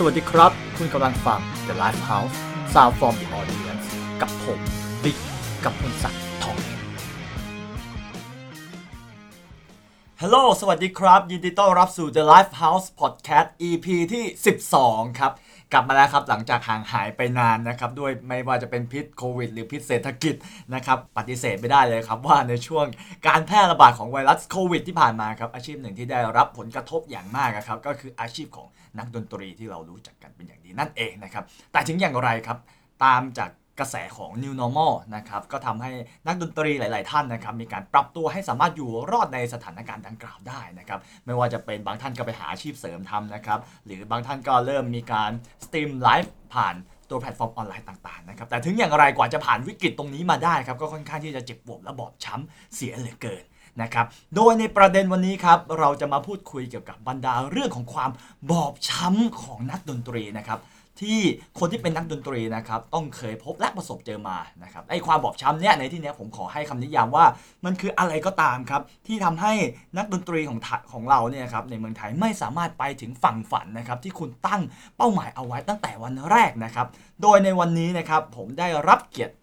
สวัสดีครับ คุณกำลังฟัง The Life House Sound from the Audience กับผมบิ๊กกับพลศักดิ์ทองฮัลโหลสวัสดีครับ ยินดีต้อนรับสู่ The Life House Podcast EP ที่ 12 ครับ กลับมาแล้วครับหลังจากห่างหายไปนานนะครับด้วยไม่ว่าจะเป็นพิษโควิด หรือพิษเศรษฐกิจนะครับปฏิเสธไม่ได้เลยครับว่าในช่วงการแพร่ระบาดของไวรัสโควิดที่ผ่านมาครับอาชีพหนึ่งที่ได้รับผลกระทบอย่างมากนะครับก็คืออาชีพของนักดนตรีที่เรารู้จักกันเป็นอย่างดีนั่นเองนะครับแต่ถึงอย่างไรครับตามจาก กระแสของ New Normal นะครับก็ทำให้นักดนตรีหลาย ๆ ท่านนะครับมีการปรับตัวให้สามารถอยู่รอดในสถานการณ์ดังกล่าวได้นะครับไม่ว่าจะเป็นบางท่านก็ไปหาอาชีพเสริมทำนะครับหรือบางท่านก็เริ่มมีการ stream live ผ่านตัวแพลตฟอร์มออนไลน์ต่างๆนะครับแต่ถึงอย่างไรกว่าจะผ่านวิกฤตตรงนี้มาได้ครับก็ค่อนข้างที่จะเจ็บปวดและบอบช้ำเสียเหลือเกินนะครับโดยในประเด็นวันนี้ครับเราจะมาพูดคุยเกี่ยวกับบรรดาเรื่องของความบอบช้ำของนักดนตรีนะครับ ที่คนที่เป็นนักดนตรีนะครับต้องเคยพบและประสบเจอมานะครับไอความบอบช้ำเนี่ยในที่นี้ผมขอให้คำนิยามว่า มันคืออะไรก็ตามครับที่ทำให้นักดนตรีของของเราเนี่ยครับในเมืองไทยไม่สามารถไปถึงฝั่งฝันนะครับที่คุณตั้งเป้าหมายเอาไว้ตั้งแต่วันแรกนะครับ โดยในวันนี้นะครับผมได้รับเกียรติ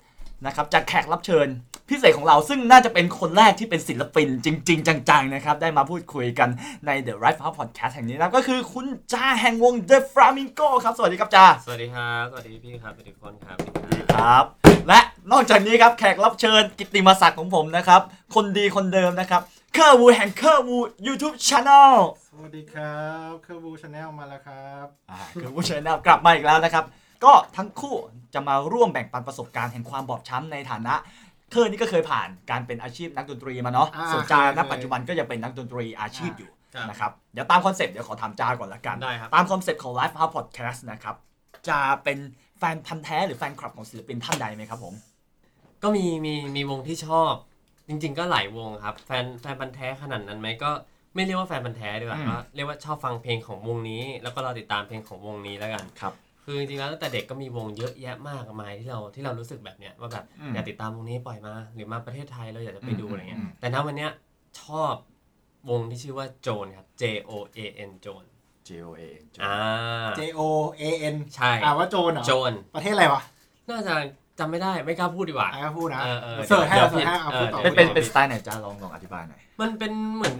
นะครับจากแขกรับเชิญ พิเศษของเราซึ่งน่าจะเป็นคนแรกที่เป็นศิลปินจริง ๆ จังๆนะครับ ได้มาพูดคุยกันใน The Live House Podcast แห่งนี้นะครับก็คือคุณจาแห่งวง De Flamingo ครับ สวัสดีครับจาสวัสดีครับ สวัสดีพี่ครับสวัสดีทุกคนครับครับ และนอกจากนี้ครับแขกรับเชิญกิตติมศักดิ์ของผมนะครับ คนดีคนเดิมนะครับเคอร์วูแห่งเคอร์วู YouTube Channel สวัสดีครับเคอร์วู Channel มาแล้วครับอ่าคือผู้ชายแนวกลับมาอีกแล้วนะครับ ก็ทั้งคู่จะมาร่วมแบ่งปันประสบการณ์แห่งความบอบช้ำในฐานะ เคอร์นี่ก็เคยผ่านการเป็นอาชีพนักดนตรีมาเนาะอ่าส่วนจาเคยณปัจจุบันก็ยังเป็นนักดนตรีอาชีพอยู่ครับ นะครับเดี๋ยวตามคอนเซปต์เดี๋ยวขอถามจาก่อนละกัน ได้ครับ ตามคอนเซปต์ของ Live House Podcast นะครับจะเป็นแฟนพันธุ์แท้หรือแฟนคลับของศิลปินท่านใดไหมครับผม ก็มีมีมีวงที่ชอบ จริง ๆ ก็หลายวงครับ แฟนแฟนพันธุ์แท้ขนาดนั้นไหมก็ไม่เรียกว่าแฟนบันธุ์แท้ดีกว่าอืม ก็เรียกว่าชอบฟังเพลงของวงนี้ แล้วก็เราติดตามเพลงของวงนี้แล้วกัน ครับ คือจริงๆแล้วตั้งแต่เด็กก็มีวงเยอะแยะมากมายที่เราที่เรารู้สึกแบบเนี้ยว่าแบบอืมอยากติดตามวงนี้ปล่อยมา หรือมาประเทศไทยเราอยากจะไปดูอืมอะไรเงี้อืยมแต่ณวันเนี้ยชอบวงที่ชื่อว่าโจนครับ J O A N โจน J O A N อ่า J O A N ใช่ อ่าว่าโจนเหรอโจนประเทศอะไรวะน่าจะจำไม่ได้ไม่กล้าพูดดีกว่า อะก็พูดนะเออเออเสิร์ชให้ดี๋ยวเสิร์ชให้เอาเอพูดอต่อเป็นเป็นเป็นสไตล์ไหนจ้าลองลองอธิบายหน่อย มันเป็นเหมือน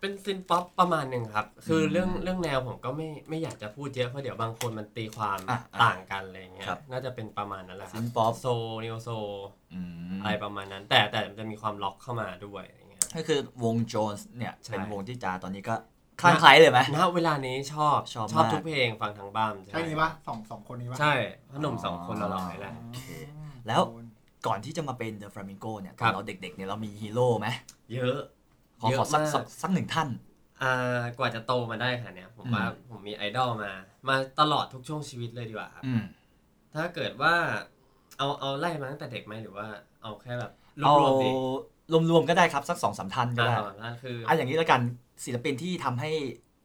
เป็นซินป๊อปประมาณหนึ่งครับ คืออมเรื่องเรื่องแนวผมก็ไม่ไม่อยากจะพูดเยอะเพราะเดี๋ยวบางคนมันตีความอะต่างกันอะไรเงี้ยครับ น่าจะเป็นประมาณนั้นแหละคซิรับนป๊อปโซนิโอโซอืมอะไรประมาณนั้น แต่แต่มันจะมีความล็อกเข้ามาด้วยอะไรเงี้ย ก็คือวงโจนส์เนี่ยใช่ เป็นวงที่จาตอนนี้ก็คลั่งไคล้เลยไหม ณเวลานี้ชอบชอบชอบมาก ทุกเพลงฟังทางบ้านใช่นี้ปะสองสองคนนี้ปะใช่พอหนุ่มสองคนเราหล่อๆแหละ โอเค แล้ว ก่อนที่จะมาเป็น The Flamingo เนี่ยตครัอนบเราเด็กๆเนี่ยเรามีฮีโร่ไหมเยอะ ขอเยอะขอสักมากสักสักหนึ่งท่านอ่ากว่าจะโตมาได้ค่ะเนี่ยผมอืมว่าผมมีไอดอลมา มาตลอดทุกช่วงชีวิตเลยดีกว่าครับอืมถ้าเกิดว่าเอาเอาไล่มาตั้งแต่เด็กไหมหรือว่าเอาแค่แบบรเอาวมๆดีรวมๆก็ได้ครับสักสองสามท่านก็อ่าได้สองนั่นคืออะอย่างนี้แล้วกันศิลปินที่ทำให้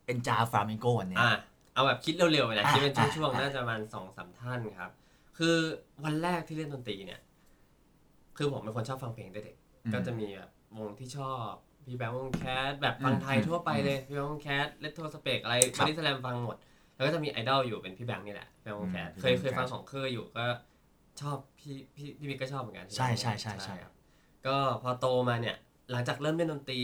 เป็นจาฟลามิงโกวันนี้อ่าเอาแบบคิดเร็วๆนะอะคิดเป็นอะช่วงๆอะน่าจะประมาณสองสามท่านครับ คือวันแรกที่เล่นดนตรีเนี่ย คือผมเป็นคนชอบฟังเพลงตั้งแต่เด็กอืมก็จะมีแบบวงที่ชอบ พี่แบงค์วง Clash แบบฟังไทยอืมทั่วไปเลยพี่แบงค์วง Clash Retrospect อะไรครับ บอดี้สแลมฟังหมด แล้วก็จะมีไอดอลอยู่เป็นพี่แบงค์นี่แหละพี่แบงค์วง Clash อืมเคยพี่เคแบงค์ยฟัง Clash ของเคยอยู่ก็ชอบพี่พี่พี่บิ๊กก็ชอบเหมือนกันใช่ใช่ใช่ใช่ครับก็พอโตมาเนี่ยหลังจากเริ่มเล่นดนตรี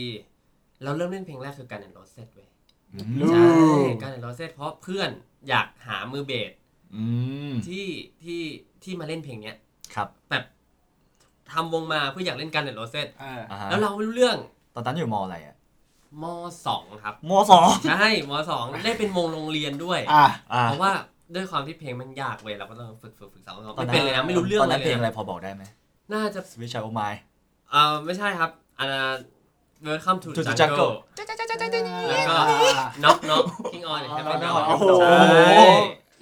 เราเริ่มเล่นเพลงแรกคือ Guns N' Roses เว้ยอืใช่ม Guns N' Roses เพราะเพื่อนอยากหามือเบสอืมที่ที่ที่มาเล่นเพลงเนี้ยครับแบบทำวงมาเพื่ออยากเล่น Guns N' Roses อ่าอ่าฮะแล้วเราไม่รู้เรื่อง ตอนนั้นอยู่มอะไรอะมสองครับมสองใช่มสองได้เป็นวงโรงเรียนด้วย อ่าอ่าเพราะว่าด้วยความที่เพลงมันยากเว้ยเราก็ต้องฝึกฝึกฝึกสองสองตอนไม่นั้นเป็นเลยนะไม่รู้เรื่องตอนเลนั้นยเพลงอะไรนะพอบอกได้ไหมน่าจะสวิชโอไมเออไม่ใช่ครับอันนั้น Welcome to To the Jungle Jungle แล้วก็ Knock Knockin' On อ๋อ Heaven Knock น็อก Knock โอ้โห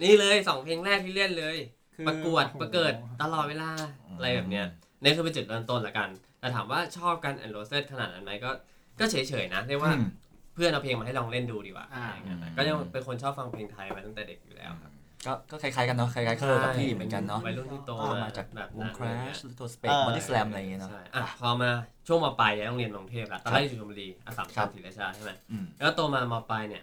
นี่เลยสองเพลงแรกที่เล่นเลยคือประกวดโอ้โหประเกิดตลอดเวลาอะไรแบบเนี้ยนี่คือเป็นจุดเริ่มต้นละกัน แต่ถามว่าชอบ Guns N' Roses ขนาดนั้นไหมก็ก็เฉยๆนะเรียกว่าอืมเพื่อนเอาเพลงมาให้ลองเล่นดูดีกว่าอ่าอะไรอย่างเงี้ยอืมก็ยังเป็นคนชอบฟังเพลงไทยมาตั้งแต่เด็กอยู่แล้วครับก็ก็คล้ายๆกันเนาะคล้ายๆเคอร์กับพี่เหมือนกันเนาะวัยรุ่นที่โตก็มามาจากแบบวงนั้นคราชตัวสเปกเออบอดี้สแลมอะไรอย่างเงี้ยเนาะใช่อะพอมาช่วงมปลายย้ายโรงเรียนกรุงเทพแล้วตอนแรกอยู่ชลบุรีอัสสัมครัชัญบศรีราชาใช่ไหมอืมแล้วโตมามปลายเนี่ย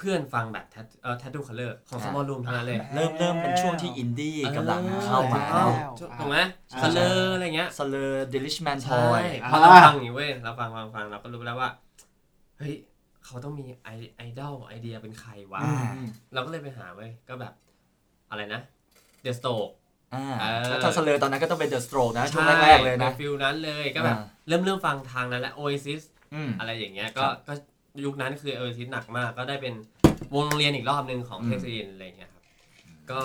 เพื่อนฟังแบบแทเอ่อ Tattoo Color ของอ่า Small Room ทั้งนั้นเลย เริ่มเริ่มเป็นช่วงที่อินดี้กำลังเข้ามาเออเนาะถูกไหมอ่า Color อะไรเงี้ยสเลอร์ดิลิชแมนทใช่อยพอเราฟังอย่างนี้เว้ยเราฟังฟังฟังเราก็รู้แล้วว่า เฮ้ย เขาต้องมีไอไอดอลไอเดียเป็นใครวะอ่าเราก็เลยไปหาเว้ย ก็แบบอะไรนะ The s t o k อ่าเออแล้วถ้า Slur ตอนนั้นก็ต้องเป็น The Strokes นะ ช่วงใช่แรกๆเลยนะ feel นั้นเลยก็แบบอ่าเริ่มเริ่มฟังทางนั้นแหละ Oasis อืมอะไรอย่างเงี้ยคก็รับก็ ยุคนั้นคือ Oasis หนักมาก ก็ได้เป็นวงโรงเรียนอีกรอบหนึ่งของอืมเทคซีนอะไรอย่างเงี้ยครับ ก็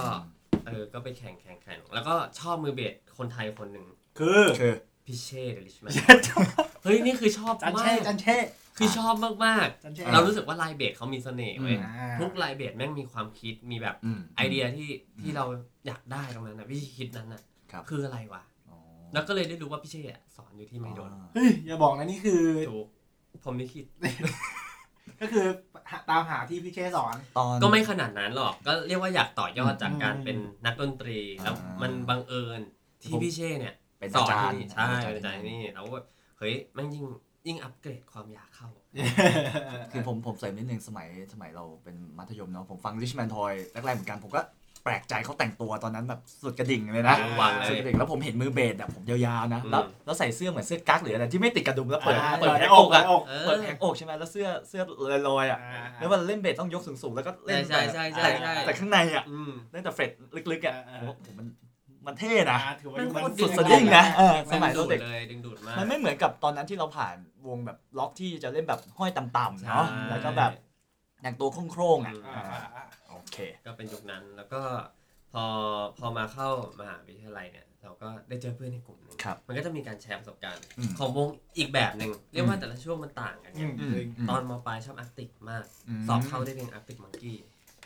เออก็ไปแข่งแข่งแข่งแล้วก็ชอบมือเบสคนไทยคนหนึ่งคือคือพิเช่เดลิชแมนเฮ้ยนี่คือชอบจันมาเช่กจันเช่คือชอบมากจันเช่ๆเรารู้สึกว่าลายเบสเขามีเสน่ห์เว้ยอืมอ่าทุกลายเบสแม่งมีความคิดมีแบบอืมไอเดียที่ที่เราอยากได้ตรงนั้นนะวิธีคิดนั้นน่ะครับคืออะไรวะอ๋อแล้วก็เลยได้รู้ว่าพี่เช่อะสอนอยู่ที่ไมโดนเฮ้ยอย่าบอกนะนี่คือถูก ผมไม่คิดก็คือตามหาที่พี่เช่สอน ตอน ก็ไม่ขนาดนั้นหรอก ก็เรียกว่าอยากต่อยอดจากการอืมเป็นนักดนตรี แล้วอ่ามัมันบังเอิญที่ผมพี่เช่เนี่ยเป็นสอาอนจารที่ย์นี่ใช่เป็นอาจารย์ที่นี่แล้วก็เฮ้ยแมันยิ่งยิ่งอัปเกรดความอยากเข้า คือผมผมเสริมนิดนึงสมัยสมัยเราเป็นมัธยมเนาะผมฟัง Richman Toy แรกๆเหมือนกันผมก็ แปลกใจเขาแต่งตัวตอนนั้นแบบสุดกระดิ่งเลยนะเออวางเลยสุดกระดิ่งแล้วผมเห็นมือเบสแบบผมยาวๆนะแล้วอืม แล้วใส่เสื้อเหมือนเสื้อกั๊กหรืออะไรที่ไม่ติดกระดุมแล้วเปิดอ่าเปิดเปิดแผให้งออกกเปิดอะให้อกเอเปิดอแผงอกใช่ไหมแล้วเสื้อเสื้อลอยๆอะอ่าแล้วมันเล่นเบสต้องยกสูงๆแล้วก็เล่นใช่ใช่ใช่ใช่ แต่แต่ข้างในอะอืม เล่นแต่เฟรดลึกๆอะอ่าโอ้โหมันมันเท่นะอ่าถือว่ามันดูโคตรสุดดึงสดิ้งนะเออสมัยดึเรางดูเด็ดกเลยดึงดูดมาก มันไม่เหมือนกับตอนนั้นที่เราผ่านวงแบบล็อกที่จะเล่นแบบห้อยต่ำๆเนาะใช่ แล้วก็แบบอย่างตัวโคร่งๆอะ อ่าอ่าอ่าโอ เค ก็เป็นยุคนั้นแล้วก็พอพอมาเข้ามหาวิทยาลัยเนี่ยเราก็ได้เจอเพื่อนในกลุ่มหนึงครับมันก็จะมีการแชร์ประสบการณ์ อืม ของวงอีกแบบหนึ่งเรียกว่าแต่ละช่วงมันต่างกันอืไงมอืมจริงตอนมปลายชอบอาร์ติกมากมสอบเข้าได้เพลงอาร์ติกมังกี้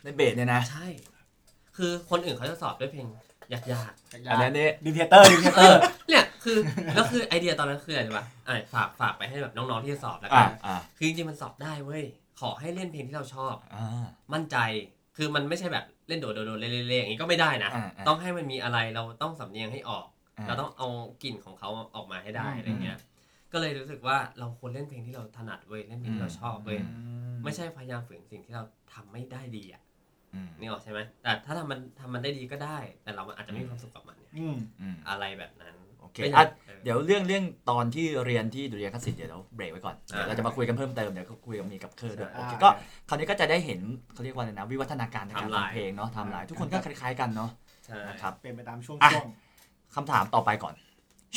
เล่นเบสเนี่ยนะใช่ คือคนอื่นเขาจะสอบด้วยเพลงยากอันนี้นี่ดิเพเตอร์ดิเพๆเตเอออร์ เนี่ยคือแล้วคือไอเดียตอนนั้นคืออะไรวะอะฝากฝากไปให้แบบน้องๆที่จะสอบแล้วกัอ่านอ่าคือจริงๆมันสอบได้เว้ยขอให้เล่นเพลงที่เราชอบ อ่ามั่นใจ คือมันไม่ใช่แบบเล่นโดดโดดๆเล่ๆๆอย่างนี้ก็ไม่ได้นะ อ่าอ่า ต้องให้มันมีอะไรเราต้องสำเนียงให้ออก อ่า เราต้องเอากลิ่นของเขาออกมาให้ได้อืม อะไรเงี้ย ก็เลยรู้สึกว่าเราควรเล่นเพลงที่เราถนัดเว้ยเล่นเพลงที่เราชอบเว้ยไม่ใช่พยายามฝืนสิ่งที่เราทำไม่ได้ดีอะอืมนี่ออกใช่ไหมแต่ถ้าทำมันทำมันได้ดีก็ได้ แต่เราอาจจะไม่มีความสุขกับมันเนี่ยอืม อืม อะไรแบบนั้นโอ เคก็ยาอะกออเดี๋ยวเรื่องเรื่องตอนที่เรียนที่ดุริยางคศิลป์เดี๋ยวเราเบรกไว้ก่อนอ่าเดี๋ยวเราจะมาคุยกันเพิ่มเติมเดี๋ยวก็คุยกับมีกับเคอร์ด้วยใช่โอเคอ่าก็คราวนี้ก็จะได้เห็นเขาเรียกว่าอะไรนะวิวัฒนาการทางการไทม์ไลน์ทำเพลงเนาะไทม์ไลน์อ่าทุกคนก็คล้ายๆกันเนาะใช่นะครับเป็นไปตามช่วงอะช่วงคำถามต่อไปก่อน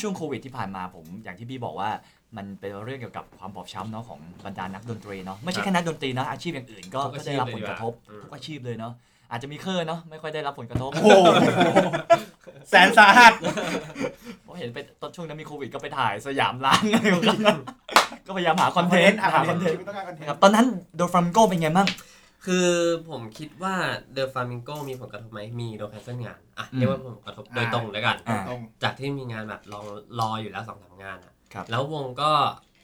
ช่วงโควิดที่ผ่านมาผม อย่างที่พี่บอกว่ามันเป็นเรื่องเกี่ยวกับความบอบช้ำเนาะของบรรดานักดนตรีเนาะไม่ใช่แค่นักดนตรีนะอาชีพอย่างอื่นก็ทุกอาชีได้รับผลกระทบเลยดีกว่าทุกอาชีพเลยเนาะอาจจะมีเคอร์เนาะไม่ค่อยได้รับผลกระทบโอ้โห แสนสาหัสเพราะเห็นไปตอนช่วงนั้นมีโควิดก็ไปถ่ายสยามร้างอะไรของกันนะก็พยายามหาคอนเทนต์หาหาคคออนนเทเทนนต์ต์ต้องการคอนเทนนะครับต์ตอนนั้น De Flamingo เป็นไงบ้างคือผมคิดว่าเดอะฟามิงโกมีผลกระทบไหมมีโดนแคนเซิลงานอะอืมเรียกว่าผลกระทบโดยตรงแล้วกันอ่าตรงจากที่มีงานแบบรอรออยู่แล้วสองสามงานอะครับแล้ววงก็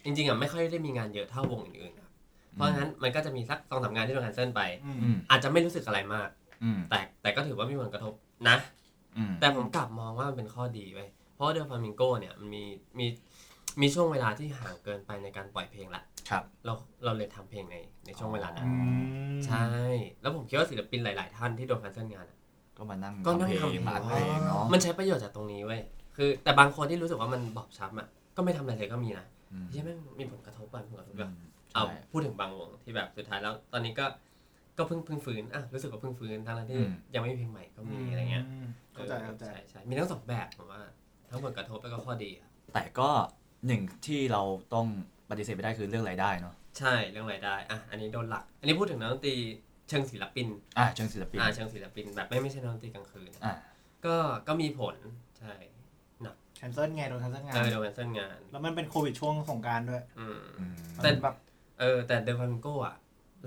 จริงๆอะไม่ค่อยได้มีงานเยอะเท่าวงอื่นๆครับเพราะงั้นมันก็จะมีสักสองสามงานที่โดนแคนเซิลไปอืมอืมอาจจะไม่รู้สึกอะไรมากอืมแต่แต่ก็ถือว่ามีผลกระทบนะอืม แต่ผมกลับมองว่ามันเป็นข้อดีไว้ยเพราะเดลฟามิงโกเนี่ยมันมีมีมีช่วงเวลาที่ห่างเกินไปในการปล่อยเพลงละครับ เราเราเลยทำเพลงในในช่วงเวลานั้นอืมใช่ แล้วผมคิดว่าศิลปินหลาย ๆ ท่านที่โดนแคนเซิลงานอะก็มานั่งก็นั่งทำเพลงทำเพลงมาอัดเพลงเนาะมันใช้ประโยชน์จากตรงนี้เว้ยคือแต่บางคนที่รู้สึกว่ามันบอบช้ำอะก็ไม่ทำอะไรเลยก็มีนะอืมที่ไม่งมีผลกระทบบ้างผลกระทบอืแบบมเอาใช่พูดถึงบางวงที่แบบสุดท้ายแล้วตอนนี้ก็ ก็เพิ่งเพิ่งฟื้นอะรู้สึกว่าเพิ่งฟื้นทั้งๆที่อืมยังไม่มีเพลงใหม่ก็มีอะไรเงี้ยมเข้าใจเข้าใจใช่ใช่มีทั้งสองแบบผมว่า ทั้งผลกระทบแล้วก็ข้อดีอะแต่ก็หนึ่งที่เราต้องปฏิเสธไม่ได้คือเรื่องรายได้เนาะใช่เรื่องรายได้อะอันนี้โดนหลัก อันนี้พูดถึงนักดนตรีเชิงศิลปินอ่าเชิงศิลปินอ่าเชิงศิลปินแบบไม่ไม่ใช่นักดนตรีกลางคืนอ่าก็ก็มีผลใช่แคนเซิลไงโดนแคนเซิลงาเอนอโดนแคนเซิลงาน แล้วมันเป็นโควิดช่วงสงกรารด้วย อืมอืมมันแต่แบบเออแต่เดลฟามิงโกอะ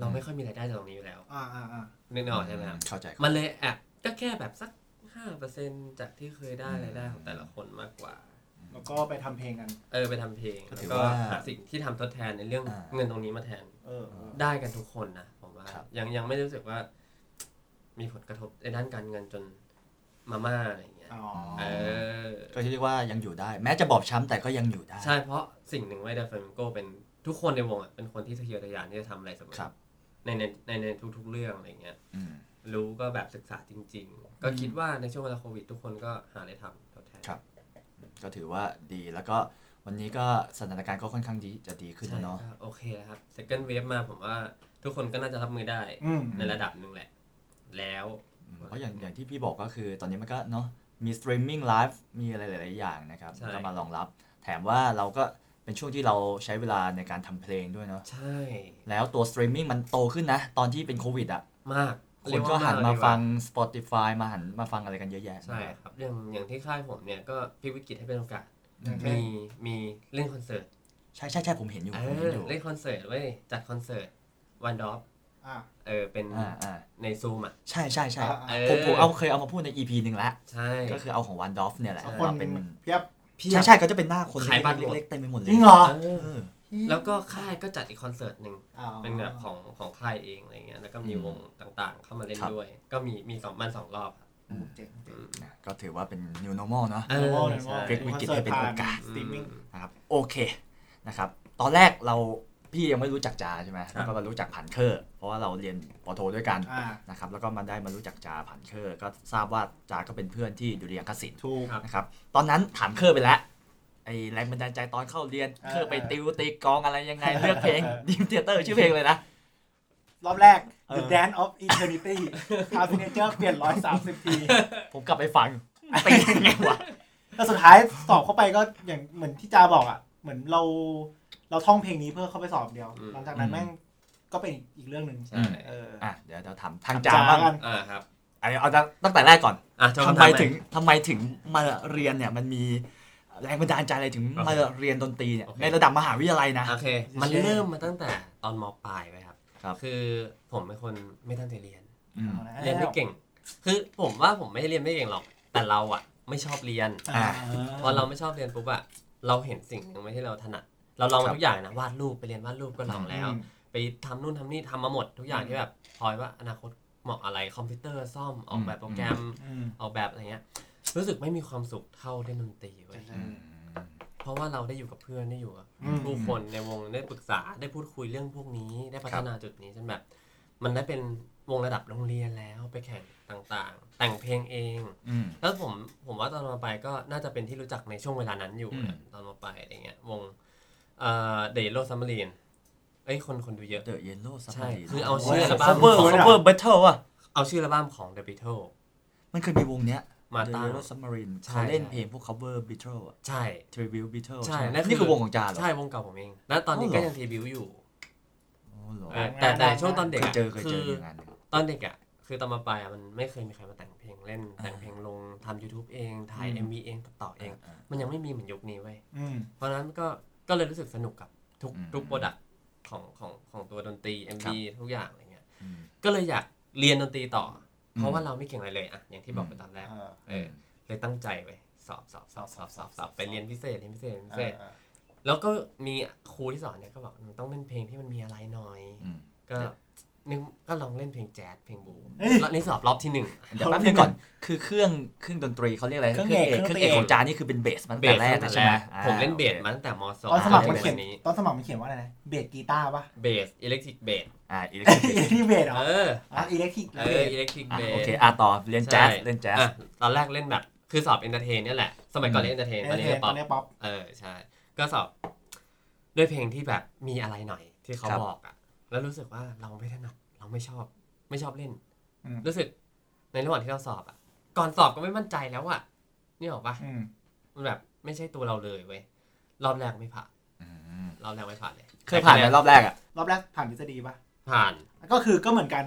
เราไม่ค่อยมีรายได้จากตรงนี้อยู่แล้วอ่าอ่าอ่านึกออกใช่ไหมครับเข้าใจมันเลยแอบก็แค่แบบสักห้าเปอร์เซ็นจากที่เคยได้รายได้ของแต่ละคนมากกว่า แล้วก็ไปทำเพลงกัน เออไปทำเพลงก็แล้วถือก็ว่าหาสิ่งที่ทำทดแทนในเรื่องอ่าเงินตรงนี้มาแทนเออเออได้กันทุกคนนะผมว่าครับยังยังไม่รู้สึกว่า มีผลกระทบในด้านการเงินจนมาม่าอะไรอย่างเงี้ยอ๋อเออก็เรียกว่ายังอยู่ได้ แม้จะบอบช้ำแต่ก็ยังอยู่ได้ ใช่เพราะสิ่งหนึ่งไว้เดลฟามิงโกเป็นทุกคนในวงอะเป็นคนที่ทะเยอทะยานที่จะทำอะไรเสมอครับ ในในในในทุก ๆ เรื่องอะไรเงี้ยอืมรู้ก็แบบศึกษาจริง ๆ ก็คิดว่าในช่วงเวลาโควิด ทุกคนก็หาอะไรทำทดแทนครับ ก็ถือว่าดีแล้วก็วันนี้ก็สถานการณ์ก็ค่อนข้างดีจะดีขึ้นใช่แล้วเนาะก็โอเคครับ second wave มาผมว่าทุกคนก็น่าจะรับมือได้อืม ในระดับหนึ่งแหละ แล้ว อืมเพราะอย่างอย่างที่พี่บอกก็คือตอนนี้มันก็เนาะมีสตรีมมิ่งไลฟ์มีอะไรหลาย ๆ อย่างนะครับ ใช่ ก็มารองรับ แถมว่าเราก็ เป็นช่วงที่เราใช้เวลาในการทำเพลงด้วยเนาะใช่ แล้วตัวสตรีมมิ่งมันโตขึ้นนะ ตอนที่เป็นโควิดอะ มากคนก็เรียว่หันมาเลยดีกว่าฟัง Spotify มาหันมาฟังอะไรกันเยอะแยะ ใช่ครับอย่างอย่างที่ค่ายผมเนี่ยก็พลิกวิกฤตให้เป็นโอกาสอย่างเช่นมีนมีเล่นคอนเสิร์ต ใช่ใช่ใช่ผมเห็นอยู่เออผมเห็นอยู่เล่นคอนเสิร์ตเว้ยจัดคอนเสิร์ตวันดอฟอ่าเออเป็นอ่าอ่าในซูมอะ ใช่ใช่ใช่อ่าเออผมผมเอาเคยเอามาพูดใน EP หนึ่งแล้วใช่ก็คือเอาของวันดอฟเนี่ยแหละใช่คนมาเป็นเพียบ พี่ใช่ใช่ก็จะเป็นหน้าคนขายบัตรหมด เล็กๆเต็มไปหมดเลยจริงเหรอเออเออ แล้วก็ค่ายก็จัดอีกคอนเสิร์ตหนึ่ง อ๋อ เป็นแบบของของค่ายเองอะไรเงี้ย แล้วก็มีอืมวงต่างๆ เข้ามาเล่นครับ ด้วย ก็มีมีสองมันสองรอบครับอืมเจ๋งเจ๋งนะก็ถือว่าเป็น new normal เนาะเออโอ้โหใช่พลิกวิกฤตให้เป็นโอกาส สตรีมมิ่ง นะครับโอเคนะครับตอนแรกเรา พี่ยังไม่รู้จักจาใช่ไหมครับแล้วก็มารู้จักผันเคอร์เพราะว่าเราเรียนป.โทด้วยกันอ่านะครับแล้วก็มาได้มารู้จักจาผันเคอร์ก็ทราบว่าจาก็เป็นเพื่อนที่ดุริยางคศิลป์ถูกครับนะครับตอนนั้นถามเคอร์ไปแล้วไอ้แรงบันดาลใจตอนเข้าเรียนเออเคอร์ไปติวตีกลองอะไรยังไงเลือกเพลง Dream Theater ชื่อเพลงเลยนะรอบแรกเออ The Dance of Eternity คาร์ฟิเนเจอร์เปลี่ยน130ที ผมกลับไปฟังตียังไงวะแล้วสุดท้ายสอบเข้าไปก็อย่างเหมือนที่จาบอกอะ เหมือนเรา เราท่องเพลงนี้เพื่อเข้าไปสอบเดียวอืมหลังจากนั้นแม่งก็เป็นอีกเรื่องหนึ่งใช่ เอออะเดี๋ยวเราทำทางจาบ้างกันอ่าครับเอาเอาตั้งแต่แรกก่อนอะโจทำคำไมถาหน่อยถึงทำไมถึงมาเรียนเนี่ยมันมีแรงบันดาลใจอะไรถึงโอเคมาเรียนดนตรีเนี่ยโอเค ในระดับมหาวิทยาลัยนะ โอเค มันเริ่มมาตั้งแต่ตอนมปลายไปครับ ครับ คือผมเป็นคนไม่ตั้งใจเรียน อืม เรียนไม่เก่ง คือผมว่าผมไม่ได้เรียนไม่เก่งหรอก แต่เราอะไม่ชอบเรียน อ่า พอเราไม่ชอบเรียนปุ๊บอะเราเห็นสิ่งหนึ่งไม่ที่เราถนัด เราลองครัมาบทุกอย่างนะวาดรูปไปเรียนวาดรูปก็ลองแล้วอืมไปทำนู่นทำนี่ทำมาหมดทุกอย่างที่แบบพลอยว่าอนาคตเหมาะอะไรคอมพิวเตอร์ซ่อมออกแบบโปรแกรมอืมออกแบบอะไรเงี้ยรู้สึกไม่มีความสุขเท่าเล่นดนตรีเว้ยใช่อืมเพราะว่าเราได้อยู่กับเพื่อนได้อยู่กับอืมผู้คนในวงได้ปรึกษาได้พูดคุยเรื่องพวกนี้ได้พัฒนาจุดนี้จนแบบ มันได้เป็นวงระดับโรงเรียนแล้วไปแข่งต่างๆ แต่งเพลงเองอืมแล้วผมผมว่าตอนมอปลายก็น่าจะเป็นที่รู้จักในช่วงเวลานั้นอยู่อืมตอนมอปลายอะไรเงี้ยวง เอ่อ The Yellow Submarine เอ้ยคนคนดูเยอะ The Yellow Sub ใช่ marine คือเอาชื่ออัลบั้ม cover cover Beatles อะ เอาชื่ออัลบั้มของ The Beatles มันเคยมีวงเนี้ย มาตั้ง The Yellow Submarine ใช่ เขาเล่นเพลงพวก cover Beatles อะใช่ tribute Beatles ใช่ไหมนั่นคือนี่คือวงของจาเหรอ ใช่วงเก่าผมเอง แล้วตอนนี้อ๋อเหรก็อยัง tribute อยู่อ๋อเหรอเออแต่แต่ช่วงตอนเคเด็กยอะเคยเจอคือเจออยู่งานหนึ่งตอนเด็กอะ คือตอนมอปลายอะมันไม่เคยมีใครมาแต่งเพลงเล่น แต่งเพลงลงทำ YouTube เองถ่าย อืม MV เองตัดต่อเองอ่ามันยังไม่มีเหมือนยุคนี้เว้ย อืม เพราะฉะนั้นก็ ก็เลยรู้สึกสนุกกับทุกอืมทุก product ของของของตัวดนตรี MV ทุกอย่างอะไรเงี้ยอืมก็เลยอยากเรียนดนตรีต่ออมเพราะว่าเราไม่เก่งอะไรเลยอะอย่างที่บอกไปตอนแรกเออเออเลยตั้งใจไปสอบสอบสอบสอบสอบสอบไปเรียนพิเศษเรียนพิเศษเรียนพิเอเศอแล้วก็มีครูที่สอนเนี่ยก็บอกมันต้องเล่นเพลงที่มันมีอะไรหน่อยอืมก็ นึกก็ลองเล่นเพลงแจ๊สเพลงบูเฮ้ยแล้วนี่สอบรอบที่หนึ่งเดี๋ยวแป๊บนึงก่อนคือเครื่องเครื่องดนตรีเขาเรียกอะไรเครื่องเอกเครื่องเอกเครื่องเอกของจานี่คือเป็นเบสมันเบแต่สแรกตั้งเลยแต่ใช่แรไหมกอ่าผมเล่นเบสโอคมาตั้งแต่มสองตอนสมัครมันจเขียนวันี้ตอนสมัครมันเขียนว่าอะไรนะเบสกีตาร์ป่ะเบสอิเล็กทริกเบสอ่าอิเล็กอิทริเล็กกทริกเบสเหรอเอออะอิเล็กทริกเอเบอสอิเล็กทริกอะเบสโอเคอะต่อเรียนแจ๊สเล่นแจ๊สอะตอนแรกเล่นแบบคือสอบเอนเตอร์เทนเนี่ยแหละสมัยก่อนเล่นเอนเตอร์เทนตอนนี้เอเล่นตป๊ออนปนี้ป๊อปเออใช่ก็สอบด้วยเพลงที่แบบมีอะไรหน่อยที่เขาครับบอกอะ แล้วรู้สึกว่าเราไม่ถนัดเราไม่ชอบ ไม่ชอบเล่น อืม รู้สึกในระหว่างที่เราสอบอะ ก่อนสอบก็ไม่มั่นใจแล้วอะนี่ออกปะอืมมันแบบไม่ใช่ตัวเราเลยเว้ยรอบแรกไม่ผ่านอืมรอบแรกไม่ผ่านเลยเคยผ่านไหมรอบแรกอะ รอบแรกผ่านทฤษฎีป่ะผ่านก็คือก็เหมือนกัน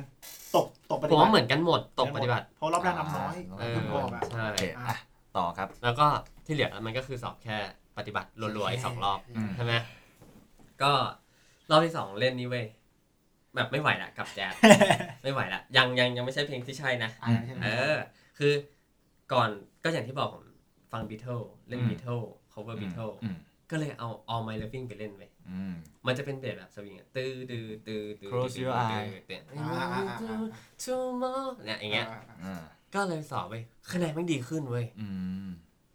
ตกตกปผฏิมบัว่าติเหมือนกันหมดตกปฏิบัติเพราะรอบแรกน้ำน้อยเออเพิ่งบอกอะใช่โอเคอะต่อครับ แล้วก็ที่เหลือมันก็คือสอบแค่ปฏิบัติรัวๆอีกสองรอบ อืม ใช่ไหมก็รอบที่สองเล่นนี่เว้ย แบบไม่ไหวละกับแจ๊สไม่ไหวละยังยังยังไม่ใช่เพลงที่ใช่นะอ่าใช่ไหมเออ คือก่อนก็อย่างที่บอกผมฟังบีเทิลเล่นอืมบีเทิล cover บีเทิลอืมก็เลยเอา All My Loving ไปเล่นไปอืมมันจะเป็นเบสแบบสวิงอะตื้อตื้อตื้อตื้อ Close ตื้อ your ตื้อ eyes ตื้ออ่าอ่าอ่าอ่า tomorrow เนี่ยอย่างเงี้ยอ่าก็เลยสอบไปคะแนนมันดีขึ้นเว้ยอืม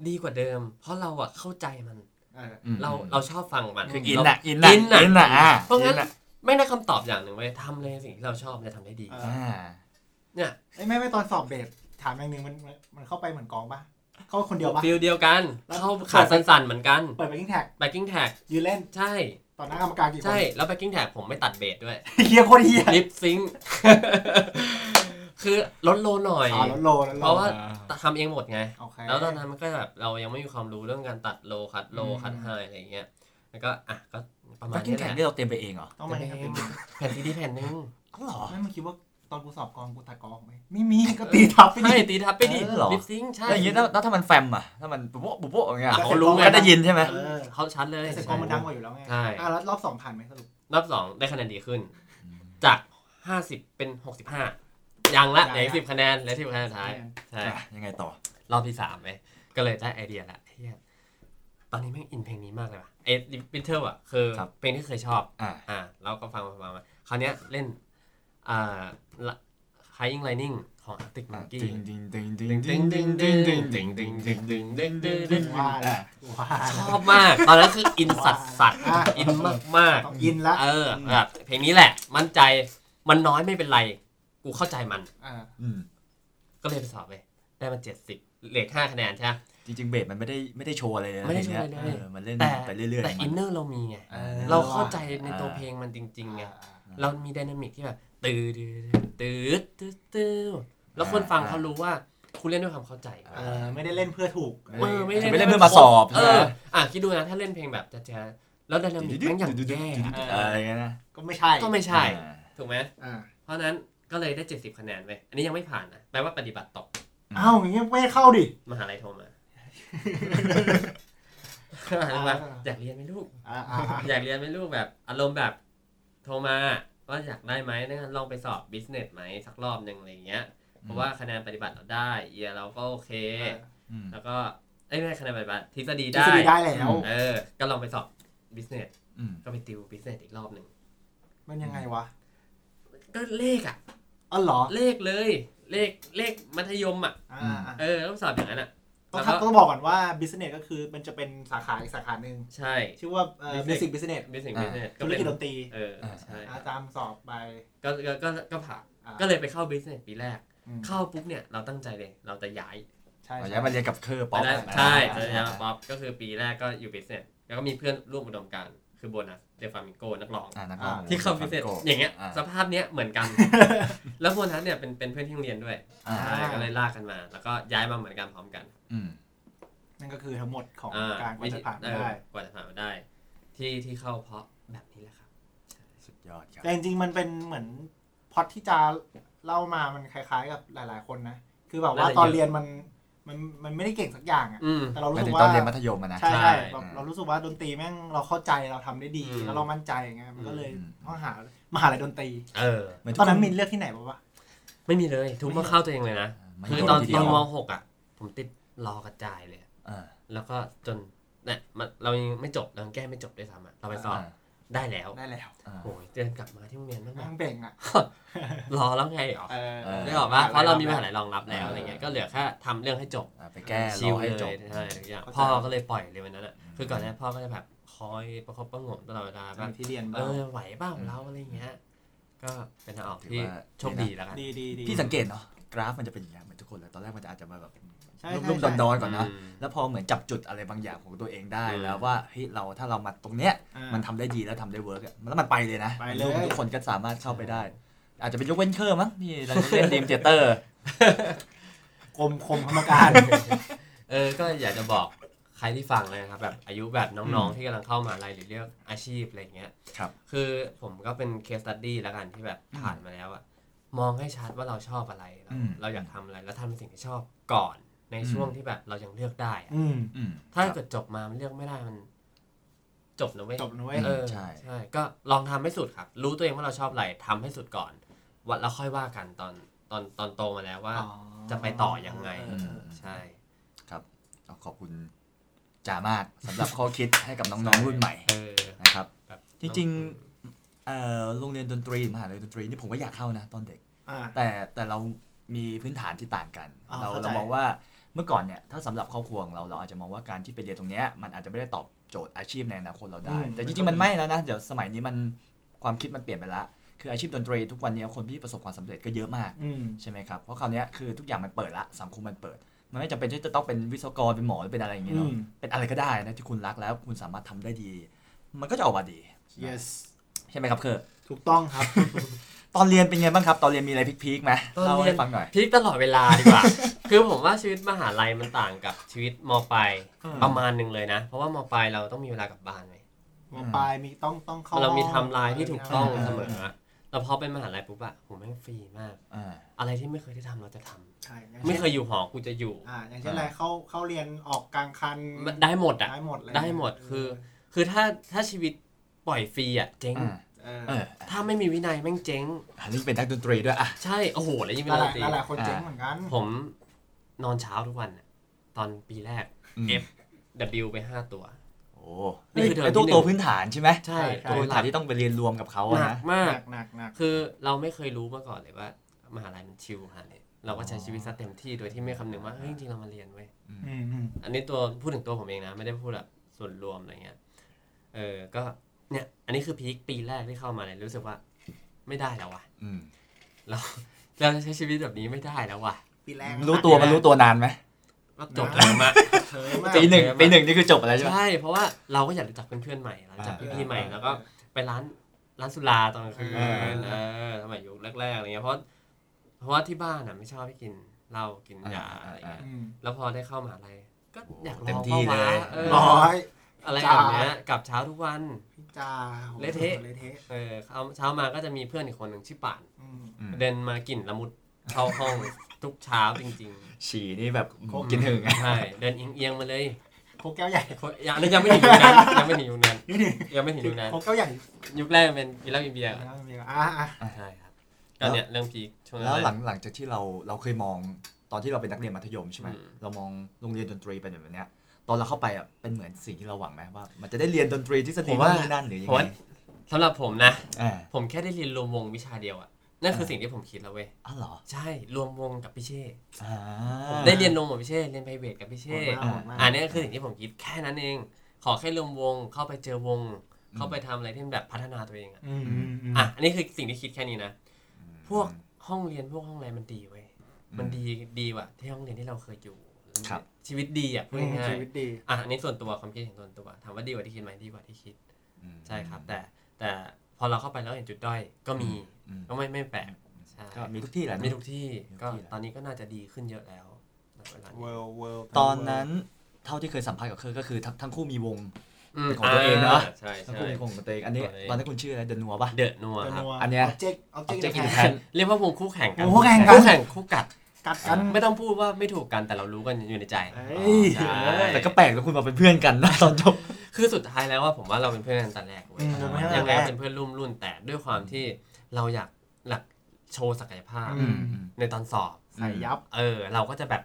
ดีกว่าเดิม เพราะเราอะเข้าใจมันเอออืมเราเราชอบฟังมันคืออินเราอะอินอะอินอะอินอะอะเพราะงั้นอินอะ ไม่ได้คำตอบอย่างหนึ่งเว้ยทำเลยสิ่งที่เราชอบจะทำได้ดี เออ่า เนี่ยไอ้ยไม่ไม่ตอนสอบเบสถามอย่างหนึ่งมันมันมันเข้าไปเหมือนกลองปะเข้าคนเดียวปะ feel เดียวกัน แล้ว เข้าขาสั่นๆเหมือนกันเปิด backing track backing track ยืนเล่นใช่ ต่อหน้ากรรมการกี่คนใช่ แล้ว backing tag ผมไม่ตัดเบสด้วย เหี้ยโคตรเหี้ย lip sync คือลด low หน่อย อ๋อแล้ว low แล้ว low เพราะว่า ทำเองหมดไง โอเคแล้วตอนนั้นมันก็แบบเรายังไม่มีความรู้เรื่องการตัด low คัด low อืม คัด high อะไรอย่างเงี้ย แล้วก็อะก็ ประมาณนี้แหละ backing ที่เราเตรียมไปเองเหรอต้องมาเองครับแผ่นซีดีแผ่นนึง อ๋อเหรอ ไม่มาคิดว่าตอนกูสอบกลองกูตัดกลองไหมไม่มีก็ตีทับไปดิใช่ตีทับไปดิเออเหรอ lip sync ใช่แล้วอย่างนี้ถ้าแล้วถ้ามันแฟมอะ ถ้ามันปุ๊บปุ๊บปุ๊บอย่างเงี้ยอะเขารู้ก็ได้ยินใช่ไหมเออเขาชัดเลย แต่กองมันดังกว่าอยู่แล้วไงใช่ อะแล้วรอบสองผ่านไหมสรุปรอบสองได้คะแนนดีขึ้น จาก 50 เป็น 65 ยังละเหลือสิบคะแนนเหลือสิบคะแนนสุดท้าย ใช่ อะยังไงต่อ รอบที่สามไปก็เลยได้ไอเดียละเฮีย ตอนนี้แม่งอินเพลงนี้มากเลยว่ะเอ็ดบิทเทิลอะคือครับเพลงที่เคยชอบอ่าอ่าเราก็ฟังฟังมาคราวเนี้ยเล่นอ่า High Lining ของ Arctic อะ Monkey ดึงดึงดึงดึดึงงดึดึงงดึดึงงดึดึงงดึดึงงดึดึงงดึดึงงดึดึงงดึงดึงดึงว่าอะว่าชอบมาก ตอนนั้นคืออินสัสสัสอะอินมากมากต้องอินละๆเออแบบเพลงนี้แหละ มั่นใจมันน้อยไม่เป็นไร กูเข้าใจมันอ่าอืมก็เลยไปสอบไปได้มาเจ็ดสิบเหลือห้าคะแนนใช่ไหม จริงๆเบสมันไม่ได้ไม่ได้โชว์อะไรเลยนะไม่ได้เพลงโชว์อะไรเลยเออมันเล่นแต่ไปเรื่อยๆแต่ของมัอินเนอร์เรามีไงออเราเข้าใจในตัวอ่าเพลงมันจริงๆไงอ่าเรามีไดนามิกที่แบบตื้อตื้อตื้อตื้อตื้อแล้วคนฟังเขารู้ว่าคุณเล่นด้วยความเข้าใจเออไม่ได้เล่นเพื่อถูกเออไม่ไม่เล่นเพื่อมาสอบเอใช่ไหมออะคิดดูนะถ้าเล่นเพลงแบบแจ๊สๆแล้วไดนามิกแม่งอย่างแย่อะเอออะไรเงี้ยนะก็ไม่ใช่ก็ไม่ใช่ อ่าถูกไหมอ่าเพราะฉะนั้นก็เลยได้ 70 คะแนนไปอันนี้ยังไม่ผ่านนะแปลว่าปฏิบัติตกอ้าวอย่างเงี้ยไม่เข้าดิมหาลัยโทรมา ว่าอยากเรียนไหมลูกอ่าอ่าอ่าอยากเรียนไหมลูกแบบอารมณ์แบบโทรมาว่าอยากได้ไหมนะลองไปสอบ business ไหมสักรอบหนึ่งอะไรอย่างเงี้ยเพราะว่าคะแนนปฏิบัติเราได้เอียเราก็โอเคอืมแล้วก็เอ้ยไม่ใช่คะแนนปฏิบัติทฤษฎีทฤได้ษฎีได้แล้วเออ ก็ลองไปสอบ business อืมก็ไปติว business อีกรอบหนึ่งมันยังไงวะก็เลขอะอ๋อเหรอเลขเลย เลขเลขมัธยมอะอ่าอ่าเออต้องสอบอย่างนั้นอะ ต้องแล้วก็ ต้องบอกก่อนว่า business ก็คือมันจะเป็นสาขาอีกสาขาหนึ่งใช่ ชื่อว่าเอ่อ Business music business business business ก็ธุรเป็นกิจดนตรีเออใช่อาจารย์สอบไปก็ก็ก็ก็ผ่านอ่าก็เลยไปเข้า business ปีแรก อืมเข้าปุ๊บเนี่ยเราตั้งใจเลยเราจะย้ายใช่เอาใช่ย้ายมาเรียนกับเคอร์ป๊อปไปได้อ่าใช่อ่าจะย้ายมาป๊อปก็คือปีแรกก็อยู่ business แล้วก็มีเพื่อนร่วมอุดมการณ์ คือโบนัส De Flamingo นักร้องอ่านักร้องที่เข้า business อย่างเงี้ยาสภาพเนี้ยเหมือนกัน แล้วโบนัสเนี่ยเป็นเป็นเพื่อนที่โรงเรียนด้วยอ่าใช่ก็เลยลากกันมา แล้วก็ย้ายมาเหมือนกันพร้อมกัน อืมนั่นก็คือทั้งหมดของอ่าการกว่าจะผ่านเอมาอได้กว่าจะผ่านมาได้ ที่ที่เข้าเพราะแบบนี้แหละครับสุดยอดครับแต่จริงๆมันเป็นเหมือนพล็อตที่จะเล่ามามันคล้าย ๆ กับหลาย ๆ คนนะคือแบบว่าน่าจะตอนเยอะเรียนมัน มันมันไม่ได้เก่งสักอย่างอะ อืม แต่เราหรู้มายสึถึกงว่าตอนเรียนมัธยมอะนะ ใช่ใช่ใช่แบบอ่าเรารู้สึกว่าดนตรีแม่งเราเข้าใจเราทำได้ดี อืม แล้วเรามั่นใจอย่างเงี้ยมันก็เลยอืม ต้องหามหาลัยดนตรี เออ เหมือนทุกตอนนั้นคมีเลือกที่ไหนบ้างวะ ไม่มีเลยทุกมาเข้าตัวเองเลยนะไม่คือโดตอนทีตเดีอยนวมหกอะ ผมติดรอกระจายเลยอ่าแล้วก็จนเนี่ยมันเรายังไม่จบเรายังแก้ไม่จบด้วยซ้ำอะเราไปสอบ อ่า ได้แล้วได้แล้วอ่าโอ้ยเดินกลับมาที่โรงเรียนต้องแบนั่บงเบ่งอะ รอแล้วไงเหรอเออเออได้บอกว่าเพราะเรามีมหาลัยรองรับแล้วอะไรเงี้ยก็เหลือแค่ทำเรื่องให้จบ อ่าไปแก้ชิรลอเลให้ยจบใช่ทุกอย่างเข้าใจ พ่อก็เลยปล่อยเลยวันนั้นอะคือก่อนหน้าพ่อก็จะแบบคอยประคบประหงมตลอดเวลาจะว่ามีที่เรียนเอบ้างอไหวเปล่าเราอะไรเงี้ย ก็เป็นทางออกถือที่ว่า โชคดีแล้วกัน ดีดีดีพี่สังเกตเนาะกราฟมันจะเป็นอย่างเงี้ยเหมือนทุกคนเลยตอนแรกมันจะอาจจะมาแบบ ใช่รุ่มใช่ๆดอนๆก่อนนะอืมแล้วพอเหมือนจับจุดอะไรบางอย่างของตัวเองได้อืม แล้วว่าเฮ้ยเราถ้าเรามาตรงเนี้ยอ่ามันทำได้ดีแล้วทำได้ work อะแล้วมันไปเลยนะไปเลย ทุกคนก็สามารถเข้าไปได้ อาจจะเป็นยกเว้นเคอร์มั้งที่เราเล่นดีมเจเตอร์ กรมคมกรรมการ เออ ก็อยากจะบอกใครที่ฟังเลยนะครับแบบอายุแบบน้องๆที่กำลังเข้ามาอะไรหรือเลือกอาชีพอะไรเงี้ยครับ คือผมก็เป็นเคสตัดดี้แล้วกันที่แบบผ่านมาแล้วอะมองให้ชัดว่าเราชอบอะไรเราอืม เราอยากทำอะไรแล้วทำในสิ่งที่ชอบก่อน ในช่วงที่แบบเรายังเลือกได้อะอืม อืมถ้าครับเกิดจบมามันเลือกไม่ได้มัน จบนะเว้ยจบนะเว้ย เออใช่ ใช่ก็ลองทำให้สุดครับ รู้ตัวเองว่าเราชอบอะไรทำให้สุดก่อนวัดแล้วค่อยว่ากันตอนตอนตอนโตมาแล้วว่าจะไปต่อยังไง เออเออ ใช่เอาขอบคุณจ่ามากสำหรับข้อคิดให้กับน้องๆรุ่นใหม่เออนะครับ แบบจริงเอ่อโรงเรียนดนตรีมหาลัยดนตรีนี่ผมก็อยากเข้านะตอนเด็ก อ่า แต่แต่เรามีพื้นฐานที่ต่างกัน อ่าเราเข้าใจ เรามองว่าเมื่อก่อนเนี่ยถ้าสำหรับครอบครัวของเราเราอาจจะมองว่าการที่ไปเรียนตรงเนี้ยมันอาจจะไม่ได้ตอบโจทย์อาชีพในอนาคตเราได้ แต่จริงๆมันไม่แล้วนะเดี๋ยวสมัยนี้มันความคิดมันเปลี่ยนไปละคืออาชีพดนตรีทุกวันนี้คนที่ประสบความสำเร็จก็เยอะมากอืมใช่ไหมครับเพราะคราวเนี้ยคือทุกอย่างมันเปิดละสังคมมันเปิด มันไม่จำเป็นที่จะต้องเป็นวิศวกรเป็นหมอหรือเป็นอะไรอย่างเงี้ยเนาะอืมเป็นอะไรก็ได้นะที่คุณรักแล้วคุณสามารถทำได้ดี มันก็จะออกมาดี yes ใช่ไหมครับเคอร์ถูกต้องครับ ตอนเรียนเป็นไงบ้างครับ ตอนเรียนมีอะไรพีคๆไหมตอนเล่าเรียน ให้ฟังหน่อย พีคตลอดเวลาดีกว่า คือผมว่าชีวิตมหาลัยมันต่างกับชีวิตมปลายอืม ประมาณหนึ่งเลยนะ เพราะว่ามปลายเราต้องมีเวลากลับบ้านไหมมปลายมีต้องต้องเข้าเรามีห้องไทำลายที่ถูกต้องเออ เสมอแล้วพอเป็นมหาลัยปุ๊บอะผมแม่งฟรีมาก อ่า อะไรที่ไม่เคยได้ทำเราจะทำใช่อย่างไม่เช่นเคยอยู่หอกูจะอยู่ อ่าอย่างเช่นอะไรเข้าเข้าเรียนออกกลางคันได้หมดอะ ได้หมดเลยได้หมดคือ คือถ้าถ้าชีวิตปล่อยฟรีอะเจ๊งอ่าเออเออ ถ้าไม่มีวินัยแม่งเจ๊งอันนี้เป็นนักดนตรีด้วยอะใช่โอ้โหแล้วยิ่งหเป็นลายดนตรีหลายๆคนเจ๊งเหมือนกัน ผมนอนเช้าทุกวันอะตอนปีแรกอืม F W ไปห้าตัวโอ้นี่คือเทอมไอ้ตัวที่หนึ่งตัวพื้นฐานใช่ไหมใช่ตัวพื้นฐานที่ต้องไปเรียนรวมกับเขาอะหนันะกมากหนักหนักหนักคือเราไม่เคยรู้มาก่อนเลยว่ามหาลัยมันชิลขนาดนี้เราก็ใช้ชีวิตซะเต็มที่โดยที่ไม่คำนึงว่าเฮ้ยจริงๆเรามาเรียนเว้ยอืมอืมอันนี้ตัวพูดถึงตัวผมเองนะ ไม่ได้พูดแบบส่วนรวมอะไรเงี้ยเออก็ เนี่ย อันนี้คือพีคปีแรกที่เข้ามาเลยรู้สึกว่า ไม่ได้แล้วว่ะอืมเราเราจะใช้ชีวิตแบบนี้ไม่ได้แล้วว่ะปีแรกรู้ตัวมันรู้ตัวนานไหมก็จบแล้วมาเคยมากปีหนึ่งเยอะมากปีหนึ่งนี่คือจบอะไรใช่ไหมใช่เพราะว่าเราก็อยากรู้จักเพื่อนๆใหม่เรารู้จักอ่าพี่ๆใหม่แล้วก็ไปร้านร้านสุราตอนกลางคืนเออเออสมัยยุคแรกๆอะไรเงี้ยเพราะเพราะว่าที่บ้านอะไม่ชอบให้กินเหล้ากินยาอะไรเงี้ยอืมแล้วพอได้เข้ามหาลัยก็อยากลเต็อมงที่ข้าเลยวะเออร้อยอะไรจ้าแบบเนี้ยกลับเช้าทุกวันพี่ จ้าโหเละเทะ เละเทะเออเช้าเช้ามาก็จะมีเพื่อนอีกคนหนึ่งชื่อป่าน อืม อืมเดินมากลิ่นละมุดเข้าห้อง ทุกเช้าจริงฉี่นี่แบบโคตรกินถึงๆใช่เดินเอียงๆมาเลยโคกแก้วใหญ่ยังยังไม่ถึงยุคนั้นยังไม่ถึงยุคนั้นนี่นี่ยังไม่ถึงยุคนั้นโคกแก้วใหญ่ยุคแรกเป็นกินเหล้ากินเบียร์ก่อนแล้วมีอะอะใช่ครับก็เนี่ยเรื่องพีคช่วงนั้แล้วนหลังหลังจากที่เราเราเคยมองตอนที่เราเป็นนักเรียนมัธยมใช่ไหมอืม เรามองโรงเรียนดนตรีเป็นแบบเนี้ย ตอนเราเข้าไปอะเป็นเหมือนสิ่งที่เราหวังไหมว่า มันจะได้เรียนดนตรีทฤษฎีนู่นนี่นั่นหรือยังผมไงว่าสำหรับผมนะอ่าผมแค่ได้เรียนรวมวงวิชาเดียวอะนั่นคือสิ่งที่ผมคิดแล้วเว้ยอ๋อเหรอ ใช่ รวมวงกับพี่เช่อ่าได้เรียนรวมกับพี่เช่เรียนไพรเวทกับพี่เช่โหดมากโหดมากอันนี้คือสิ่งที่ผมคิดแค่นั้นเอง ขอแค่รวมวงเข้าไปเจอวง เข้าไปทำอะไรที่มันแบบพัฒนาตัวเองอะอืมอืมอืมอะอันนี้คือสิ่งที่คิดแค่นี้นะ พวกห้องเรียนพวกห้องอะไรมันดีเว้ยมันดีดีกว่าที่ห้องเรียนที่เราเคยอยู่ครับ ชีวิตดีอะพูดอืมง่าชียวิตดีๆอะอันนี้ส่วนตัวความคิดเห็นส่วนตัวถามว่าดีกว่าที่คิดไหมดีกว่าที่คิดอืมใช่ครับ แต่แต่พอเราเข้าไปแล้วเห็นจุดด้อยก็มีอืมก็ไม่ไม่แปลกใช่ก็มีทุกที่แหละมีเนทุอะกที่มีทุกก็ที่แหละตอนนี้ก็น่าจะดีขึ้นเยอะแล้วณเวลานี้ world world ตอนนั้นเท่าที่เคยสัมภาษณ์กับเคยก็คือทั้งทั้งคู่มีวงอืมเป็นของตัวเองเนอะใช่ทั้งใช่คู่มีวงของตัวเองอันนี้ตัวเองตอนนั้นคุณชื่ออะไรเดนัวป่ะเดอะนัวครับอันเนี้ยเจกเอาเจก Object อิ in น the แท Hand เรียกว่าวงคู่แข่งกันโอ้โหแข่งกันคู่แข่งคู่กัด กัดกัน ไม่ต้องพูดว่าไม่ถูกกันแต่เรารู้กันอยู่ในใจเอ้ย ใช่แต่ก็แปลกแล้วคุณมาเป็นเพื่อนกันนะตอนจบ คือสุดท้ายแล้วว่าผมว่าเราเป็นเพื่อนกันแต่แรกเว้ยอืมไม่ใช่ยังไงแต่แรก็กเป็นเพื่อนรุ่มรุ่นแต่ด้วยความที่เราอยากหลักโชว์ศักยภาพอืม ในตอนสอบ ใส่ยับ เออ เราก็จะแบบ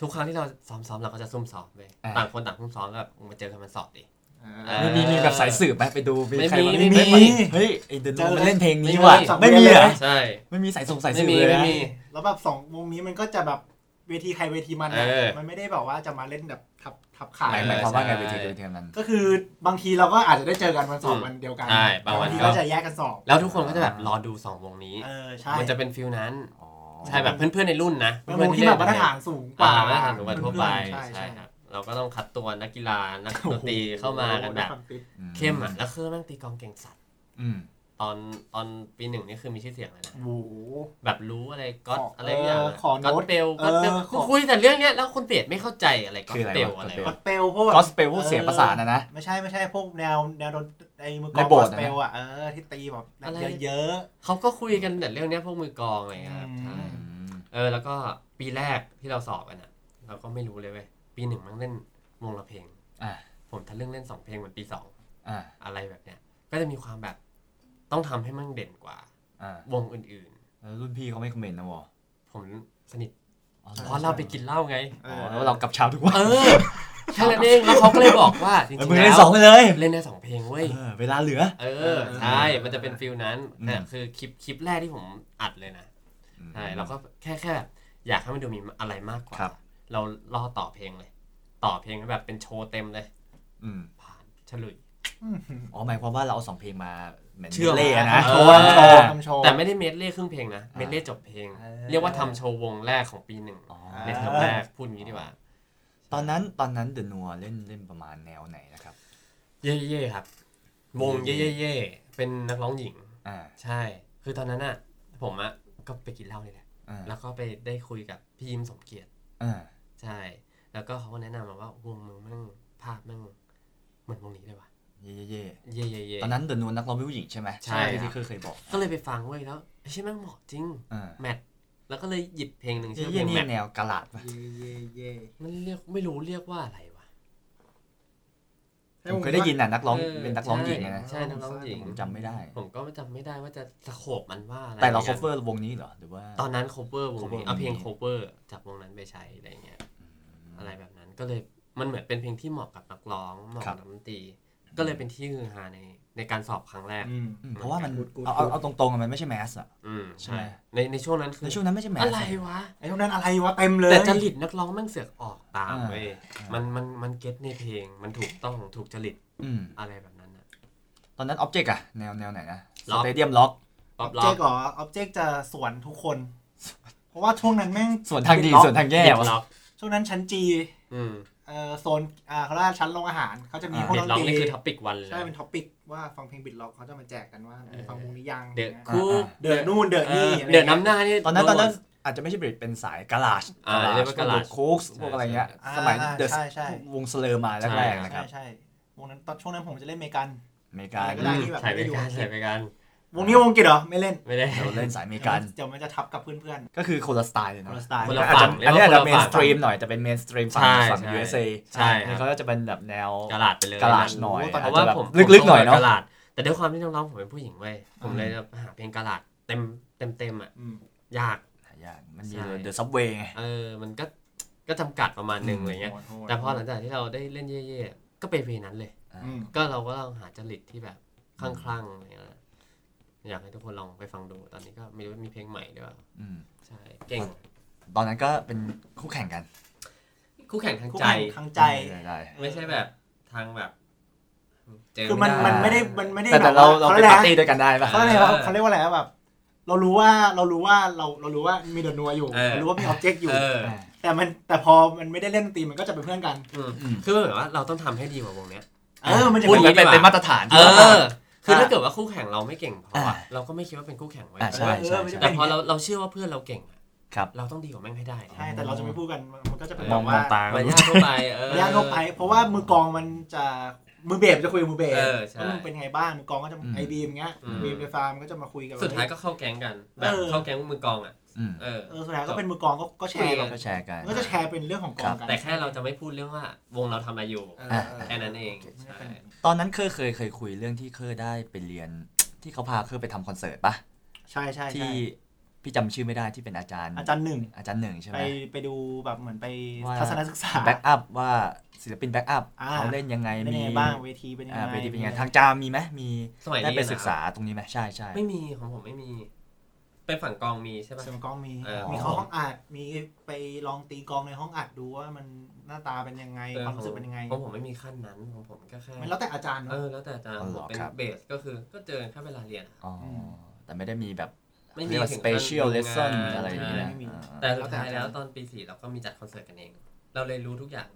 ทุกครั้งที่เราซ้อมๆเราก็จะซุ่มซ้อมไปอ่า ต่างคนต่างซุ่มซ้อมแบบมาเจอกันมันสอบดิ เออ มีมีมีแบบสายสืบไหมไปดูไม่ใครมีวะไม่มี เฮ้ยเฮ้ยไอเดนัวมันเล่นเพลงนี้ว่ะไม่ไม่มีมีเหรอใช่ ไม่มีสายส่งสายไม่สืบมีเลยไม่นะมี แล้วแบบสองวงนี้มันก็จะแบบเวทีใครเวทีมันอะเออ มันไม่ได้แบบว่าจะมาเล่นแบบทับทับขาหมายยหมายความว่าไงใช่ไปทีไปทีนั้น ก็คือบางทีเราก็อาจจะได้เจอกันวันสอบอืมวันเดียวกันใช่บางวัน ทีก็ก็จะแยกกันสอบแล้วทุกคนก็จะแบบรอดูสองวงนี้ เออใช่มันจะเป็นฟิลนั้น อ๋อ ใช่แบบเพื่อนๆในรุ่นนะเป็นวงที่แบบมาตรฐานสูงกกว่าว่ามาตรฐานสูงกว่าทั่วไปใช่ใช่ใช่ครับเราก็ต้องคัดตัวนักกีฬานักดนตรีเข้ามากันแบบ เข้มอะแล้วคือแม่งตีกลองเก่งสัตว์อืม ตอนตอนปีหนึ่งนี่คือมีชื่อเสียงเลยนะ โอ้โห แบบรู้อะไรก็ขออะไรอย่างเออขอโน้ก็ตเปลก็เปลเออขอ คุยแต่เรื่องเนี้ยแล้วคนเปรตไม่เข้าใจอะไรก็คืออะไรเปลวะ อะไร gospel วะกอสเปลพวกแบบ กอสเปลพวกเสียงประสานนะนะ ไม่ใช่ไม่ใช่พวกแนวแนวดนไอ้มือกลในองโบกสอถ์สอะนะ เปลอะเออที่ตีแบบอะไร เยอะ เขาก็คุยกันแต่เรื่องเนี้ยพวกมือกลองอะไรอย่างเงี้ยครับอืม ใช่ เออแล้วก็ปีแรกที่เราสอบกันอะ เราก็ไม่รู้เลยเว้ยปีหนึ่งมันเล่นวงละเพลง อ่าผมทะลึ่งเล่นสองเพลงเหมือนปีสองอ่าอะไรแบบเนี้ย ก็จะมีความแบบ ต้องทำให้มันเด่นกว่าอ่าวงอื่นแล้วรุ่นพี่เขาไม่คอมเมนต์นะวะๆผมสนิทอ๋อเพราะเราไปกินเหล้าไงๆเออ๋ออแล้วเรากลับเช้าทุกวันเออแค่นั้นเองแล้วเขาก็เลยบอกว่าจริงเออๆมึงแล้เล่นวสองไปเลยเล่นได้สองเพลงเว้ยเออเวลาเหลือ เออใช่มันจะเป็นฟิลนั้นอืมแต่คือคลิปคลิปแรกที่ผมอัดเลยนะใช่เราก็แค่แค่แบบอยากให้มันดูมีอะไรมากกว่าครับเราล่อต่อเพลงเลย ต่อเพลงแบบเป็นโชว์เต็มเลยอืมผ่านเฉลย อ๋อหมายความว่าเราเอาสองเพลงมาเหมือนเชื่อมเล่นะทำโชว์ทำโชว์ทำโชว์แต่ไม่ได้เมดเล่ครึ่งเพลงนะอ่าเมดเล่จบเพลงเออเรียกว่าทำโชว์วงแรกของปีหนึ่งอ๋อในเทอมแรกพูดอย่างนี้ดีกว่า ตอนนั้นตอนนั้นเดอะนัวเล่นเล่นประมาณแนวไหนนะครับ เย่เย่ครับ วงเย่เย่เย่เป็นนักร้องหญิงอ่าใช่ คือตอนนั้นอะ ผมอะก็ไปกินเหล้านี่แหละอ่าแล้วก็ไปได้คุยกับพี่ยิมสมเกียรติอ่าใช่ แล้วก็เขาก็แนะนำมาว่าวงมึงแม่งภาพแม่งเหมือนวงนี้เลยว่ะ เย่เย่เย่เย่เย่เย่ ตอนนั้นเดอะนัวนักร้องเป็นผู้หญิงใช่ไหมใช่ที่ครับ ที่เคยเคยบอก ก็เลยไปฟังเว้ยแล้วไอ้ใช่แม่งเหมาะจริงอ่าแมท แล้วก็เลยหยิบเพลงหนึ่งเย่ชื่อเพเย่ลงนี่แมทแนวกาลาดปะเย่เย่เย่มันเรียกไม่รู้เรียกว่าอะไรวะ ผมเคยได้ยินน่ะนักร้องเออเป็นนักร้องหญิงใช่นะใช่นักร้องหญิง ผมจำไม่ได้ ผมก็จำไม่ได้ว่าจะสโคบมันว่าอะไรแต่เราหมือนกัน cover วงนี้เหรอหรือว่า ตอนนั้น cover วง cover นี้เอาเพลง วงนี้ cover จากวงนั้นไปใช้อะไรเงี้ย อะไรแบบนั้นก็เลยมันเหมือนเป็นเพลงที่เหมาะกับนักร้องเหมาะครักับบ นักดนตรี ก็เลยเป็นที่ฮือฮาในในการสอบครั้งแรก อืมอืมเพราะว่ามัน Good, good, เอาเอา good เอาตรงๆอะมันไม่ใช่แมสอะ อืมใช่ไหมในในช่วงนั้นคือในช่วงนั้นไม่ใช่แมส อะไรวะ ไอ้ตรงนั้นอะไรวะเต็มเลยแต่จริตนักร้องแม่งเสือกออกตามอ่า เว้ยอ่ามัมันมันมันเก็ตในเพลง มันถูกต้องถูกจริตอืมอะไรแบบนั้นนะ ตอนนั้นออบเจกต์อะแนวแนวไหนนะส Lock เตเดียมล็อก ป๊อปอล็เจอกกต์เหรอออบเจกต์จะสวนทุกคน เพราะว่าช่วงนั้นแม่ง ส่วนทางดี ล็อก ส่วนทางแย่เด็ดวะ ล็อกช่วงนั้นชั้นจี อืม เอ่อโซนอ่าเขาเรียกว่าชั้นโรงอาหารเขาจะมีอ่าพวกเด็ดดนล็อกตรีนี่คือท็อปิกวันเลยใช่เป็นท็อปิกว่าฟังเพลงบิดล็อกเขาจะมาแจกกันว่าเออฟังวงนี้ยังเดอะนี่ยคูเดอะนู่นเดอะเอนี่ออะไรเดือดน้ำหน้านี่ ตอนนั้นตอนนั้นโดอาจจะไม่ใช่เป็นสายกาลาชอ่าเรียกว่า garage คุกพวกอะไรเงี้ย อ่าสมัยอ่าเดอะใช่ใช่วงสเลอร์มาแรกๆนะคใช่รับใช่วงนั้นตอนช่วงนั้นผมจะเล่นเมกันอเมริกาอะไรก็ได้ที่แบบใส่ไปไม่ได้อยู่กันใส่ไปกัน วงนี้วงอังกิจเหรอ ไม่เล่นไม่ได้ เราเล่นสายอเมริเดี๋ยวกัมันนเดี๋ยวมันจะทับกับเพื่อน ก็คือคนละสไตล์เลยๆคนะนละสไตล์ คนละอาจฝั่จะงอันนี้อาจจะเรีเมยกนว่าสตรีมหน่อยแต่เป็นเมนสตรีมฝั่งใช่ฝั่ง ใช่ USA ใช่อันนี้เขาก็จะเป็นแบบแนว กระลาดไปเลยกาลาชหน่อยโอ้โหตอนเพนั้นราะว่าอจจะแบบผมลึกๆหน่อยเนาะกระลาดแต่ด้วยความที่น้องๆผมเป็นผู้หญิงเว้ยผมอืมเลยจะหาเพลงกระลาดเต็มเต็มเต็มอะอืม ยากยากมันมีใช่ เดอะซับเวย์ไง เออมันก็ก็จำกัดประมาณหนึ่งอืมอะไรเงี้ย โหดๆแต่พอหลังจากที่เราได้เล่นเย่ๆก็เป็นเพลงนั้นเลย อืมก็เราก็ลองหาจริตที่แบบคลั่งๆอะไรเงี้ย อยากให้ทุกคนลองไปฟังดู ตอนนี้ก็ไม่รู้ว่ามีเพลงใหม่ด้วยอืมใช่เก่งตอนนั้นก็เป็นคู่แข่งกัน คู่แข่งทางคู่ใจแข่งทางใจได้ได้ไม่ใช่แบบทางแบบเจอคือมันไได้มันไม่ได้มันไม่ได้แต่แต่เราเราเขาไปเรียกปาอะไรร์ตี้ด้วยกันได้ปะเขาเรียกอะไรเออเขาเรียกว่าอะไรแบบ เรารู้ว่าเรารู้ว่าเราเรารู้ว่ามีเดอะนัวอยู่เออเรารู้ว่ามีออบเจกต์อยู่เออแต่มันแต่พอมันไม่ได้เล่นดนตรีมันก็จะเป็นเพื่อนกันอืมอืมคือมันแบบว่าเราต้องทำให้ดีกว่าวงเนี้ยเออมันจะพูดเป็นอย่างนี้เป็นดีกว่าเป็นมาตรฐานเอที่ว่าอ คือถ้าเกิดว่าคู่แข่งเราไม่เก่งพออะอ่าเราก็ไม่คิดว่าเป็นคู่แข่งไว้ยอ่าใช่ใช่ใช่แต่พอเราเราเชื่อว่าเพื่อนเราเก่งอะครับเราต้องดีกว่าแม่งให้ได้ดิใช่แต่เราจะไม่พูดกันมันก็จะเป็นมแบองบมอว่างตามันยากทั่วไปเออระยะทั่วไปเพราะว่ามือกลองมันจะมือเบสจะคุยกับมือเบสเออใช่ว่ามึงเป็นไงบ้างมือกลองก็จะอืมไอบีมเงี้ยอืมบีมไฟฟ้ามันก็จะมาคุยกับสุดท้ายก็เข้าแก๊งกันแบบเออเข้าแก๊งมือกลองอะอืม เออ เออสุดท้ายก็เป็นมือกลองก็ก็แชร์กันก็แชร์กัน ก็จะแชร์เป็นเรื่องของกลองกันแต่แค่เราจะไม่พูดเรื่องว่าวงเราทำอะไรอยู่เออเออแค่นั้นเองไม่ได้ใช่เป็นตอนนั้นเคยเคยเคยคุยเรื่องที่เคยได้ไปเรียนที่เขาพาเคยไปทำคอนเสิร์ตปะใช่ใช่ที่ใช่พี่จำชื่อไม่ได้ที่เป็นอาจารย์ อาจารย์หนึ่งอาจารย์หนึ่งใช่ไหไปมไปดูแบบเหมือนไปว่าทัศนศึกษาแบ็กอัพว่าศิลปินแบ็กอัพอ่าเขาเล่นยังไงเป็นมียังไงบ้างเวทีเป็นยังอ่าไงเวทีเป็นยังไงทางจามมีไหมมีสมัยได้นี้ไปนะศึกษาตรงนี้ไหมใช่ใช่ไม่มีของผมไม่มี เป็นฝั่งกลองมีใช่ปะ เสียงกลองมี เออมีเข้าห้องอัด มีไปลองตีกลองในห้องอัดดูว่ามันหน้าตาเป็นยังไง เออ ความรู้สึกเป็นยังไงของผมไม่มีขั้นนั้นของผมก็แค่มันแล้วแต่อาจารย์เอเนาะอแล้วแต่อาจารย์ผมเป็นเบสก็คือก็เจอแค่เวลาเรียนอะ อ๋ออมแต่ไม่ได้มีแบบไม่มีเรียกว่า ถึง special ขั้น lesson ดูงานอะไรอย่างเงี้ยใช่ไม่มี อ่า แต่สุดท้ายแล้วตอนปีสี่เราก็มีจัดคอนเสิร์ตกันเอง เราเลยรู้ทุกอย่าง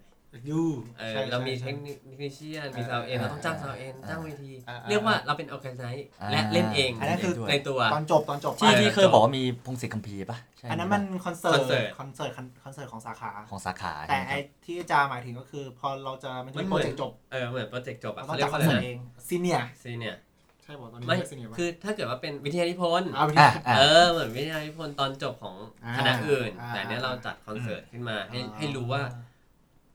ยูเออใช่เรามีใช่เทคนิคนิคเชียนมีเออซาวเอ็นเออเราต้องจ้างซาวเอ็นเออจ้างเวทีอ่า เรียกว่าเราเป็นออแกไนซ์อ่าและเล่นเองอันนั้นคือ ในตัว ตอนจบตอนจบที่เออที่เคยบอกว่ามีพงศิษฐ์คัมภีร์ปะใช่อันนั้นมันคอนเสิร์คอนเสิร์ตตคอนเสิร์ตคอนเสิร์ตของสาขา ของสาขาแต่ใช่ไหมไอครับ ที่อาจารย์หมายถึงก็คือ พอเราจะมันจะมีโปรเจกต์จบเออเหมือนโปรเจกต์จบเราอะต้อเขางเรียจักดคอว่านอะไรเสิร์ตนะเองsenior senior ใช่บอกตอนนี้ไม่ senior คือถ้าเกิดว่าเป็นวิทยานิพนธ์เอาไปอะอะ เออเหมือนวิทยานิพนธ์ตอนจบของอ่าคณะอื่น อ่า แต่เนี้ยเราจัดคอนเสิร์ตขึ้นมาให้ให้รู้ว่า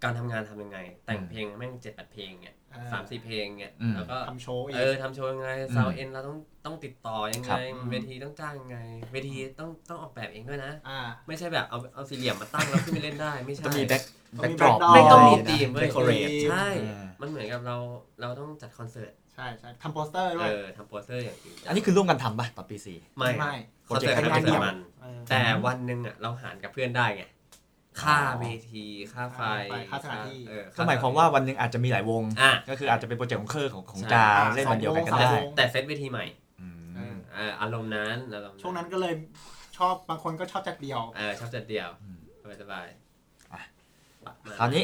การทำงานทำยังไง แต่งเพลงแม่งเจ็ดแปดเพลงเนี่ยเออสามสี่เพลงเนี่ยอืมแล้วก็ทำโชว์อีกเออทำโชว์ยังไง sound en เราต้องต้องติดต่อยังไงครับเวทีต้องจ้างยังไง เวทีต้องต้องออกแบบเองด้วยนะอ่าไม่ใช่แบบเอาเอาสี่เหลี่ยมมาตั้งแล้วขึ้นไปเล่นได้ไม่ใช่จะมี backต้องแบ็คมีดรอป backdrop ไม่ต้องมีอ๋อทีมเว้ย decorate ใช่เออมันเหมือนกับเราเราต้องจัดคอนเสิร์ตใช่ใช่ทำโปสเตอร์ด้วยเออทำโปสเตอร์อย่างจริงจังอันนี้คือร่วมกันทำปะตอนปีสี่ไม่ไม่คอนเสิร์ตโปรเจกต์เป็นคอนเสิร์ตมันเออแต่วันหนึ่งอะเราหารกับเพื่อนได้ไง ค่าเวทีค่าไฟค่าสถานที่เออก็หมายความว่าวันหนึงอาจจะมีหลายวงอะก็คืออาจจะเป็นโปรเจกต์ของเคอร์ของของใช่จาเล่นวันเดียวกันก็สองได้วงแต่เซตเวทีใหม่อืมเอออ่าอารมณ์นั้นอารมณ์ช่วงนั้นก็เลยชอบบางคนก็ชอบจัดเดียวเออชอบจัดเดี่ยวอืมสบายอะๆประมณคราวนี้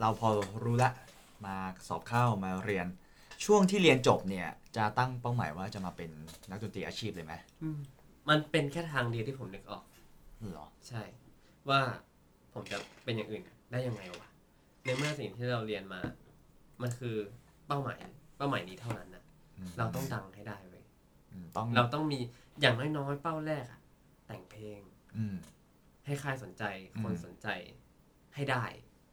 เราพอรู้ละมาสอบเข้ามาเรียน ช่วงที่เรียนจบเนี่ย จะตั้งเป้าหมายว่าจะมาเป็นนักดนตรีอาชีพเลยไหมมันเป็นแค่ทางเดียวที่ผมนึกออกเหรอใช่ ว่า ผมจะเป็นอย่างอื่นได้ยังไงวะในเมื่อสิ่งที่เราเรียนมา มันคือเป้าหมายเป้าหมายนี้เท่านั้นนะมเราต้องดังให้ได้เว้ยอืมต้องเราต้องมีอย่างน้อยๆเป้าแรกอะแต่งเพลง อืมให้ค่ายสนใจคนอืมสนใจให้ได้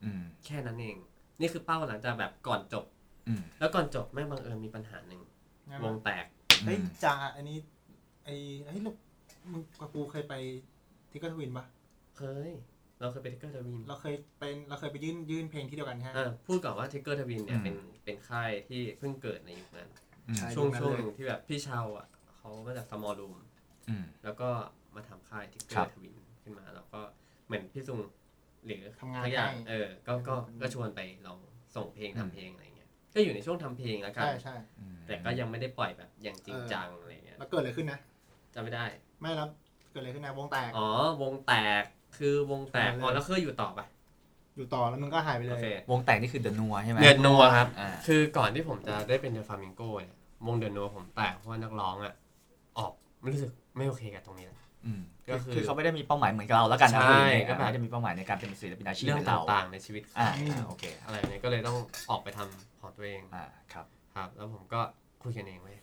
อืมแค่นั้นเอง นี่คือเป้าหลังจากแบบก่อนจบอืมแล้วก่อนจบแม่งบังเอิญมีปัญหาหนึ่งวงแตกเฮ้ยจ่าอันนี้ ไอ้เฮ้ยลูกมึงกับกูเคยไป Tigger Twin ปะเคย เราเคยไปทิกเกอร์ทวินเราเคยเป็นเราเคยไปยื่นยื่นเพลงที่เดียวกันใช่ไหมอ่าพูดก่อนว่า Tigger Twin เนี่ยเป็นเป็นค่ายที่เพิ่งเกิดในยุคนั้นอืมใช่ช่วงยุคนั้นช่วงเลยหนึ่งที่แบบพี่เชาวอะเขามาจากสมอลรูมอืมแล้วก็มาทำค่าย Tigger Twin ครับขึ้นมา แล้วก็เหมือนพี่ซุงหรือทำงานทุกอย่างให้เออ ก็ก็ก็ชวนไปลองส่งเพลงทำเพลงอะไรเงี้ย ก็อยู่ในช่วงทำเพลงแล้วกันใช่ใช่อืมแต่ก็ยังไม่ได้ปล่อยแบบอย่างจริงจังอะไรเงี้ยแล้วเกิดอะไรขึ้นนะจำไม่ได้ ไม่รับเกิดอะไรขึ้นนะวงแตกอ๋อวงแตก คือวงแตกเลยอ๋อแล้วเคยอยู่ต่อปะอยู่ต่อแล้วมึงก็หายไปเลโอย เควงแตกนี่คือเดนัวใช่ไหมเดือนนัวครับ อ่าคือก่อนที่ผมจะได้เป็นเดอะฟามิงโก้เนี่ยวงเดือนนัวผมแตกเพราะว่านักร้องอะ ออกไม่รู้สึกไม่โอเคกับตรงนี้อืมก็ก็คือ คือเขาไม่ได้มีเป้าหมายเหมือนกับเราแล้วกันนะใช่คือก็ก็แบบไม่ได้มีเป้าหมายในการเป็นศิลปินอาชีพเรื่องเหมือนเราต่างๆในชีวิตอ่าเขาอ่าโอเคอะไรเนี่ยก็เลยต้องออกไปทำของตัวเองอ่าครับ ครับ แล้วผมก็คุยกันเองไว้ย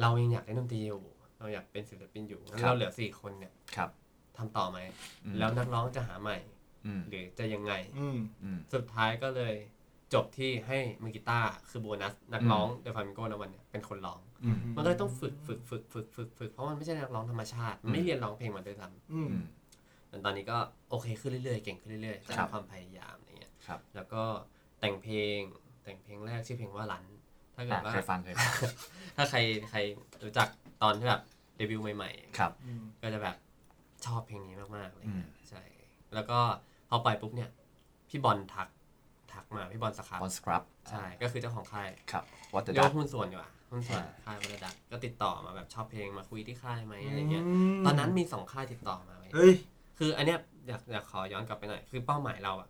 เรายังอยากเล่นดนตรีอยู่ เราอยากเป็นศิลปินอยู่งั้นครับ เราเหลือสี่คนเนี่ย ครับ ทำต่อไหมอืมแล้วนักร้องจะหาใหม่อืมหรือจะยังไงอืมอืมสุดท้ายก็เลยจบที่ให้มือกีตาร์คือโบนัส นักร้องเดอะฟามิงโกนะวันเนี่ยเป็นคนร้องอืมมันก็เลยต้องฝึกฝึกฝึกฝึกฝึกฝึกเพราะมันไม่ใช่นักร้องธรรมชาติมันไม่เรียนร้องเพลงมาด้วยซ้อืมอืมำแต่ตอนนี้ก็โอเคขึ้นเรื่อยๆ เก่งขึ้นเรื่อยๆครัจากบความพยายามอะไรเงี้ยครับแล้วก็แต่งเพลงแต่งเพลงแรกชื่อเพลงว่ารัน ถ้าเกิอะดว่าเคยฟังเคยฟังถ้าใครใครรู้จักตอนที่แบบเดบิวต์ใหม่ครับอืมๆก็จะแบบ ชอบเพลงนี้มากๆเลยอืมใช่ แล้วก็พอปล่อยปุ๊บเนี่ย พี่บอลทักทักมาพี่บอลสครับบอลสครับใช่ก็คือเจ้าของค่ายครับวอเตอร์เรียกดัว่าหุ้นส่วนดีกว่าหุ้นส่วนอ่าค่ายวัดักก็ติดต่อมาแบบชอบเพลงมาคุยที่ค่ายไหมอะไรเงี้ยตอนนั้นมีสองค่ายติดต่อมาเว้ยเฮ้ยคืออันเนี้ยอยากอยากขอย้อนกลับไปหน่อยคือเป้าหมายเราอะ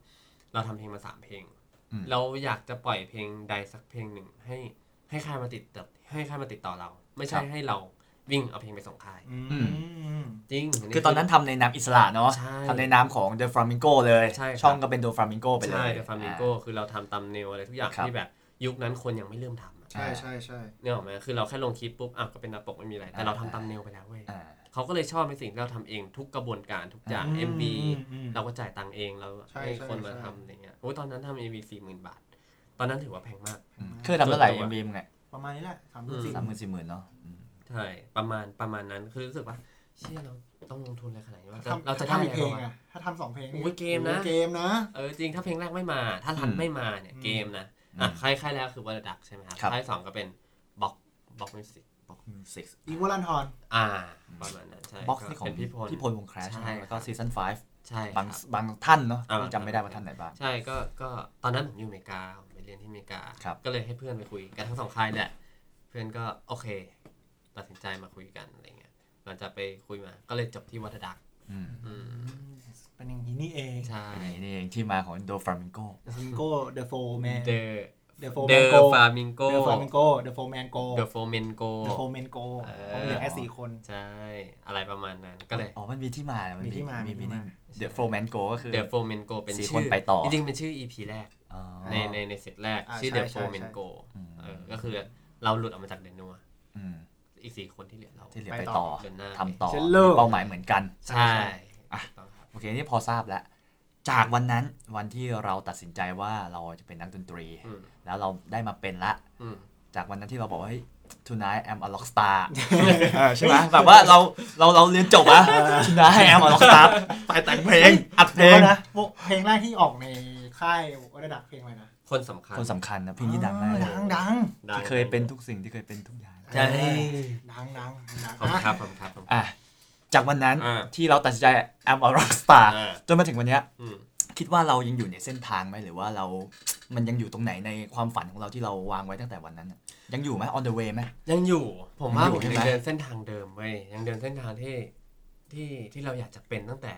เราทำเพลงมาสามเพลงอืมเราอยากจะปล่อยเพลงใดสักเพลงหนึ่งให้ให้ค่ายมาติดต่อให้ค่ายมาติดต่อเรา ไม่ใช่ให้เรา วิ่งเอาเพลงไปส่งค่ายอืม จริงคือตอนนั้นทำในนามอิสระเนาะใช่ทำในนามของ The Flamingo เลย ใช่ครับ ช่องก็เป็น The Flamingo ไปเลย ใช่เดอะฟามิงโกคือเราทำตามเนวอะไรทุกอย่างครับ ที่แบบยุคนั้นคนยังไม่เริ่มทำอะใช่ใช่ใช่ เนี่ยหรอกไหมคือเราแค่ลงคลิปปุ๊บอะก็เป็นหน้าปกไม่มีอะไร แต่เราทำตามเนวไปแล้วเว้ยอ่า เขาก็เลยชอบในสิ่งที่เราทำเองทุกกระบวนการทุกอย่าง อืม MV อืมเราก็จ่ายตังค์เองเราใช่ให้ใช่คนมาใช่ ทำอะไรเงี้ยโอ้ยตอนนั้นทำ MV สี่หมื่นบาท ตอนนั้นถือว่าแพงมากอืมคือทำเท่าไหร่ ส่วนตัว MV มึงไงประมาณนี้แหละสามอืมสี่สามหมื่นสี่หมื่นเนาะอืม ใช่ประมาณประมาณนั้นคือรู้สึกว่าเชื่อเราต้องลงทุนอะไรขนาดนี้ว่าทำเราจะถ้าได้มีอะไรเพลงวะอะถ้าทำสองเพลงโอ้ยเกมนะ โอ้ยเกมนะ เออจริงถ้าเพลงแรกไม่มา ถ้ารันอืมไม่มาเนี่ยอืม เกมนะอะค่ายค่ายแรกคือวัลดักใช่ไหมครับครับ ค่ายสองก็เป็นบ็อกบ็อกมิวสิกบ็อกมิวสิกอีวอลันทอน อ่าประมาณนั้นใช่บ็อกนี่ของเป็นพี่พลพี่พลวงแครชใช่แล้วก็ครับ ซีซั่น5ใช่บางครับบางท่านเนาะอ่า ที่จำไม่ได้ว่าท่านไหนบ้าง ใช่ก็ก็ตอนนั้นผมอยู่อเมริกาผมไปเรียนที่อเมริกา ครับก็เลยให้เพื่อนไปคุยกันทั้งสองค่ายแหละ เพื่อนก็โอเค ตัดสินใจมาคุยกันอะไรเงี้ยหลังจากไปคุยมา ก็เลยจบที่วัฒดักอืมอืมเป็นอย่างนี้นี่เองใช่นี่นี่เองที่มาของ The Flamingo ซิงโก้เดอะโฟแมนเดอเดอะโฟเดแมนอโกฟามิงโกเดอะฟลามิงโกเดอะโฟแมนโกเดอโฟเมนโกเดอะโฟแมนโกเออเขาเหลือแค่สี่คน ใช่ อะไรประมาณนั้นก็เลยอ๋อมันมีที่มา มันมีที่มามีมีที่มาเดอะโฟร์แมนโกก็คือเดอโฟเมนโกเป็นสี่ชื่คนไปต่อจริงๆเป็นชื่อ EP แรกอ๋อในในในเซตแรกอ่าชื่อใช่เดอใช่โฟเมนโกอืมเออก็คือเราหลุดออกมาจากเดนัว อืมอีกสี่คนที่เหลือเราที่เหลือไปไปต่ต่ออเดินหน้าทำต่อเชลเลอร์มีเป้าหมายเหมือนกัน ใช่อะ ถูกต้องครับ โอเคนี่พอทราบแล้ว จากวันนั้นวันที่เราตัดสินใจว่าเราจะเป็นนักดนตรี อืมแล้วเราได้มาเป็นละ อืม จากวันนั้นที่เราบอกว่าเฮ้ย tonight I'm a rock star เออใช่ไหมแบบว่าเราเราเราเรียนจบอะ tonight I'm a rock star ไปแต่งเพลงอัดเพลเดี๋ยวงนะพวกเพลงแรกที่ออกในค่ายวัฒดักเพลงอะไรนะคนสำคัญคนสำคัญนะเพลงนี้ดังมากอ๋อดังดังดัง ที่เคยเป็นทุกสิ่งที่เคยเป็นทุกอย่าง ใช่ดังดังดังขอบคุณอะครับขอบคุณครับผมอะจากวันนั้นอ่าที่เราตัดสินใจ I'm a rock star อ่า จนมาถึงวันเนี้ยอืม คิดว่าเรายังอยู่ในเส้นทางไหมหรือว่าเรา มันยังอยู่ตรงไหนในความฝันของเราที่เราวางไว้ตั้งแต่วันนั้นน่ะยังอยู่ไหม on the way ไหม ยังอยู่ ผมว่ายังอยู่ผมใช่ยังไหม เดินเส้นทางเดิมเว้ยยังเดินเส้นทางที่ที่ที่เราอยากจะเป็นตั้งแต่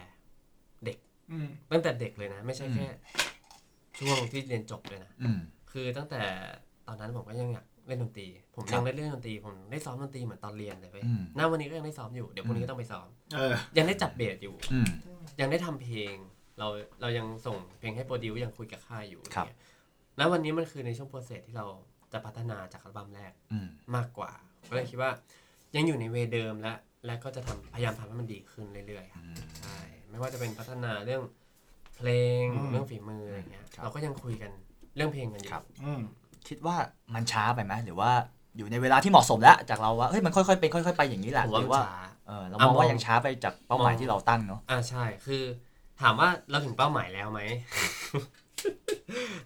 อืม ตั้งแต่เด็กเลยนะ ไม่ใช่อืมแค่ ช่วงที่เรียนจบเลยนะ อืม คือตั้งแต่ตอนนั้นผมก็ยังอยาก เล่นดนตรี ผมครัยับงได้เล่นดนตรี ผมได้ซ้อมดนตรีเหมือนตอนเรียนเลยเว้ยอืมหน้าวันนี้ก็ยังได้ซ้อมอยู่ เดี๋ยวพรุ่งนี้ก็ต้องไปซ้อมเออยังได้จับเบสอยู่อืมยังได้ทำเพลง เราเรายังส่งเพลงให้โปรดิวยังคุยกับค่ายอยู่ครับอะไรเงี้ยณวันนี้มันคือในช่วงโปรเซสที่เราจะพัฒนาจากอัลบั้มแรกอืมมากกว่า ก็เลยคิดว่า ยังอยู่ในเวย์เดิมและและก็จะทำพยายามทำให้มันดีขึ้นเรื่อยๆครับใช่ไม่ว่าจะเป็นพัฒนาเรื่องเพลงอืมเรื่องฝีมืออะไรเงี้ยครับเราก็ยังคุยกันเรื่องเพลงกันอยู่ ครับอืมคิดว่ามันช้าไปไหมหรือว่าอยู่ในเวลาที่เหมาะสมแล้ว จากเราว่าเฮ้ยมันค่อยๆเป็นค่อยๆไปอย่างนี้แหละผมหว่ารือมันว่าช้าเออเราอะมองว่ามองยังช้าไปจากเป้าหมายมองที่เราตั้งเนาะอ่าใช่คือ ถามว่าเราถึงเป้าหมายแล้วไหม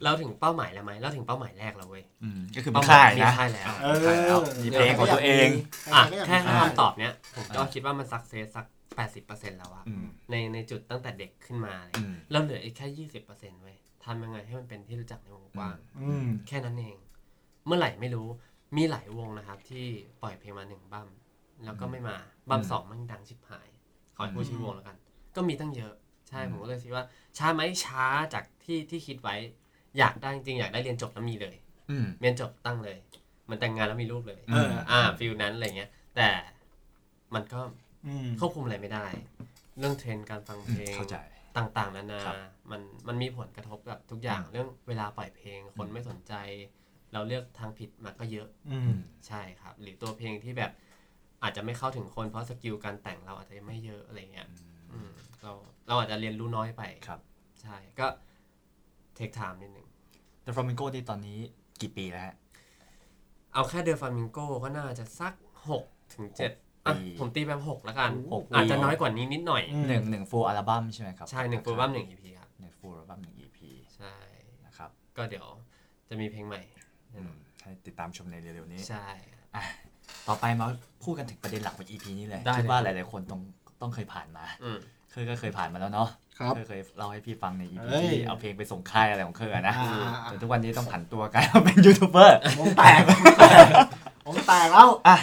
เราถึงเป้าหมายแล้วไหมเราถึงเป้าหมายแรกแล้วเว้ยอืมก็คือมีเป้าหมาค่ายมีนะค่ายแล้วเอมีค่ายแล้วอมีเพลงของตัวเองอะใรๆก็แค่อยากมีคำตอบเนี้ยผมก็อ่าคิดว่ามันสักเซสสักแปดสิบเปอร์เซ็นต์แล้วอะอืมในในจุดตั้งแต่เด็กขึ้นมาอะไรอืเงี้ยมเราเหลืออีกแค่ยี่สิบเปอร์เซ็นต์เว้ย ทำยังไงให้มันเป็นที่รู้จักในวงกว้างอืมแค่นั้นเอง เมื่อไหร่ไม่รู้มีหลายวงนะครับ ที่ปล่อยเพลงมาหนึ่งอัลบั้มแล้วก็ไม่มาบัมอืมสองมันดังชิบหาย ขอให้พูดอืมชื่อวงแล้วกัน ก็มีตั้งเยอะใช่อืมผมก็เลยคิดว่า ช้าไหมช้าจากที่ที่คิดไว้ อยากได้จริงๆอยากได้เรียนจบแล้วมีเลยอืมเรียนจบตั้งเลย มันแต่งงานแล้วมีลูกเลยเอออ่า feel นั้นอะไรเงี้ย แต่มันก็อืมควบคุมอะไรไม่ได้ เรื่องเทรนด์การฟังเพลงอืมเข้าใจ ต่างๆนานาครับมันมันมีผลกระทบกับทุกอย่างอืมเรื่องเวลาปล่อยเพลง คนอืมไม่สนใจ เราเลือกทางผิดมาก็เยอะอืมมใช่ครับ หรือตัวเพลงที่แบบอาจจะไม่เข้าถึงคนเพราะ skill การแต่งเราอาจจะยังไม่เยอะอะไรเงี้ยอืมเราเราอาจจะเรียนรู้น้อยไปครับ ใช่ก็ take time นิดนึงแต่ฟลามิงโกที่ตอนนี้กี่ปีแล้วฮะเอาแค่ The Flamingo ก็น่าจะสักหกถึงเจ็ด อะปีผมตีแบบหกแล้วกันหกปีอาจจะน้อยกว่านี้นิดหน่อยอืมหนึ่งหนึ่ง full album ใช่ไหมครับ ใช่หนึ่ง full album หนึ่ง EP ครับหนึ่ง full album หนึ่ง EP ใช่นะครับ ก็เดี๋ยวจะมีเพลงใหม่แน่อืนมอนให้ติดตามชมในเร็วๆนี้ใช่อะต่อไปมาพูดกันถึงประเด็นหลักของ EP นี้เลยได้คิดเลยว่าหลายๆคนต้องต้องเคยผ่านมาอืมเคยก็เคยผ่านมาแล้วเนาะครับเคยเคยเล่าให้พี่ฟังใน EP เอ้ยที่เอาเพลงไปส่งค่ายอะไรของเคยอะนะอ่าจนทุกวันนี้ต้องผันตัวกลายมาเป็นยูทูบเบอร์วงแตกวงแตกแล้วอะ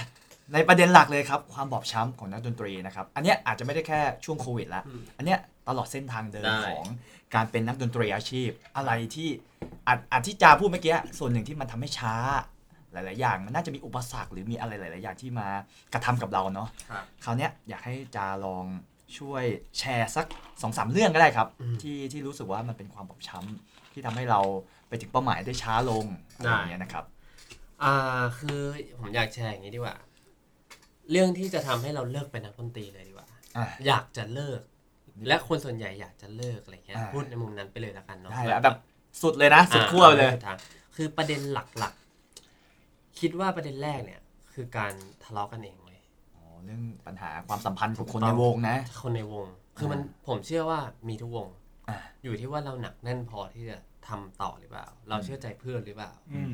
ในประเด็นหลักเลยครับ ความบอบช้ำของนักดนตรีนะครับ อันเนี้ยอาจจะไม่ได้แค่ช่วงโควิดละอืมอันเนี้ยตลอดเส้นทางเดินได้ ของการเป็นนักดนตรีอาชีพ อะไรที่อาจอาจที่จาพูดเมื่อกี้ส่วนหนึ่งที่มันทำให้ช้า หลาย ๆ อย่าง มันน่าจะมีอุปสรรคหรือมีอะไรหลาย ๆ อย่างที่มากระทำกับเราเนาะครับ คราวเนี้ยอยากให้จาลองช่วยแชร์สักสองสามเรื่องก็ได้ครับ อืมที่ที่รู้สึกว่ามันเป็นความบอบช้ำที่ทำให้เราไปถึงเป้าหมายได้ช้าลงอะไรอย่างเงี้ยนะครับ อ่าคือผมอยากแชร์อย่างนี้ดีกว่า เรื่องที่จะทำให้เราเลิกเป็นนักดนตรีเลยดีกว่าอะอยากจะเลิก และคนส่วนใหญ่อยากจะเลิกอะไรเงี้ยอ่าพูดในมุมนั้นไปเลยละกันเนาะได้แล้วแบบสุดเลยนะ สุดขั้วไปเลยอ่าสุดทางคือประเด็นหลักๆ คิดว่าประเด็นแรกเนี่ย คือการทะเลาะกันเองเว้ยอ๋อเรื่องปัญหาความสัมพันธ์ของคนถูกต้ในองวงนะ คนในวง คือมันอ่าผมเชื่อว่ามีทุกวงอ่าอยู่ที่ว่าเราหนักแน่นพอที่จะทำต่อหรือเปล่า เราเชื่อใจเพื่อนหรือเปล่าอืม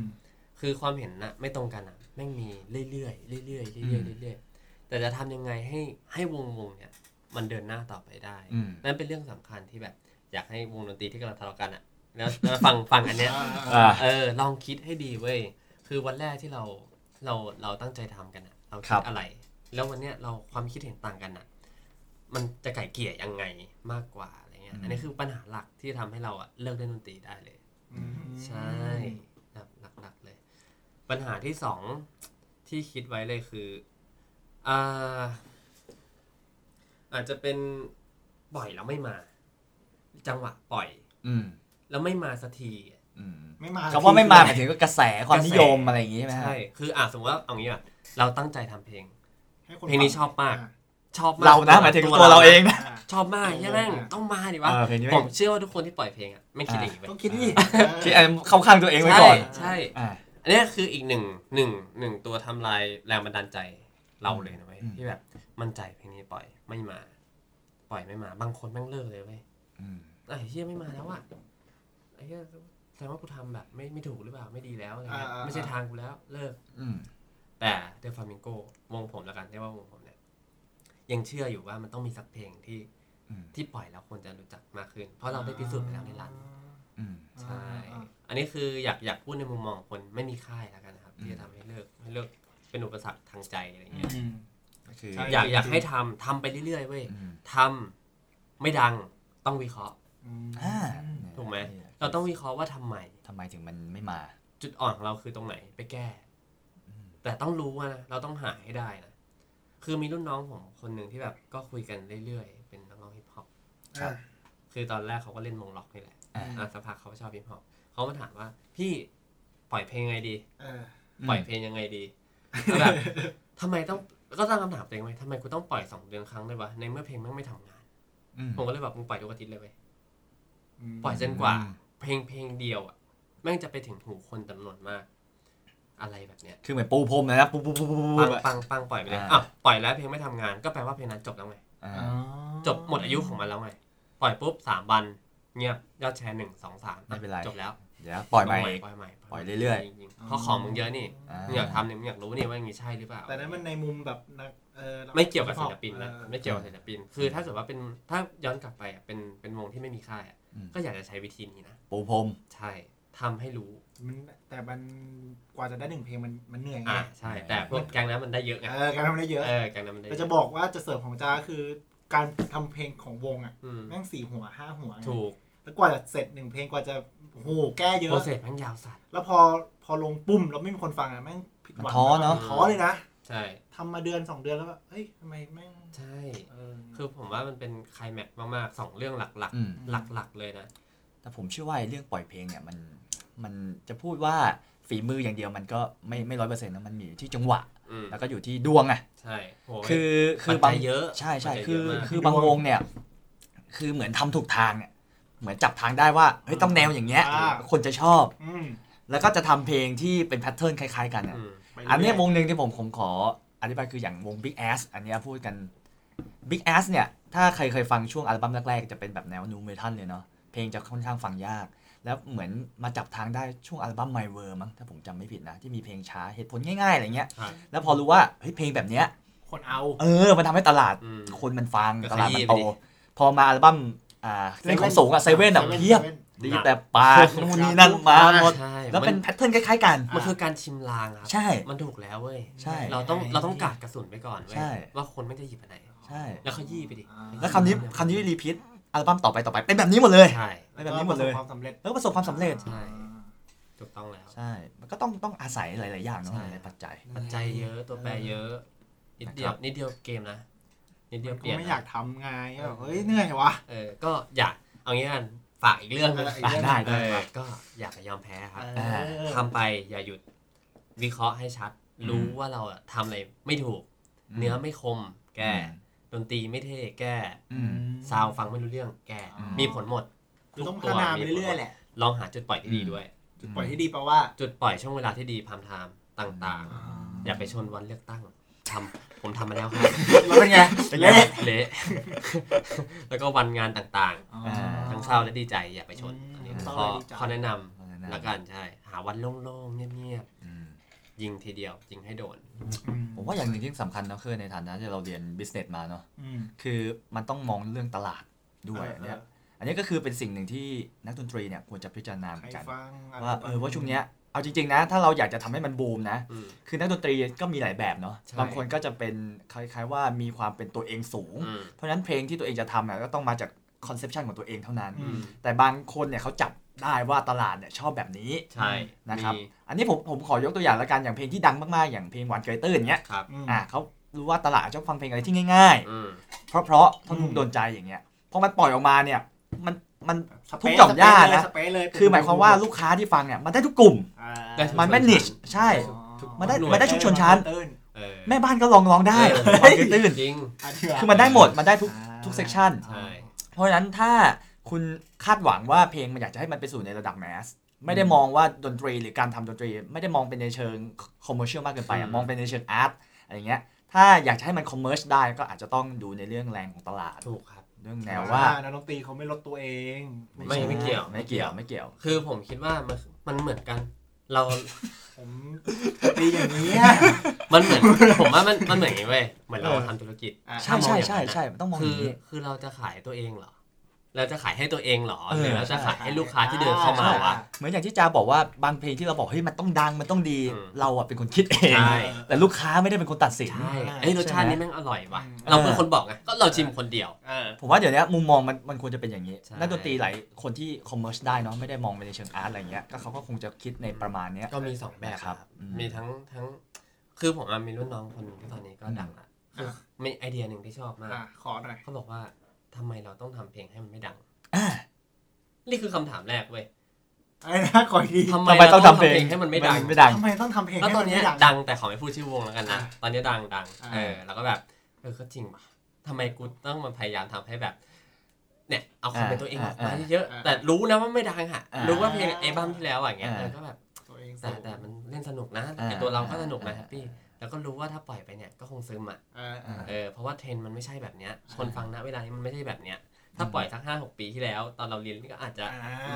คือความเห็นนะไม่ตรงกันอะ แม่งมีเรื่อยๆเรื่อยๆเรื่อยๆเรื่อยๆแต่จะทำยังไงให้ให้วงวงเนี่ยมันเดินหน้าต่อไปได้อืมนั่นเป็นเรื่องสำคัญที่แบบ อยากให้วงดนตรีที่กำลังทะเลาะกันอะ แล้วแล้วฟังฟังอันเนี้ยอ่าเออ ลองคิดให้ดีเว้ย คือวันแรกที่เราเราเราตั้งใจทำกันอะเราครัคิดบอะไร แล้ววันเนี้ยเราความคิดเห็นต่างกันอะมันจะไก่เกลี่ยยังไงมากกว่าอะไรเงี้ย อันนี้คือปัญหาหลักที่ทำให้เราอะเลิกเล่นดนตรีได้เลย ใช่หลักหลักหลักเลย ปัญหาที่สองที่คิดไว้เลยคืออ่าอาจจะเป็นปล่อยแล้วไม่มา จังหวะปล่อย อืม แล้วไม่มาสักทีอืมไม่มาคำว่าไม่มาหมายถึงก็กระแสความนิยมอะไรอย่างงี้ใช่ไหมฮะใช่คืออะสมมติว่าเอางี้อะเราตั้งใจทำเพลงให้คเพลงนี้ชอบมาก ชอบมากเรานะหมายถึงตัวเราเองนะอ่าชอบมากใช่ไหมงต้องมาดิวะเออเพลงนี้ผมเชื่อว่าทุกคนที่ปล่อยเพลงอะไม่คิดอย่างนี้เว้ยต้องคิดดิที่อันเข้าข้างตัวเองไว้ใช่ก่อนใช่อ่าอั นเนี้ยคืออีกหนึ่งหนึ่งหนึ่งตัวทำลายแรงบันดาลใจเราเลยนะเว้ยอืมที่แบบมั่นใจเพลงนี้ปล่อยไม่มา ปล่อยไม่มา บางคนแม่งเลิกเลยเว้ยอืมไอ้เฮียไม่มาแล้วอะไอ้เฮียแสดงว่ากูทำแบบ ไม่ไม่ถูกหรือเปล่าไม่ดีแล้วอะไรเงี้ยอ่าอ่าไม่ใช่ทางกูแล้วเลิก อืมแต่เดฟามิงโกวงผมแล้วกันเรียกว่าวงผมเนี่ยยังเชื่ออยู่ว่ามันต้องมีสักเพลงที่อืมที่ปล่อยแล้วคนจะรู้จักมากขึ้น เพราะเราได้พิสูจน์ไปแล้วในรันอืมใช่ อันนี้คืออยากอยากพูดในมุมมองของคนไม่มีค่ายแล้วกันนะครับอืมที่จะทำให้เลิกให้เลิกเป็นอุปสรรคทางใจอะไรเงี้ยอืมก็คือ ใช่ อยากจริงๆอยากให้ทำทำไปเรื่อยๆเว้ยอืม ทำไม่ดังต้องวิเคราะห์อืมอ่าถูกไหม เราต้องวิเคราะห์ว่าทำไม ทำไมถึงมันไม่มา จุดอ่อนของเราคือตรงไหนไปแก้แต่ต้องรู้ว่านะเราต้องหาให้ได้นะ คือมีรุ่นน้องผมคนหนึ่งที่แบบก็คุยกันเรื่อยๆ เป็นนักร้องฮิปฮอป ครับ คือตอนแรกเขาก็เล่นวงล็อกนี่แหละอ่า อะสักพักเขาชอบฮิปฮอป เขามาถามว่า พี่ปล่อยเพลงยังไงดีเออปล่อยเพลงยังไงดีแล้วแบบทำไมต้องก็ตั้งคำถามตัวเองไว้ทำไมกูต้องปล่อยสองเดือนครั้งเลยวะในเมื่อเพลงมันไม่ทำงานอืมผมก็เลยแบบมึงปล่อยทุกอาทิตย์เลยเว้ยมปล่อยจนกว่าอืมเพลงเพลงเดียวอะแม่งจะไปถึงหูคนจำนวนมาก อะไรแบบเนี้ยคือเหมือนปูพรมเลยนะปูปูปูปูปูปังอะปังปังปล่อยไปเลยอ่าอะปล่อยแล้วเพลงไม่ทำงาน ก็แปลว่าเพลงนั้นจบแล้วไงอ่าอ๋อจบหมดอายุของมันแล้วไงปล่อยปุ๊บสามวัน เงียบยอดแชร์หนึ่งสองสามไม่เป็นไร จบแล้วเดี๋ยวปล่อยใหม่ปล่อยใหม่ปล่อยเรื่อยจงๆเพราะของมึงเยอะนี่อ่ามึงอยากทำเนี่ยมึงอยากรู้นี่ว่าอย่างนี้ใช่หรือเปล่าแต่นั้นมันในมุมแบบนักเออไม่เกี่ยวกับศิลปินนะเออไม่เกี่ยวกับศิลปิน คือถ้าเกิดว่าเป็นถ้าย้อนกลับไปอะเป็นเป็นวงที่ไม่มีค่ายอะอืมก็อยากจะใช้วิธีนี้นะปูพรมใช่ทำให้รู้มันแต่มันกว่าจะได้หนึ่งเพลงมันมันเหนื่อยไงอ่าใช่แต่พวกแกงนั้นมันได้เยอะไงเออการทำได้เยอะเออแกงนั้นมันได้เยแต่อะจะบอกว่าจะเสริมของจ้าคือ การทำเพลงของวงอะอืมแม่งสี่หัวห้าหัวไงถูกแล้วกว่าจะเสร็จหนึ่งเพลงกว่าจะโอ้โหแก้เยโปรอะเซสมันยาวสัตว์แล้วพอพอลงปุ้มแล้วไม่มีคนฟังอะแม่งผิดหวังมันท้อเนอะท้อเลยนะใช่ทำมาเดือนสองเดือนแล้วก็เฮ้ยทำไมแม่งใช่เออคือผมว่ามันเป็นไคลแม็กซ์มากๆสองเรื่องหลักอืมๆหลักๆเลยนะ แต่ผมเชื่อว่าไอ้เรื่องปล่อยเพลงเนี่ยมันมันจะพูดว่าฝีมืออย่างเดียวมันก็ไม่ไม่ร้อยเปอร์เซ็นต์นะมันมีที่จังหวะอืม แล้วก็อยู่ที่ดวงไงใช่โหคือคืปัอจบาจังยเยอะใช่ใช่ปัจจัยคือเยะมากคือบางวงเนี่ย คือเหมือนทำถูกทางเนี่ยเหมือนจับทางได้ว่าเฮ้ยต้องแนวอย่างเงี้ยอ่าคนจะชอบอืมแล้วก็จะทำเพลงที่เป็นแพทเทิร์นคล้ายๆ กันอะอืมไปเรื่ยอันเนี้ยวงหนึ่งที่ผมผมขออธิบายคืออย่างวง Big Ass อันเนี้ยพูดกัน Big Ass เนี่ย ถ้าใครเคยฟังช่วงอัลบั้มแรกๆ จะเป็นแบบแนวนูเมทัลเลยเนาะเพลงจะค่อนข้างฟังยาก แล้วเหมือนมาจับทางได้ช่วงอัลบั้ม My World มั้งถ้าผมจำไม่ผิดนะ ที่มีเพลงช้าเหตุผลง่ายๆอะไรเงี้ยครับแล้วพอรู้ว่าเฮ้ยเพลงแบบเนี้ย คนเอา เออ มันทำให้ตลาดอืม คนมันฟังก็ตลาดขยี้มันโตไปดิ พอมาอัลบั้มอ่าเล่นของสูงอะเซเว่นอะ Seven เพียบ Seven ดีแต่ปากนู่นนี่นั่นมาหมด ใช่แล้วเป็นมัแพทเทิร์นคล้ายๆกัน มันคือการชิมลางครับใช่ มันถูกแล้วเว้ย ใช่ เราต้องเราต้องกาดกระสุนไปก่อนเว้ยใช่ ว่าคนไม่จะหยิบอันไหน ใช่ แล้วเขายี่ไปดิอ่าแล้วคำนี้คำนี้รีพีท อัลบั้มต่อไปต่อไปเป็นแบบนี้หมดเลย ใช่เป็นแบบนี้หมดเลย ประสบความสำเร็จแล้วก็ประสบความสำเร็จ ใช่ถูกต้องแล้วใช่ มันก็ต้องต้องอาศัยหลาย ๆ อย่างเนาะใช่หลายๆปัจจัย ปัจจัยเยอะตัวแปรเยอะนิดเดียวนิดเดียวเกมนะนิดเดียวก็เปลี่ยนไม่นะอยากทำไงแบบเฮ้ยเหนื่อยวะเออก็อยากเอางี้กันฝากอีกเรื่องหนึงเอออีกเรื่องได้เอได้อก็อยากจะยอมแพ้ครับเออทำไปอย่าหยุดวิเคราะห์ให้ชัด รู้ว่าเราอะทำอะไรไม่ถูก เนื้อไม่คมแก้ ดนตรีไม่เท่แก้อืม sound ฟังไม่รู้เรื่องแก้อืมมีผลหมดคือต้องพัทุฒกวนาไปมีผเรื่อยๆแหละลองหาจุดปล่อยที่ดีอืมด้วย จุดปล่อยที่ดีแปลว่า จุดปล่อยช่วงเวลาที่ดี prime time ต่างๆ อย่าไปชนวันเลือกตั้งทำผมทำมาแล้วครับแล้วเป็นไงเป็นไงเละเละแล้วก็วันงานต่างอ๋อๆทั้งเศร้าและดีใจอย่าไปชนอืมอันนี้คือเศร้าข้อและดีใจข้อแนะนำแล้วกันใช่ หาวันโล่งๆเงียบอืมๆ ยิงทีเดียว ยิงให้โดนอืมผมว่าอย่างหนึ่งที่สำคัญนะคือในฐานะที่เราเรียน business มาเนาะอืมคือมันต้องมองเรื่องตลาดด้วยอันเนี้ยอันนี้ก็คือเป็นสิ่งหนึ่งที่นักดนตรีเนี่ยควรจะพิจารณาเหมืใครอนกันฟังะไรว่าเออว่าช่วงเนี้ยเอาจริงๆนะ ถ้าเราอยากจะทำให้มันบูมนะอืมคือนักดนตรีก็มีหลายแบบเนาะใช่บางคนก็จะเป็นคล้ายๆว่ามีความเป็นตัวเองสูงอืมเพราะฉะนั้นเพลงที่ตัวเองจะทำเนี่ยก็ต้องมาจากconception ของตัวเองเท่านั้นอืมแต่บางคนเนี่ยเขาจับ ได้ว่าตลาดเนี่ยชอบแบบนี้ใช่นะครับมีอันนี้ผมผมขอยกตัวอย่างละกันอย่างเพลงที่ดังมากๆ อย่างเพลงหวานเกยตื้นอย่างเงี้ยครับอืมอ่าเขารู้ว่าตลาดชอบฟังเพลงอะไรที่ง่ายอืมๆเพราะเพราะๆท่อนฮุอืกมโดนใจอย่างเงี้ยพอมันปล่อยออกมาเนี่ยมันมัน space ทุกหย่อมหญ้านะ space เลยคือหมายความว่าลูกค้าที่ฟังเนี่ยมันได้ทุกกลุ่มอ่าได้ทุกมันไม่ niche ใช่ทุกมันได้หวยมันได้ชุมชนชั้นตื้นเออแม่บ้านก็ลองร้องได้เออหวานเกยตื้นจริงะเถื่คือมันได้หมดมันได้ทุกอ่าทุก section ใช่เพราะฉะนั้นถ้า คุณคาดหวังว่าเพลงมันอยากจะให้มันไปสู่ในระดับ mass ไม่ได้มองว่าดนตรีหรือการทำดนตรี ไม่ได้มองเป็นในเชิง commercial มากเกินไปอะมองเป็นในเชิง art อะไรเงี้ยถ้าอยากจะให้มัน commerce ได้ก็อาจจะต้องดูในเรื่องแรงของตลาดถูกครับเรื่องแนวว่านักดนตรีเขาไม่ลดตัวเอง ไม่ไม่เกี่ยวไม่เกี่ยวไม่เกี่ยว คือผมคิดว่ามันมันเหมือนกัน เราผมตีอย่างนี้อะมันเหมือนผมว่ามันมันเหมือนอย่างนี้เว้ยเหมือนเราเออทำธุรกิจอะใช่ใช่ใช่ใช่มันต้องมองอคือย่างนี้คือเราจะขายตัวเองเหรอ เราจะขายให้ตัวเองเหรอเออหรือเราจะใช่ขายให้ลูกค้าที่เดินเข้ามาวะเหมือนอย่างที่จาบอกว่าบางเพลงที่เราบอกเฮ้ยมันต้องดังมันต้องดีอืมเราอะเป็นคนคิดเองใช่แต่ลูกค้าไม่ได้เป็นคนตัดสินใช่ไอ้ยรสชาตินี้แม่งอร่อยว่ะอืมเราเป็นคนบอกไงก็เราชิมคนเดียวเออผมว่าเดี๋ยวนี้มุมมองมันมันควรจะเป็นอย่างนี้ใช่นักดนตรีหลายคนที่คอมเมอร์สได้เนาะไม่ได้มองไปในเชิงอาร์ตอะไรเงี้ยก็เขาก็คงจะคิดในประมาณเนี้ยก็มีสองแบบครับครับอืมมีทั้งทั้งคือผมอะมีรุ่นน้องคนหนึงที่ตอนนี้ก็อืมดังละคือมีไอเดียหนึ่งที่ชอบมากอะขอหน่อยเขาบอกว่า ทำไมเราต้องทำเพลงให้มันไม่ดังอ่านี่คือคำถามแรกเว้ยไอ้นะขออีกทีทำไมทำไมเราต้องต้องทำทำเพเพลลงงให้มันไม่ดังไม่ดังทำไมต้องทำเพลงแล้วให้ตอมันนเนี้ยไม่ดังดังแต่ขอไม่พูดชื่อวงแล้วกันนะอะตอนนี้ดังดังอ่าเออ แล้วก็แบบเออก็จริงป่ะทำไมกูต้องมาพยายามทำให้แบบ เนี่ย เอาความเป็นตัวเองออกมาอ่าเยอะอ่าๆแต่รู้นะว่าไม่ดังอะอ่ารู้ว่าเพลงไอ้บัมที่แล้วอะอย่างเงี้ยอ่าเออก็แบบตัวเองแต่แต่มันเล่นสนุกนะอ่าไอตัวเราก็สนุกนะอ่า happy แล้วก็รู้ว่าถ้าปล่อยไปเนี่ยก็คงซึมอะเออเออเออเพราะว่าเทรนด์มันไม่ใช่แบบเนี้ยคนฟังณเวลานี้มันไม่ใช่แบบเนี้ยถ้าปล่อยสักห้าหกปีที่แล้ว ตอนเราเรียนก็อาจจะ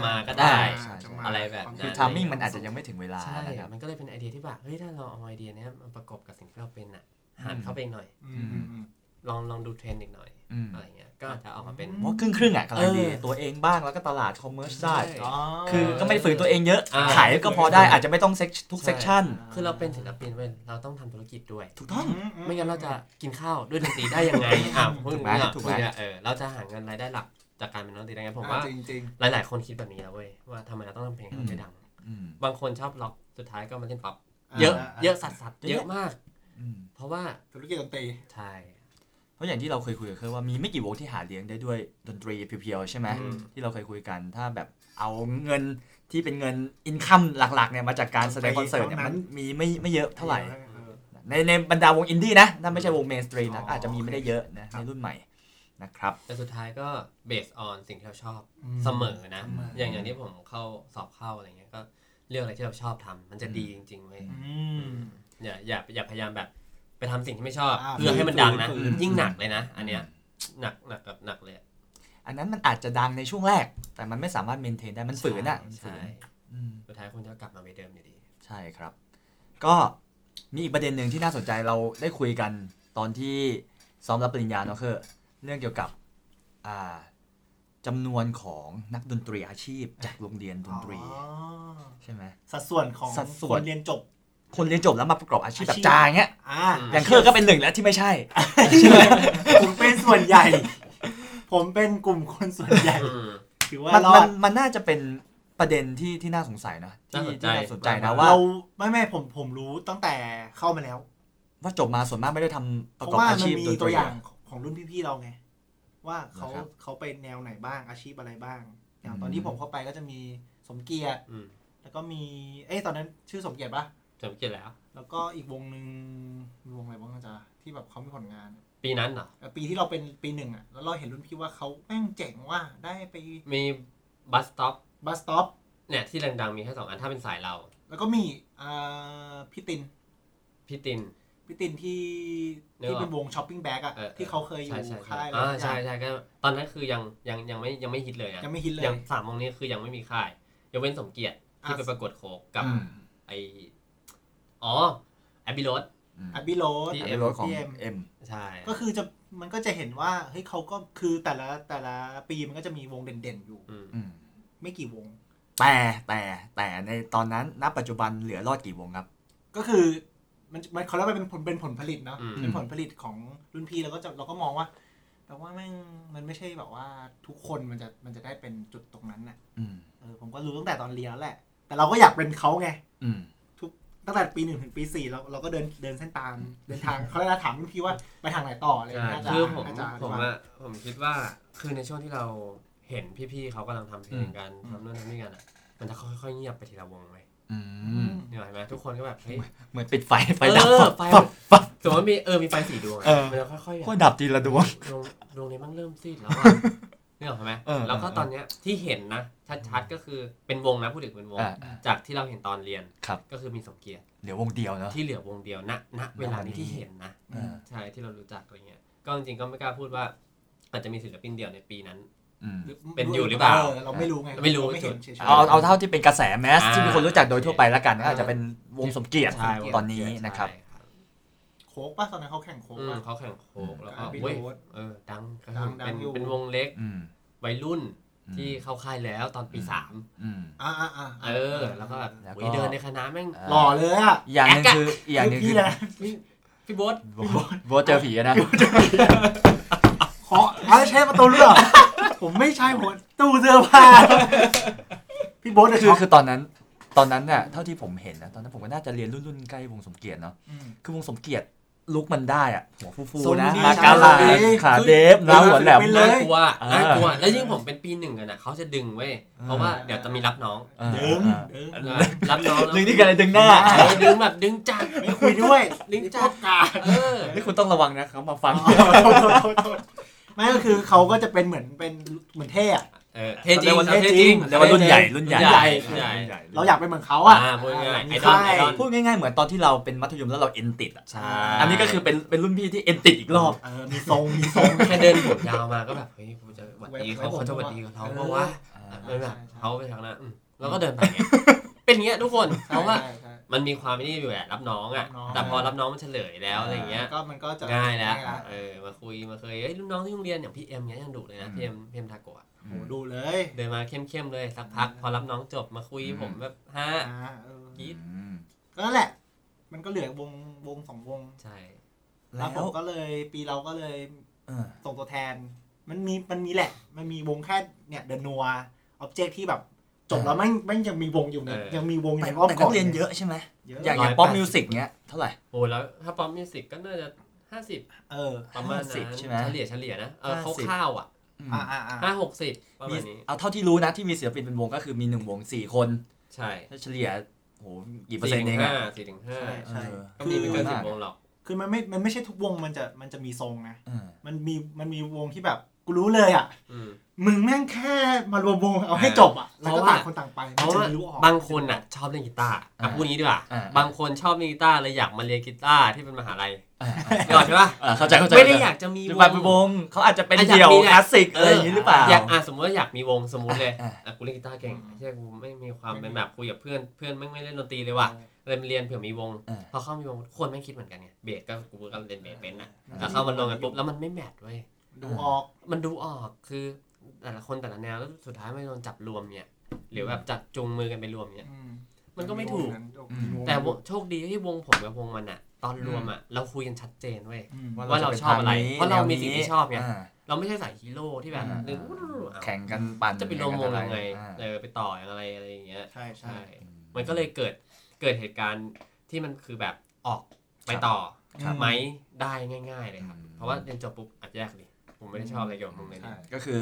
มาก็ได้ใช่ใช่ อะไรแบบนั้น คือ timing มันอาจจะยังไม่ถึงเวลาใช่นะครับ มันก็เลยเป็นไอเดียที่แบบเฮ้ยถ้าเราเอาไอเดียเนี้ยมาประกอบกับสิ่งที่เราเป็นอะหันอืมเข้าไปอีกหน่อย อืมอืมอืม ลองลองดูเทรนด์อีกหน่อยอืมอะไรเงี้ยก็อาจจะออกมาเป็นเพราะครึ่งครึ่งๆอะกำลังดีเออตัวเองบ้างแล้วก็ตลาด commerce ได้ใช่อ๋อคือก็ไม่ได้ฝืนตัวเองเยอะอ่าขายก็พอได้อาจจะไม่ต้องทุก section ใช่คือเราเป็นศิลปินเว้ยเราต้องทำธุรกิจด้วย ถูกต้อง ไม่งั้นเราจะกินข้าวด้วยดนตรีได้ยังไงอะพูดถูกไหมเนี่ยถูกไหมพูดเนี่ยเออเราจะหาเงินรายได้หลักจากการเป็นนักดนตรีได้ไงผมว่าจริงจริงหลาย ๆ คนคิดแบบนี้แล้วเว้ยว่าทำไมเราต้องทำเพลงให้มันไม่ดังอืมบางคนชอบร็อกสุดท้ายก็มาเล่นป๊อปๆเยอะาเยอะสัดสัดเยอะเยอะมากอืมเพราะว่าธุรกิจดนตรีใช่เพ ราะอย่างที่เราเคยคุยกับคือว่ามีไม่กี่วงที่หาเลี้ยงได้ด้วยดนตรี pure ๆใช่ไหมอืมที่เราเคยคุยกันถ้าแบบเอาเงินที่เป็นเงิน income หลักๆเนี่ยมาจากการแสดงคอนเสิร์ตเนี่ยมันมีไม่ไม่เยอะเท่าไหร่เออในในบรรดาวงอินดี้นะถ้าไม่ใช่วง mainstream นะอ๋ออาจจะมีไม่ได้เยอะนะครับในรุ่นใหม่นะครับแต่สุดท้ายก็ based on สิ่งที่เราชอบอืมเสมอนะเสมออย่างอย่างที่ผมเข้าสอบเข้าอะไรเงี้ยก็เลือกอะไรที่เราชอบทำมันจะดีจริงๆเว้ยอืมอย่าอย่าอย่าพยายามแบบ ไปทำสิ่งที่ไม่ชอบอ่าเพื่อให้มันดังนะฝืนๆยิ่งหนักเลยนะ อันเนี้ยหนักหนักกับหนักเลยอะอันนั้นมันอาจจะดังในช่วงแรก แต่มันไม่สามารถเมนเทนได้มันฝืนอะมันฝืใช่นอืมสุดท้ายคุณจะกลับมาเวเดิมอยู่ดี ใช่ครับ ก็มีอีกประเด็นหนึ่งที่น่าสนใจเราได้คุยกันตอนที่ซ้อมรับปริญญาเนาะคือเรื่องเกี่ยวกับอ่าจำนวนของนักดนตรีอาชีพจากโรงเรียนดนตรีอ๋อใช่ไหมสัดส่วนของสัดส่ควนนเรียนจบ คนเรียนจบแล้วมาประกอบอาชีพแบอาชีบพจาอย่างเงี้ยอ่าอืมอย่างเคอร์ก็เป็นหนึ่งแล้วที่ไม่ใช่ผมเป็นส่วนใหญ่ ผมเป็นกลุ่มคนส่วนใหญ่อืมถือว่ามันรอมันดมันน่าจะเป็นประเด็นที่ที่น่าสงสัยนะที่น่าสนใจที่น่าสนใจนะมากว่าเราไม่ไม่ผมผมรู้ตั้งแต่เข้ามาแล้ว ว่าจบมาส่วนมากไม่ได้ทำปเพระราะกอบว่าอามันชีพมีดนตตัวรีอย่างของรุ่นพี่ๆเราไงว่าเขานะครับเขาไปแนวไหนบ้างอาชีพอะไรบ้าง อย่างอืมตอนที่ผมเข้าไปก็จะมีสมเกียรติอืมแล้วก็มี เอ้ยตอนนั้นชื่อสมเกียรติปะ จำเกียรติแล้ว แล้วก็อีกวงหนึ่งมีวงอะไรบ้างนะจ๊ะที่แบบเขามีผลงานปีนั้นเหรอเอ่อปีที่เราเป็นปีหนึ่งอะแล้วเราเห็นรุ่นพี่ว่าเขาแม่งเจ๋งว่าได้ไปมีบัสต็อปบัสต็อปเนี่ยที่ดังๆมีแค่สองอันถ้าเป็นสายเราแล้วก็มีอ่าพี่ตินพี่ติน พี่ตินที่นึกออกที่เป็นวงช้อปปิ้งแบ็กอะเออ ที่เขาเคยอยู่ใช่ใช่ค่ายอะไรอ่าสักอใช่ย่างใช่ก็ตอนนั้นคือยังยังยังไม่ยังไม่ฮิตเลยนะยังไม่ฮิตเลย ยังสามวงนี้คือยังไม่มีค่ายยกเว้นสมเกียรติที่อะ ไปประกวดโคกกับอืม ไอ อ๋อแอบิโรสอับบิโรส ที่อันนี้รถของ PM เอ็มใช่ ก็คือจะมันก็จะเห็นว่าเฮ้ยเขาก็คือแต่ละแต่ละปีมันก็จะมีวงเด่นๆอยู่ อืม อืมไม่กี่วง แต่แต่แต่ในตอนนั้นณปัจจุบันเหลือรอดกี่วงครับ ก็คือมันมันเขาเรียกว่าเป็นผลเป็นผลผลิตเนาะอืม เป็นผลผลิตของรุ่นพี่แล้วก็จะเราก็มองว่าแปลว่าแม่งมันไม่ใช่แบบว่าทุกคนมันจะมันจะได้เป็นจุดตรงนั้นน่ะอืม เออผมก็รู้ตั้งแต่ตอนเรียนแล้วแหละ แต่เราก็อยากเป็นเขาไง อืม ตั้งแต่ปีหนึ่งถึงปีสี่เราเราก็เดินเดินเส้นตามเดินทางเขาเลยถามรุ่นพี่ว่าไปทางไหนต่ออะไรอย่างใช่เงี้ยอาจารคือย์ผมอาจารย์ผมว่าอะผมคิดว่าคือในช่วงที่เราเห็นพี่ๆเขากำลังทำเพลอืงมกันทำนู่นทำนี่กันอะมันจะค่อยๆเงียบไปทีละวงไปอืมเนี่ยเห็นไหมทุกคนก็แบบเฮ้ยเหมือนปิดไฟไฟดับเออฟับไฟฟับฟับสมมติว่ามีเออมีไฟสีดวงอะเออมันจะค่อยๆแบบก็ดับทีละดวงโรงโรงนี้มันเริ่มซีดแล้วอะนี่หรอกไหมเออแล้วก็เออตอนเนี้ยที่เห็นนะ ชัดๆก็คือเป็นวงนะพูดถึงเป็นวงอ่า จากที่เราเห็นตอนเรียนครับ ก็คือมีสมเกียรติเดี๋ยววงเดียวเนาะ ที่เหลือวงเดียวณณเวลานี้ที่เห็นนะเออใช่ที่เรารู้จักอะไรเงี้ยก็จริงๆก็ไม่กล้าพูดว่า อาจจะมีศิลปินเดี่ยวในปีนั้น อืม เป็นอยู่หรือเปล่าเราไม่รู้ไงไม่รู้ไม่เห็นเฉยๆ เอาเอาเท่าที่เป็นกระแสแมสอ่า ที่มีคนรู้จักโดยทั่วไปแล้วกันก็อาจจะเป็นวงสมเกียรติใช่ตอนนี้นะครับ ใช่ครับโค้กป่ะตอนนั้นเขาแข่งโค้กอืมป่ะ เขาแข่งโคกแล้วก็อ่าเว้ย Beatles เออดังก็ดังเป็นดังอยู่ เป็นวงเล็กอืม วัยรุ่นอืม ที่เข้าค่ายแล้วตอนปีอืมสามอืม อ่าอ่าอ่าเออ แล้วก็แบบแล้วก็เว้ยเดินในคณะแม่ง หล่อเลยอะอีกอย่างหนึงคืออีกอย่างหนึงพี่คือเลยพี่โบ๊ทโบทเจอผีอะนะ ขอเอาใช้ประตูหรือเปล่าผมไม่ใช่ผมตู้เสื้อผ้าพี่โบ๊ทจะคืช็ออกคือตอนนั้นตอนนั้นน่ะเท่าที่ผมเห็นนะตอนนั้นผมก็น่าจะเรียนรุ่นรุ่นใกล้วงสมเกียรติเนาะมคือวงสมเกียรติ ลุกมันได้อะหัวฟูทรงๆนะดีมากาลาใช่ขาเดฟน้าหัวแหลมเป็นเลน่ายกลัวอ่าน่ากลัวแล้วยิ่งผมเป็นปีหนึ่งกันนะเขาจะดึงเว้ยเพราะว่าอ่าเดี๋ยวจะมีรับน้องเออดึงเออดึงรับน้องแล้วดึงที่กันเลยดึงหน้าเออดึงแบบดึงจัดไม่คุยด้วยดึงจัดกาเออนี่คุณต้องระวังนะเขามาฟังโทษโทษโทษโทษไม่ก็คือเขาก็จะเป็นเหมือนเป็นเหมือนเท่อะ เออเท่จริงเขาเรียกว่าเท่จริงเรียกว่ารุ่นใหญ่รุ่นใหญ่รุ่นใหญ่รุ่นใหญ่ เราอยากเป็นเหมือนเขาอะอ่าพูดง่ายๆมีไอดอลค่ายไอดอลพูดง่ายๆเหมือนตอนที่เราเป็นมัธยมแล้วเราเอ็นติดอะใช่อันนี้ก็คือเป็นเป็นรุ่นพี่ที่เอ็นติดอีกรอบเออมีทรงมีทรงแค่เดินผมยาวมาก็แบบเฮ้ยกูจะหวัดดีเขาไว้ผมเขาจะหวัดดีกับเราเออเพราะว่าอ่าเออแบบใช่ใช่เขาไปทางนั้นอืมแล้วก็เดินไปไงเป็นอย่างเงี้ยทุกคนเพราะว่าใช่ใช่มันมีความนี่อยู่แหละรับน้องอะรับน้องแต่พอรับน้องมันเฉลยแล้วอะไรอย่างเงี้ยก็มันก็จะง่ายแล้วละเออมาคุยมาเคยเอ้ยรุ่นน้องที่โรงเรียนอย่างพี่เอ็มเนี้ยยังดุเลยนะอืมพี่เอ็มพี่เอ็มทาโกะ โหดุเลยเดินมาเข้มๆเลยสักพัก พอรับน้องจบมาคุยอืมผมแบบฮะอ่าเออกี๊ดอืมก็นั่นแหละ มันก็เหลือวงวงสองวง ใช่ แล้แล้ววผมก็เลยปีเราก็เลยเออส่งตัวแทน มันมีมันมีแหละ มันมีวงแค่เนี่ยเดนนัวออบเจกที่แบบจบแล้วไม่ไม่ยังมีวงอยู่เนี่ยยังมีวงอยู่แต่ในอ้อมแต่กนัอดกเรียนเยอะใช่ไหมเยอะอย่างอย่างป๊อปมิวสิกเนี้ยเท่าไหร่ โอ้แล้วถ้าป๊อปมิวสิกก็น่าจะห้าสิบเออ ประมาณสินั้บนใช่ไหมเฉลี่ยเฉลี่ยนะเออห้าสิบ คร่าวๆอะ อืมอ่าอ่าอ่าห้าหกสิบประมีมาณนี้เอาเท่าที่รู้นะที่มีศิลปินเป็นวงก็คือมีหนึ่งวงสี่คน ใช่ถ้าเฉลี่ยโหกี่เปอร์เซ็นต์เองอะสี่ถึงห้าใช่สี่ถึงห้าใช่เออก็มีไม่เกินสิบวงหรอกคือมันไม่ มันไม่ใช่ทุกวงมันจะมันจะมีทรงนะเออมันมีมันมีวงที่แบบกูรู้เลยอะอืมมึงแม่งแค่มารวมวงเอาให้จบอะ แล้วก็เพราะว่าต่างคนต่างไปเพราะมันจะว่าไม่รู้ออกบางคนอะชอบเล่นกีตาร์อะพูดงี้ดีกว่าอ่า บางคนชอบเล่นกีตาร์เลยอยากมาเรียนกีตาร์ที่เป็นมหาลัยอ่านึ กออกใช่ปะอ่าเข้าใจเข้าใจไม่ได้อยากจะมีวงเป็นวงเขาอาจจะเป็นเดี่ยวคลาสสิกอะไรอย่างนี้หรือเปล่าอยากอะสมมติว่าอยากมีวงสมมติเลยอะกูเล่นกีตาร์เก่งใช่กูไม่มีความเป็นแบบคุยกับเพื่อนเพื่อนไม่ไม่เล่นดนตรีเลยว่ะเลยมาเรียนเผื่อมีวงพอเข้ามีวงคนไม่คิดเหมือนกันไงเบสก็กูก็เล่นเบสเป็นนะแล้วเข้ามาลงกันปุ๊บแล้วมันไม่แมทเว้ยดูออกมันดูออกคือแต่ละคนแต่ละแนวแล้วสุดท้ายไม่โดนจับรวมเนี่ยหรือแบบจับจูงมือกันไปรวมเนี่ยมันก็ไม่ถูก แต่โชคดีที่วงผมกับวงมันอะ ตอนรวมอะเราคุยกันชัดเจนเว้ยอืมว่าเราชอบอะไรเพราะเรามีสิ่งที่ชอบไงาเราไม่ใช่สายฮีโร่ที่แบบอ่าดึงแข่งกันปั่นจะไปรวมวงแข่ยังไงอ่าเออไปต่ออย่างอะไรอะไรอย่างเงี้ยใช่ใช่ใช่มันก็เลยเกิดเกิดเหตุการณ์ที่มันคือแบบออกไปต่อครับไหมได้ง่าย ๆ เลยครับอืมเพราะว่าเรียนจบปุ๊บอัดแยกดิผมไม่ได้ชอบอะไรเกี่ยวกับมึงเลยใช่นี่ก็คือ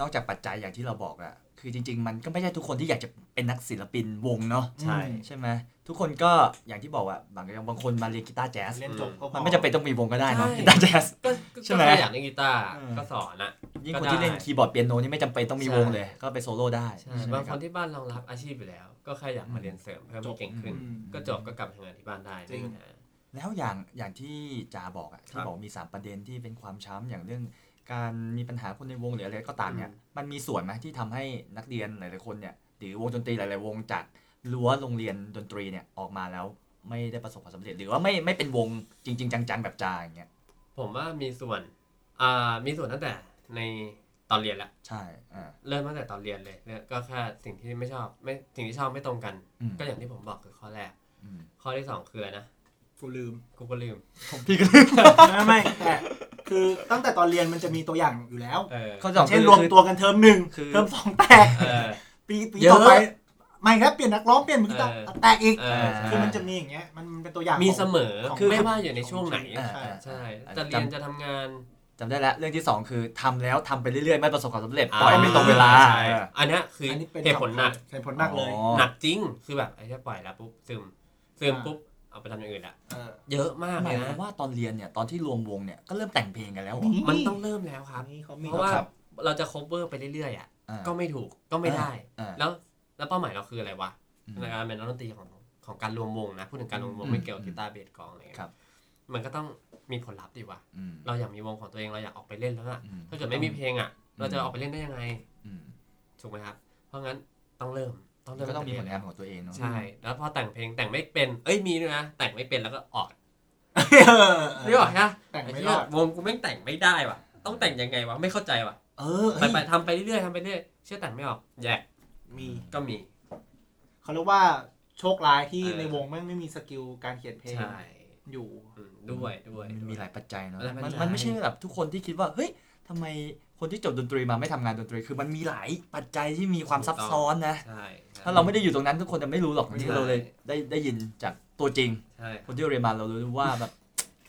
นอกจากปัจจัยอย่างที่เราบอกอะ คือจริง ๆ มันก็ไม่ใช่ทุกคนที่อยากจะเป็นนักศิลปินวงเนาะใช่ใช่ไหมทุกคนก็อย่างที่บอกอะบางอย่างบางคนมาเรียนกีตาร์แจ๊สเล่นจบก็พอมันไม่จำเป็นต้องมีวงก็ได้เนาะใช่กีตาร์แจ๊สก็ก็ใช่ไหมก็อยากเล่นกีตาร์เออก็สอนอะยิ่งก็คนได้ที่เล่นคีย์บอร์ดเปียโนนี่ไม่จำเป็นต้องมีใช่วงเลย ก็ไปโซโล่ได้ใช่ใช่ไหมบางคครันบที่บ้านรองรับอาชีพอยู่แล้ว ก็แค่อยากมาเรียนเสริมเพื่อให้มันเก่งขึ้นอืมก็จบก็กลับไปทำงานที่บ้านได้จริงไม่มีปัญหาแล้วอย่างอย่างที่จาบอกอะคที่รับบอกมี 3 ประเด็นที่เป็นความช้ำอย่างเรื่อง การมีปัญหาคนในวงหรืออะไรก็ตามเนี่ยอืมมันมีส่วนไหมที่ทำให้นักเรียนหลายๆคนเนี่ยหรือวงดนตรีหลาย ๆ วงจากรั้วโรงเรียนดนตรีเนี่ยออกมาแล้วไม่ได้ประสบความสำเร็จ หรือว่าไม่ไม่เป็นวงจริง ๆ จัง ๆ แบบจาอย่างเงี้ยผมว่ามีส่วนอ่ามีส่วนตั้งแต่ในตอนเรียนละใช่อ่าเริ่มตั้งแต่ตอนเรียนเลยเนี่ยก็แค่สิ่งที่ไม่ชอบไม่สิ่งที่ชอบไม่ตรงกันอืมก็อย่างที่ผมบอกคือข้อแรกอืมข้อที่สองคืออะไรนะกูลืมกูก็ลืมพี่ก็ไม่ไม่แต่ คือตั้งแต่ตอนเรียนมันจะมีตัวอย่างอยู่แล้ว เออ ข้อสองเช่นคือรวมคือตัวกันเทอมหนึ่งคือ เทอมสองแตก เออ ปีปีเยอะต่อไปไม่ครับเปลี่ยนนักร้องเปลี่ยนมือกีตาร์เออ แตกอีก เออใช่คือมันจะมีอย่างเงี้ยมันเป็นตัวอย่างมีของเสมอของคือไม่ว่าอยู่ในช่วงไหน อ่า ใช่อ่าใช่อ่าจะเรียนจะทำงานจำได้แล้ว เรื่องที่สองคือทำแล้วทำไปเรื่อยๆ ไม่ประสบความสำเร็จปล่อยไม่ตรงเวลาใช่อันเนี้ยคืออันนี้เป็นเหตุผลหนัก เหตุผลหนักเลย อ๋อ หนักจริง คือแบบไอ้ที่ปล่อยแล้วปุ๊บซึมซึมอ่าปุ๊บ เอาไปทำอย่างอื่นละเออ เยอะมากหเลมายยควานะมว่าตอนเรียนเนี่ยตอนที่รวมวงเนี่ยก็เริ่มแต่งเพลงกันแล้วเหรอนี่มันต้องเริ่มแล้วครับอันนี้เขามีเพราะว่าครับ เราจะ cover ไปเรื่อยๆอะ อ่า ก็ไม่ถูกก็ไม่ได้ อ่าแล้วแล้วเป้าหมายเราคืออะไรวะอืมในการเป็นนักดนตรีของของการรวมวงนะพูดถึงการรวมวงอืมไม่เกี่ยวกับกีตาร์เบสกลองอะไรเงี้ยครับ มันก็ต้องมีผลลัพธ์ดิวะอืม เราอยากมีวงของตัวเองเราอยากออกไปเล่นแล้วอะอืม ถ้าเกิดไม่มีเพลงอะ เราจะออกไปเล่นได้ยังไง อืม ถูกไหมครับ เพราะงั้นต้องเริ่ม ต้องเริ่มก็ต้องมีผลตั้งานแต่ของตัวเองเนาะใช่ แล้วพอแต่งเพลงแต่งไม่เป็น เอ้ยมีด้วยนะแต่งไม่เป็นแล้วก็ออดเออนี่บอกฮะแต่งไอ้ไม่เหี้รยอดวงกูแม่งแต่งไม่ได้ว่ะ ต้องแต่งยังไงวะไม่เข้าใจว่ะ เออไปไปทำไปเรื่อยๆทำไปเรื่อยเชื่อแต่งไม่ออกแยกมีก็มีเขาเรียกว่าโชคร้ายที่เออในวงแม่งไม่มีสกิลการเขียนเพลงใช่อยู่อืมด้วยด้วยมันมีหลายปัจจัยเนาะหลายปัจมันจัยมันไม่ใช่แบบทุกคนที่คิดว่าเฮ้ยทำไม คนที่จบดนตรีมาไม่ทำงานดนตรี คือมันมีหลายปัจจัยที่มีความซับซ้อนนะใช่ใช่ถ้าเราไม่ได้อยู่ตรงนั้นทุกคนจะไม่รู้หรอกใช่ที่เราเลยได้ได้ยินจากตัวจริงใช่คนที่เรียนมาเรารู้ว่าแบบ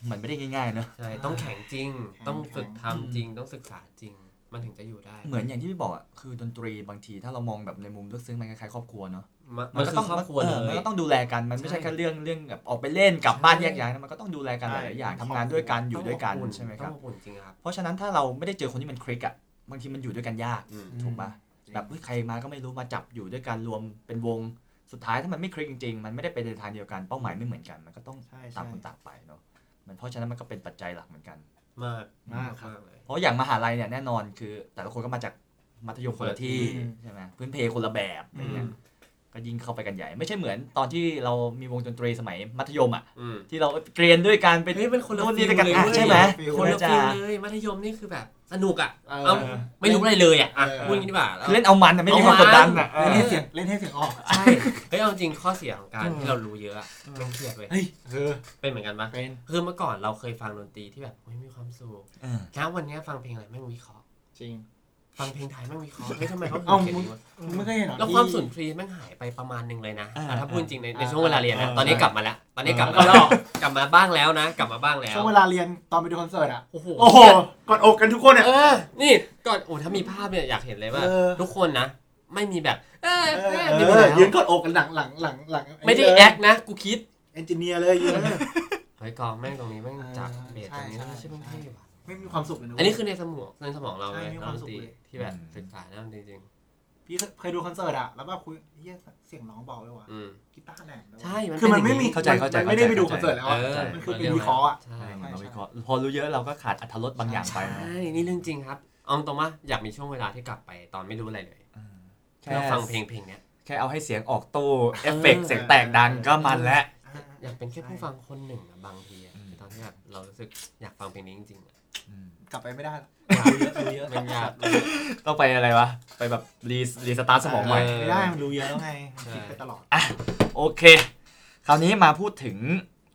มันไม่ได้ง่ายๆเนอะใช่ต้องแข่งจริงแข่งต้องฝึกทำจริง ต้องศึกษาจริง มันถึงจะอยู่ได้ เหมือนอย่างที่พี่บอกอะคือดนตรีบางทีถ้าเรามองแบบในมุมลึกซึ้งมันคล้ายๆครอบครัวเนาะมันมันคือครอบครัวเลมันยก็ต้องดูแลกันมันไม่ใช่ใช่แค่เรื่องเรื่องแบบออกไปเล่นกลับบ้านใช่แยกย้ายนะมันก็ต้องดูแลกันหใช่ลายๆอย่างทำงานด้วยกันอยู่ด้วยกันต้งบใช่ไหมครับต้องอบอุ่นจริงครับเพราะฉะนั้นถ้าเราไม่ได้เจอคนที่มันคลิกอะบางทีมันอยู่ด้วยกันยากอืมถูกปะแบบเฮ้ยใครมาก็ไม่รู้มาจับอยู่ด้วยกันรวมเป็นวงสุดท้ายถ้ามันไม่คลิกจริงๆ มันไม่ได้ไปในทางเดียวกันเป้าหมายไม่เหมือนกัน มันก็ต้องใช่ต่างใช่คนต่างไปเนาะมันเพราะฉะนั้นมันก็เป็นปัจจัยหลักเหมือนกัน มากมากครับ เลยเพราะอย่างมหาลัยเนี่ยแน่นอนคือ แต่ละคนก็มาจากมัธยมคนละที่อืมใช่ไหมพื้นเพคนละแบบอะไรเงี้ยอืมก็ยิ่งเข้าไปกันใหญ่ ไม่ใช่เหมือนตอนที่เรามีวงดนตรีสมัยมัธยมอะอืมที่เราเรียนด้วยกันไปเฮ้ยเป็นคนละโน่นฟินี่ลด้วยกันเลยอะเว้ยใช่ไหมฟิลคนละจะฟิลเลยมัธยมนี่คือแบบ สนุกอะเออ เอ้าไม่รู้อะไรเลยอะอะเออ พูดอย่างนี้ดีกว่าแล้วคือเล่นเอามันอะไม่มีความกดดันอะเอเล่นอให้เสียงเล่นให้เสียงออก ใช่เฮ้ยเอาจริงข้อเสียของการเออที่เรารู้เยอะอะมันเครียดเว้ยเฮ้ยเออเป็นเหมือนกันปะเป็น คือเมื่อก่อนเราเคยฟังดนตรีที่แบบเฮ้ยมีความสุขเออ แล้ววันเนี้ยฟังเพลงอะไรแม่งวิเคราะห์จริง ฟังเพลงไทยแม่งวิเคราะห์เฮ้ยทำไมเขาถึเอ้างเขียนอย่างนี้วะมึงไม่เคยเห็นเหรอแล้วที่ความสุนทรีย์แม่งหายไปประมาณหนึ่งเลยนะอ่าอะถ้าพูดจริงในในอ่าช่วงเวลาเรียนนะอ่า ตอนนี้กลับมาแล้ว ตอนนี้กลับมาเออแล้วกลับมาบ้างแล้วนะ กลับมาบ้างแล้วช่วงเวลาเรียนตอนไปดูคอนเสิร์ตอะ โอ้โห โอ้โหกอดอกกันทุกคนอะเออ นี่ก่อนโอ้ถ้ามีภาพเนี่ยอยากเห็นเลยว่า เออ ทุกคนนะ ไม่มีแบบ เออเอเอออเอยืนอแล้วยืนกอดอกกันหลังหลังหลังหลังไม่ได้แอคนะ กูคิดเอนจิเนียร์เลยยืน เฮ้ยกองแม่งตรงนี้แม่งจับเบสตรงนี้ใช่ ไม่ใช่เพิ่งใช่เท่ว่ะ ไม่มีความสุขเลยนะอันนี้คือในสมองในสมองเราใช่เลยมีนัความกดสุนขตรีเลย ที่แบบอืมศึกษาด้านดนตรีจริงพี่เคยดูคอนเสิร์ตอะแล้วแบบคุยเฮียเสียงน้องเบาเลยว่ะอืมกีตาร์แหลมเลยว่ะใช่มันคือมันเป็นไม่อย่างนี้มีเข้าใจเข้าใจมันไม่ได้ไปดูเข้าคใจอนเสิร์ตแล้วเออะอมันคือเป็นวิเคราะห์อะใช่ใช่เราวิเคราะห์พอรู้เยอะเราก็ขาดอรรถรสบางอย่างไปนะใช่นี่เรื่องจริงครับเอาตรงว่าอยากมีช่วงเวลาที่กลับไปตอนไม่รู้อะไรเลยเออเพื่อฟังเพลงเพลงเนี้ย แค่เอาให้เสียงออกตู้เอฟเฟกต์เสียงแตกดังก็มันแล้ว อยากเป็นแค่ผู้ฟังคนหนึ่งอะบางทีอะอืม ตอนที่แบบเรารู้สึกอยากฟังเพลงนี้จริงๆอะอืม กลับไปไม่ได้รู้เยอะรู้เยอะมันยากต้องไปอะไรวะ ไปแบบ re restart สมองใหม่เออไม่ได้มันรู้เยอะแล้วไงใช่คิดไปตลอดโอเค คราวนี้มาพูดถึง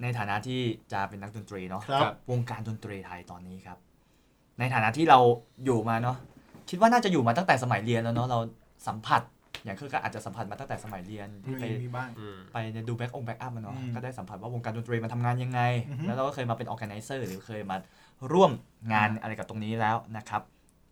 ในฐานะที่จะเป็นนักดนตรีเนาะครับวงการดนตรีไทยตอนนี้ครับ ในฐานะที่เราอยู่มาเนาะคิดว่าน่าจะอยู่มาตั้งแต่สมัยเรียนแล้วเนาะเราสัมผัสอย่างคือก็อาจจะสัมผัสมาตั้งแต่สมัยเรียนที่ไปมีมีบ้างอืมไปเนี่ยดูแบ็กอง backup มาเนาะอืมก็ได้สัมผัสว่าวงการดนตรีมันทำงานยังไงอือฮึแล้วเราก็เคยมาเป็น organizer หรือเคยมา ร่วมงานอะไรกับตรงนี้แล้วนะครับ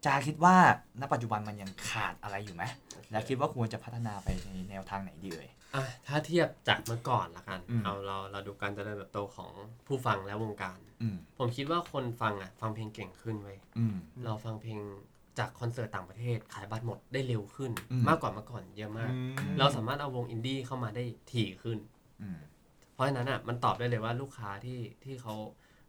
จาคิดว่าณปัจจุบันมันยังขาดอะไรอยู่ไหมและคิดว่าควรจะพัฒนาไปในแนวทางไหนดีเอ่ยอะถ้าเทียบจากเมื่อก่อนละกันอืมเอาเราเราดูการเจริญเติบโตของผู้ฟังและวงการอืมผมคิดว่าคนฟังอะฟังเพลงเก่งขึ้นเว้ยอืมเราฟังเพลงจากคอนเสิร์ตต่างประเทศขายบัตรหมดได้เร็วขึ้นอืมมากกว่าเมื่อก่อนเยอะมาก เราสามารถเอาวงอินดี้เข้ามาได้ถี่ขึ้นอืมเพราะฉะนั้นอะมันตอบได้เลยว่าลูกค้าที่ที่เขา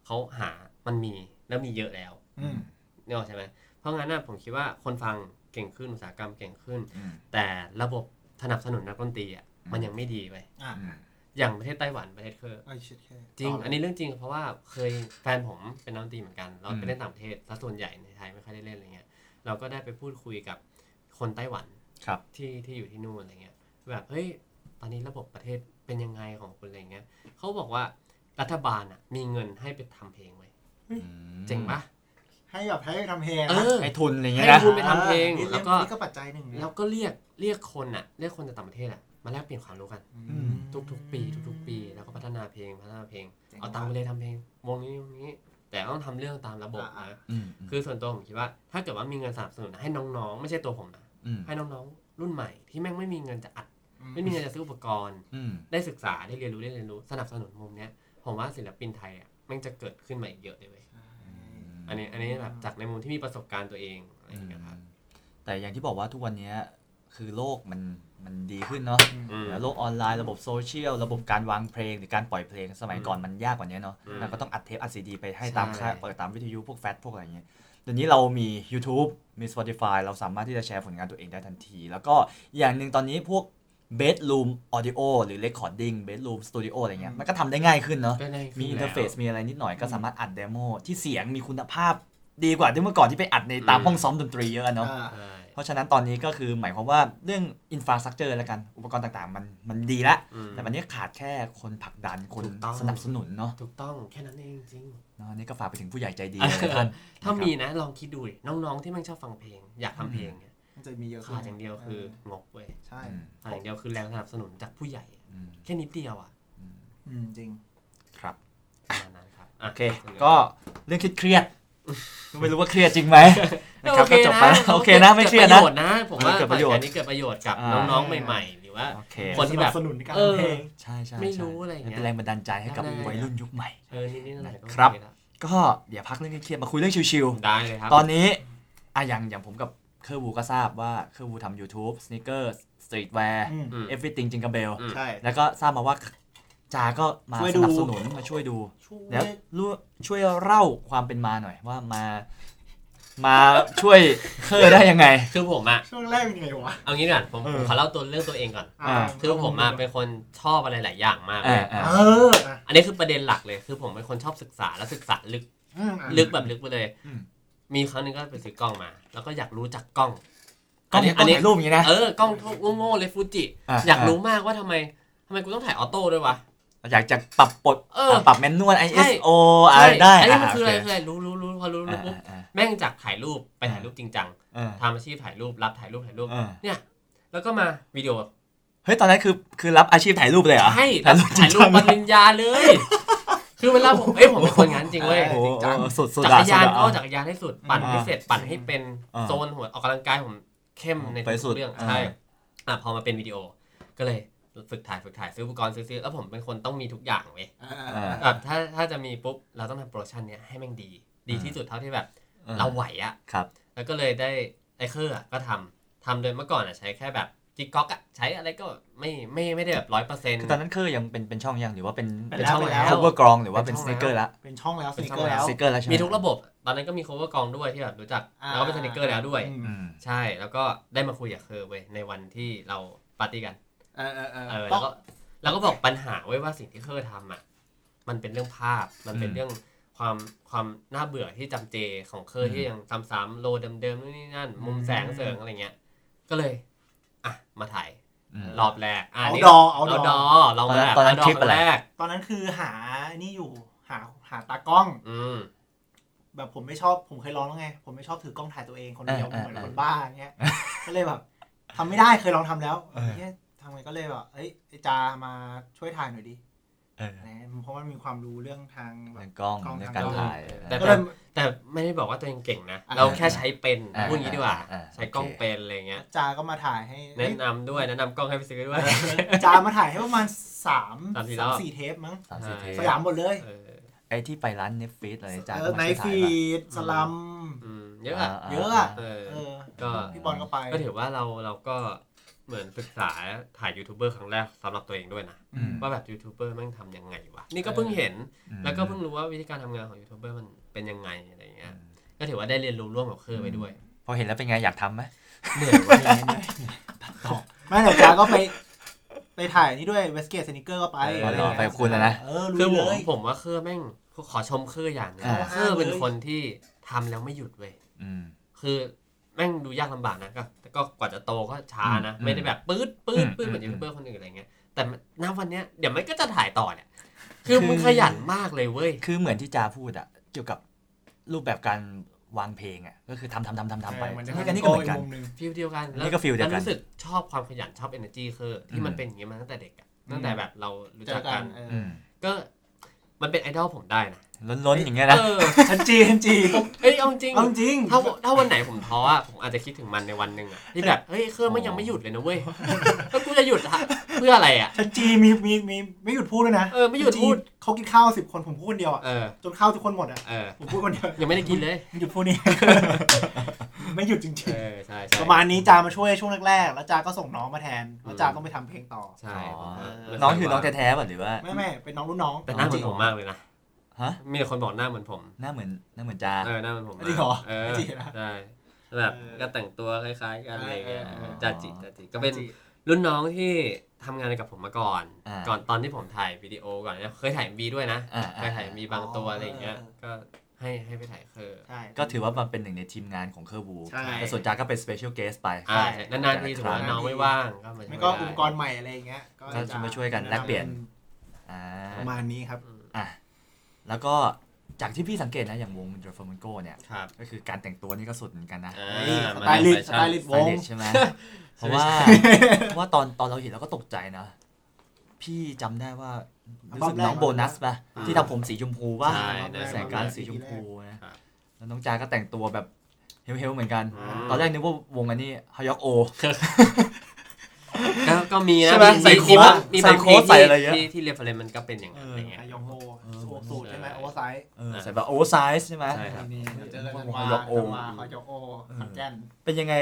เขาหามันมีแล้วมีเยอะแล้วอืมนี่ออกใช่ไหมเพราะงั้นอะผมคิดว่าคนฟังเก่งขึ้นอุตสาหกรรมเก่งขึ้นอืมแต่ระบบสนับสนุนนักดนตรีอะอืมมันยังไม่ดีไปอะอืมอย่างประเทศไต้หวันประเทศเคอร์ไอ้ชิดแค่จริงต่เลยอันนี้เรื่องจริงเพราะว่าเคยแฟนผมเป็นนักดนตรีเหมือนกัน เราอืมไปเล่นต่างประเทศซะส่วนใหญ่ในไทยไม่ค่อยได้เล่นอะไรเงี้ยเราก็ได้ไปพูดคุยกับคนไต้หวันครับที่ที่อยู่ที่นู่นอะไรเงี้ยแบบเฮ้ยตอนนี้ระบบประเทศเป็นยังไงของคุณอะไรเงี้ยเขาบอกว่า รัฐบาลอะ มีเงินให้ไปทำเพลงไว้อืมเจ๋งปะ ให้แบบให้ทำเพลงเอนะอให้ทุนอะไรเงี้ยให้นะ ทุน ไปทำเพลงอ่าแล้วก็ นี่ก็ปัจจัยหนึ่งนะแล้วก็เรียกเรียกคนอะ เรียกคนจากต่างประเทศอะมาแลกเปลี่ยนความรู้กัน อืม ทุกๆ ปีทุกๆ ปี แล้วก็พัฒนาเพลงพัฒนาเพลง เจ๋งเอาตังค์ไปเลยทำเพลง วงนี้วงนี้ แต่ต้องทำเรื่องตามระบบอ่า นะ อืมคือส่วนตัวผมคิดว่า ถ้าเกิดว่ามีเงินสนับสนุนให้น้องๆ ไม่ใช่ตัวผมนะ อืมให้น้องๆ รุ่นใหม่ที่แม่งไม่มีเงินจะอัด ไม่มีเงินจะซื้ออุปกรณ์ อืม ได้ศึกษาได้เรียนรู้ได้เรียนรู้สนับสนุนมุมเนี้ย ผมว่าศิลปินไทยอะแม่งจะเกิดขึ้นมาอีกเยอะเลยเว้ยอันนี้อันนี้แบบจากในมุมที่มีประสบการณ์ตัวเองอะไรอย่างเงี้ยครับแต่อย่างที่บอกว่าทุกวันเนี้ยคือโลกมันมันดีขึ้นเนาะอืมแล้วโลกออนไลน์ระบบโซเชียลระบบการวางเพลงหรือการปล่อยเพลงสมัยก่อนมันยากกว่านี้เนาะอืมแล้วก็ต้องอัดเทปอัดซีดีไปให้ใช่ตามค่ายเปิดตามวิทยุพวกแฟชพวกอะไรเงี้ยเดี๋ยวนี้เรามี YouTube มี Spotify เราสามารถที่จะแชร์ผลงานตัวเองได้ทันที แล้วก็อย่างหนึ่งตอนนี้พวก bedroom audio หรือ recording bedroom studio อะไรเงี้ยมันก็ทำได้ง่ายขึ้นเนาะก็ได้มีขึ้ interface แล้วมีอะไรนิดหน่อยก็สามารถอัด demo ที่เสียงมีคุณภาพดีกว่าที่เมื่อก่อนที่ไปอัดในตามอืมห้องซ้อมดนตรีเยอะเนาะอ่าใช่เพราะฉะนั้นตอนนี้ก็คือหมายความว่าเรื่อง infrastructure แล้วกัน อุปกรณ์ต่างๆ มันมันดีแล้วอืมแต่วันนี้ขาดแค่คนผลักดันคนถูกต้องสนับสนุนเนาะถูกต้องแค่นั้นเองจริงเนาะอันนี่ก็ฝากไปถึงผู้ใหญ่ใจดีเออทุกท่านถ้ามีนะลองคิดดูดิน้องๆที่มันชอบฟังเพลง อยากทำเพลงเนี่ย มันจะมีเยอะขึ้นขาดอย่างเดียวคืองบเว้ยใช่อืมขาดอย่างเดียวคือแรงสนับสนุนจากผู้ใหญ่อะอืมแค่นิดเดียวอะอืมจริงครับประมาณนั้นครับโอเค ก็เรื่องเครียดๆไม่รู้ว่าเครียดจริงไหมนะครับโอก็เคจบนะไปแล้วโอเคนะไม่เครียดนะเกิประโยชน์นะผมว่าเออเกิดประโยชน์อันนี้เกิดประโยชน์กับอ่าน้องๆใหม่ๆ หรือว่าโอเคคนที่แบบสนับสนุนในการเออทำเพลงใช่ใช่ไม่ใช่รู้อะไรอย่างเงี้ยเป็นแรงบันดาลใจให้กับได้วัยรุ่นยุคใหม่เออนิดๆหน่อยๆก็ครับโอเละก็เดี๋ยวพักเรื่องเครียดๆมาคุยเรื่องชิวได้เลยครับๆตอนนี้อะอย่างอย่างผมกับ เคอร์วูก็ทราบว่าเคอร์วูทำ YouTube Sneaker Streetwear อืมอืม Everything Jingle Bell อืม ใช่ แล้วก็ทราบมาว่าจาก็มาช่วยสดู นับสนุนมาช่วยดู ช่วยแล้วรู้ช่วยเล่าความเป็นมาหน่อยว่ามา มาช่วยเคอร์ได้ยังไง คือผมอะช่วงแรกเป็นไงวะเอางี้ก่อนผมเออ ผมขอเล่าตัวเรื่องตัวเองก่อน อ่า คือผมอะเป็นคนชอบอะไรหลายอย่างมากเลอ่ายอ่า เอออะอันนี้คือประเด็นหลักเลย คือผมเป็นคนชอบศึกษาและศึกษาลึกอืมอะ ลึกแบบลึกไปเลย อืม มีครั้งหนึงก็ไปซื้อกล้องมา แล้วก็อยากรู้จักกล้อง กล้องนี้กล้องถ่ายรูปอย่างนี้นะ เออกล้องโง่ๆเลยฟูจิ อะ อยากรู้มากว่าทำไมทำไมกูต้องถ่ายออโต้ด้วยวะ อยากจะปรับปลดเออปรับแมนนวลใช่ ISO อะไรได้อันนี้มันะคืออะไรโคืออะไรรู้รู้รู้พอรู้รู้อ่าปุ๊บอ่าแม่งจากถ่ายรูปไปถ่ายรูปจริงจังอ่าทำอาชีพถ่ายรูปรับถ่ายรูปถ่ายรูปอ่าเนี่ย แล้วก็มาวิดีโอเฮ้ย ตอนนั้นคือคือรับอาชีพถ่ายรูปเลยเหรอใช่ถ่ายรูปจริถ่างยรูจัปง ปริญญาเลย คือเวลาผมเอ้ยผมเป็นคนงั้นจริงเว้ยโอ้โหสุดสุดจักรยานสุดก็จักรยานให้สุดปั่นอ่าให้เสร็จปั่นให้เป็นอ่าโซนหัวออกกำลังกายผมเข้มในไปสุทุดกเรื่องอ่าใช่อะพอมาเป็นวิดีโอก็เลยฝึกถ่ายฝึกถ่ายซื้ออุปกรณ์ซื้อซื้อแล้วผมเป็นคนต้องมีทุกอย่างเว้ยอ่าอ่าแบบถ้าถ้าจะมีปุ๊บเราต้องทำ production เนี้ยให้แม่งดี ดีที่สุดเท่าที่แบบอ่เราไหวอะครับ แล้วก็เลยได้ไอเคอร์อะก็ทำทำโดยเมื่อก่อนอะใช้แค่แบบ จิกก๊อกอะใช้อะไรก็ไม่ไม่ไม่ได้แบบร้อยเปอร์เซ็นต์คือตอนนั้นคือยังเป็นเป็นช่องยังหรือว่าเป็นเป็นเป็นแล้วช่องเป็นแล้วโคเวอร์กรองหรือว่าเป็นเป็นสช่องเนคเกอร์ละเป็นช่องแล้วเป็สนนิช่เกองอร์แล้แล้ววสเนคเกอร์แล้วใช่ไหมมีทุกระบบ ตอนนั้นก็มี cover กองด้วยที่แบบรู้จักอ่าแล้วก็เป็นสนิเกอร์แล้วด้วยอืมอืมใช่แล้วก็ได้มาคุยกับเคอร์เว้ยในวันที่เราปาร์ตี้กันเออเออเออเออต้แล้องวก็แล้วก็บอกปัญหาไว้ยว่าสิ่งที่เคอร์ทำอะมันเป็นเรื่องภาพมันเป็นอืมเรื่องความความน่าเบื่อที่จำเจของเคออืร์มที่ยังซ้ำๆโลเดิมๆนู่นนี่นั่น มุมแสงเสริงอะไรเงี้ย ก็เลย อะมาถ่ายอืมรอบแรกอะเอานี่ดอเอาเอาดดออลองมาตอนนั้นเาดคลิปอะไรงแรก ตอนนั้นคือหานี่อยู่หาหาตากล้อง อืมแบบผมไม่ชอบผมเคยลองแล้วไง ผมไม่ชอบถือกล้องถ่ายตัวเองคนเดียวอ่าเหมือนอ่าคนบ้าอย่างเงี้ยก็เลยแบบทำไม่ได้เคยลองทำแล้วเออเฮ้ยทำไงก็เลยแบบเอ้ยไอ้จามาช่วยถ่ายหน่อยดิ เออ นะเพราะว่ามีความรู้เรื่องทางแบเรื่บ องกล้องกล้อง เรื่องทางการกล้องถ่ายแต่ก็เลยแต่ไม่ได้บอกว่าตัวเองเก่งนะ อ่า เราแค่ใช้เป็นอ่าพูดอย่างนี้ดีกว่า อ่าใช้กล้องโอเคเป็นอะไรเงี้ย จาก็มาถ่ายให้เอ้แนะยนำด้วยแนะนำกล้องให้ไปซื้อด้วย จามาถ่ายให้ประมาณสามสามสี่รสาอมบสี่เทปมั้งสามสี่เทปสยามหมดเลยเออไอ้ที่ไปร้านเนฟฟิตอะไรจ้าเออไนท์ฟีดสลัม อืมเยอะอะ เยอะอะ เออเออก็ พี่บอลก็ไป ก็ถือว่าเราเราก็ เหมือนศึกษาถ่ายยูทูบเบอร์ครั้งแรกสำหรับตัวเองด้วยนะอืมว่าแบบยูทูบเบอร์แม่งทำยังไงวะ นี่ก็เพิ่งเห็นอืมแล้วก็เพิ่งรู้ว่าวิธีการทำงานของยูทูบเบอร์มันเป็นยังไงอะไรเงี้ยก็ถือว่าได้เรียนรู้ร่วมกับเคอร์ไปด้วย พอเห็นแล้วเป็นไงอยากทำไหมเหนื่อยเว้ยไม่แต่จาก็ไปไปถ่ายนี่ด้วยเวสต์เกต sneaker ก็ไปเอออะไรรอเงี้ยไปกับคุณนะนะเออคือรู้ผมเลยผมว่าเคอร์แม่งขอชมเคอร์อย่างหนึงอ่าเคอร์เป็นคนที่ทำแล้วไม่หยุดเว้ยอืมคือ แม่งดูยากลำบากนะก็แต่ก็กว่าจะโตก็ช้านะอืมไม่ได้แบบปื๊ดปื๊ดปื๊ดอืมเหมือนอืมยูทูบเบอร์คนอื่นอะไรเงี้ยแต่ณวันเนี้ยเดี๋ยวมันก็จะถ่ายต่อเนี่ยคือมึงขยันมากเลยเว้ย คือเหมือนที่จาพูดอะเกี่ยวกับรูปแบบการวางเพลงอะก็คือทำทำทำทำทำไปเออมันจะนี่ก็นี่ก็เหมือนกันโกอีมุมหง feel เดียวกันนี่ก็ feel เดียวกันแรู้สึกชอบความขยันชอบ energy คือที่มันอืมเป็นอย่างนี้มาตั้งแต่เด็กอะตั้งแต่แบบเรารู้เจจัอกกักันนเอออืมก็ มันเป็นไอดอลผมได้นะล้นๆอย่างเงี้ยนะเออทันจีทันจีผมเอ้ยเอาจริงเอาจริงถ้าถ้าวันไหนผมท้ออะผมอาจจะคิดถึงมันในวันหนึ่งอะที่แบบเฮ้ยเครื่องมันยังไม่หยุดเลยนะเว้ยแล้วกูจะหยุดอะเพื่ออะไรอะทันจีมีมีมีไม่หยุดพูดด้วยนะเออไม่หยุดพูดทันจีเขากินข้าวสิบคนผมพูดคนเดียวอะเออจนข้าวทุกคนหมดอะเออผมพูดคนเดียวยังไม่ได้กินเลยไม่หยุดพูดนี่ ไม่หยุดจริงเออใช่ๆใช่ประมาณนี้จามาช่วยช่วงแรกๆ แล้วจาก็ส่งน้องมาแทนแล้วจาก็ไปทำเพลงต่อ ใช่อ๋อเออน้องคือน้องแท้ๆป่ะหรือว่า ไม่ไม่เป็นน้องรุ่นน้อง แต่หน้าเหมือนผมมากเลยนะฮะ มีแต่คนบอกหน้าเหมือนผม หน้าเหมือนหน้าเหมือนจา เออหน้าเหมือนผมจริงเหรอเออจริงนะใช่แบบเออก็แต่งตัวคล้ายๆกันอะไรเงี้ยเออเออ จาจิจาจิก็เป็นจาจิรุ่นน้องที่ทำงานกับผมมาก่อน อ่าก่อนตอนที่ผมถ่ายวิดีโอก่อนเนี่ยเคยถ่ายมีด้วยนะอ่าเคยถ่ายมีบางตัวอะไรอย่างเงี้ยเออก็ ให้ให้ไปถ่ายเคอร์ใช่ ก็ถือว่ามันเป็นหนึ่งในทีมงานของเคอร์วูใช่ แต่ส่วนจาก็เป็น special guest ไปอ่าใช่นานๆทีถือว่าน้องไม่ว่างก็มาช่วยไม่ก็ได้อุปกรณ์ใหม่อะไรอย่างเงี้ยก็จะมาช่วยกันแลกเปลี่ยนอ่าประมาณนี้ครับอืมอะแล้วก็จากที่พี่สังเกตนะอย่างวง The Flamingo เนี่ยครับก็คือการแต่งตัวนี่ก็สุดเหมือนกันนะอ่าเฮ้ยมาสไตลิสต์แฟสชั่นสไตลิสต์สวไตง ลิสต์ใช่ไหมเพราะว่าเพราะว่าตอนตอนเราเห็นเราก็ตกใจนะ พี่จำได้ว่า รู้สึกน้องโบนัสป่ะอ่าที่ทำผมสีชมพูป่ะใช่แสงการสีชมพูนะครับแล้วน้องจาก็แต่งตัวแบบเฮลๆเหมือนกันอืมตอนแรกนึกว่าวงอันนี้ฮยอกโอก็ก็มีนะใช่ไหมมีใส่มีโค้ดมีใส่บางโค้ดใส่อะไรเงี้ยที่ที่เรฟเฟรนมันก็เป็นอย่างนั้นอะไรเงี้ยอายองโฮเออสูทสูทใช่ไหมโอเวอร์ไซส์เออใส่แบบโอเวอร์ไซส์ใช่ไหมใช่ครับนี่เจอกันวงมาฮยอกโอมาฮอยอกโอขอนแก่นเป็นยังไง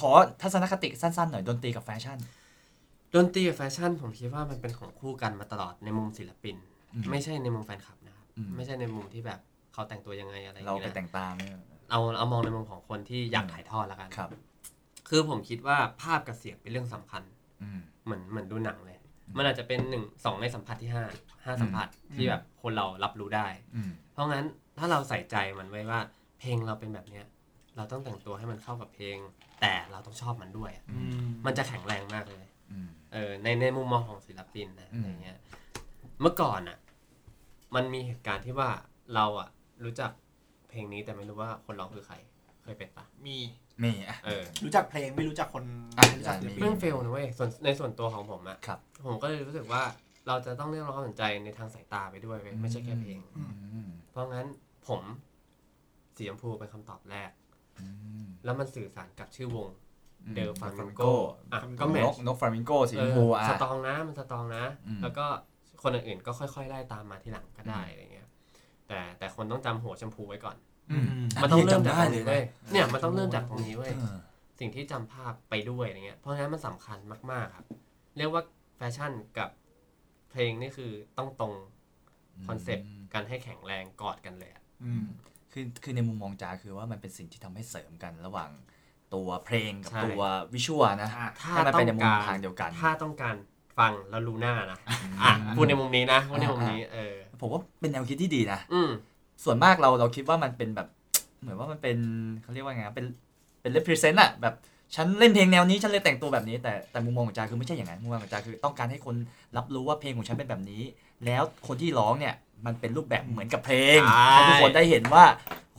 ขอทัศนคติสั้นๆหน่อยดนตรีกับแฟชั่น ดนตรีกับแฟชั่นผมคิดว่ามันเป็นของคู่กันมาตลอดในมุมศิลปิน อืมไม่ใช่ในมุมแฟนคลับนะครับอืม ไม่ใช่ในมุมที่แบบเขาแต่งตัวยังไงอะไรอย่างเราเงี้ไปยแต่งตามเนี่ย เอาเอามองในมุมของคนที่อยากถ่ายทอดแล้วกัน ครับ คือผมคิดว่าภาพกับเสียงเป็นเรื่องสำคัญ อืม เหมือนเหมือนดูหนังเลยอืมมันอาจจะเป็นหนึ่งสองในสัมผัสที่ห้าห้าสัมผัสที่แบบคนเรารับรู้ได้ อืม เพราะงั้นถ้าเราใส่ใจมันไว้ว่า เพลงเราเป็นแบบเนี้ย เราต้องแต่งตัวให้มันเข้ากับเพลง แต่เราต้องชอบมันด้วยอะมันจะแข็งแรงมากเลยอืม เออในในมุมมองของศิลปินนะอืมอะไรเงี้ยเมื่อก่อนอะ มันมีเหตุการณ์ที่ว่าเราอะ รู้จักเพลงนี้แต่ไม่รู้ว่าคนร้องคือใคร เคยเป็นปะมีมีอะ เออ รู้จักเพลงไม่รู้จักคนอะไม่รู้จักศิลปิน เรื่องเฟลนะเว้ยส่วนในส่วนตัวของผมอะครับ ผมก็เลยรู้สึกว่าเราจะต้องเรียกร้องความสนใจในทางสายตาไปด้วยเว้ยไม่ใช่แค่เพลง อืมเพราะงั้นผมสีชมพูเป็นคำตอบแรก อืมแล้วมันสื่อสารกับชื่อวง เดลฟามิงโก Flamingo อะ Flamingo ก็แมนทกนกฟลามิงโกสีชมพูอะ strong นะมัน strong นะอืมแล้วก็คนอื่นๆก็ค่อยๆไล่ตามมาทีหลังก็ได้อะไรเงี้ย แต่แต่คนต้องจำหัวชมพูไว้ก่อนอืมมันต้องเริ่มจากจำได้ตรงเลยนี้นะเว้ยเนี่ยมันต้องเริ่มจากตรงนี้เว้ยเออสิ่งที่จำภาพไปด้วยอะไรเงี้ยเพราะฉะนั้นมันสำคัญมากๆครับ เรียกว่าแฟชั่นกับเพลงนี่คือต้องตรงคอนเซปต์การให้แข็งแรงกอดกันเลยอะอืมคือคือในมุมมองจาคือว่ามันเป็นสิ่งที่ทำให้เสริมกันระหว่าง ตัวเพลงกับใช่ตัววิชวลนะอะถ้าให้มันต้ไปองในมุมการทางเดียวกัน ถ้าต้องการฟังแล้วรู้หน้านะอะพูดในมุมนี้นะพูดในมุมนี้เออผมว่าเป็นแนวคิดที่ดีนะอืมส่วนมากเราเราคิดว่ามันเป็นแบบ เหมือนว่ามันเป็นเขาเรียกว่าไงเป็นเป็น represent อะแบบฉันเล่นเพลงแนวนี้ฉันเลยแต่งตัวแบบนี้ แต่แต่มุมมองของจาคือไม่ใช่อย่างนั้นมุมมองของจาคือต้องการให้คนรับรู้ว่าเพลงของฉันเป็นแบบนี้ แล้วคนที่ร้องเนี่ย มันเป็นรูปแบบเหมือนกับเพลงใช่ให้ทุกคนได้เห็นว่า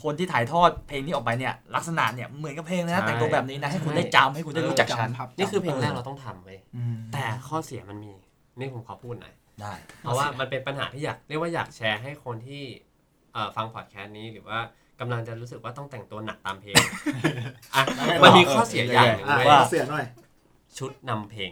คนที่ถ่ายทอดเพลงนี้ออกไปเนี่ยลักษณะเนี่ยเหมือนกับเพลงเลยนะใช่แต่งตัวแบบนี้นะให้คุณได้จำให้คุณได้รู้จักฉันจำครับนี่คือเพลงแรกเราต้องทำเว้ยอืมแต่ข้อเสียมันมีนี่ผมขอพูดหน่อยได้เพราะว่ามันเป็นปัญหาที่อยากเรียกว่าอยากแชร์ให้คนที่เอ่อฟังพอดแคสต์นี้หรือว่ากำลังจะรู้สึกว่าต้องแต่งตัวหนักตามเพลงอะมันมีข้อเสียอย่างหนึ่งอะเว้ยว่าเสียหน่อยชุดนำเพลง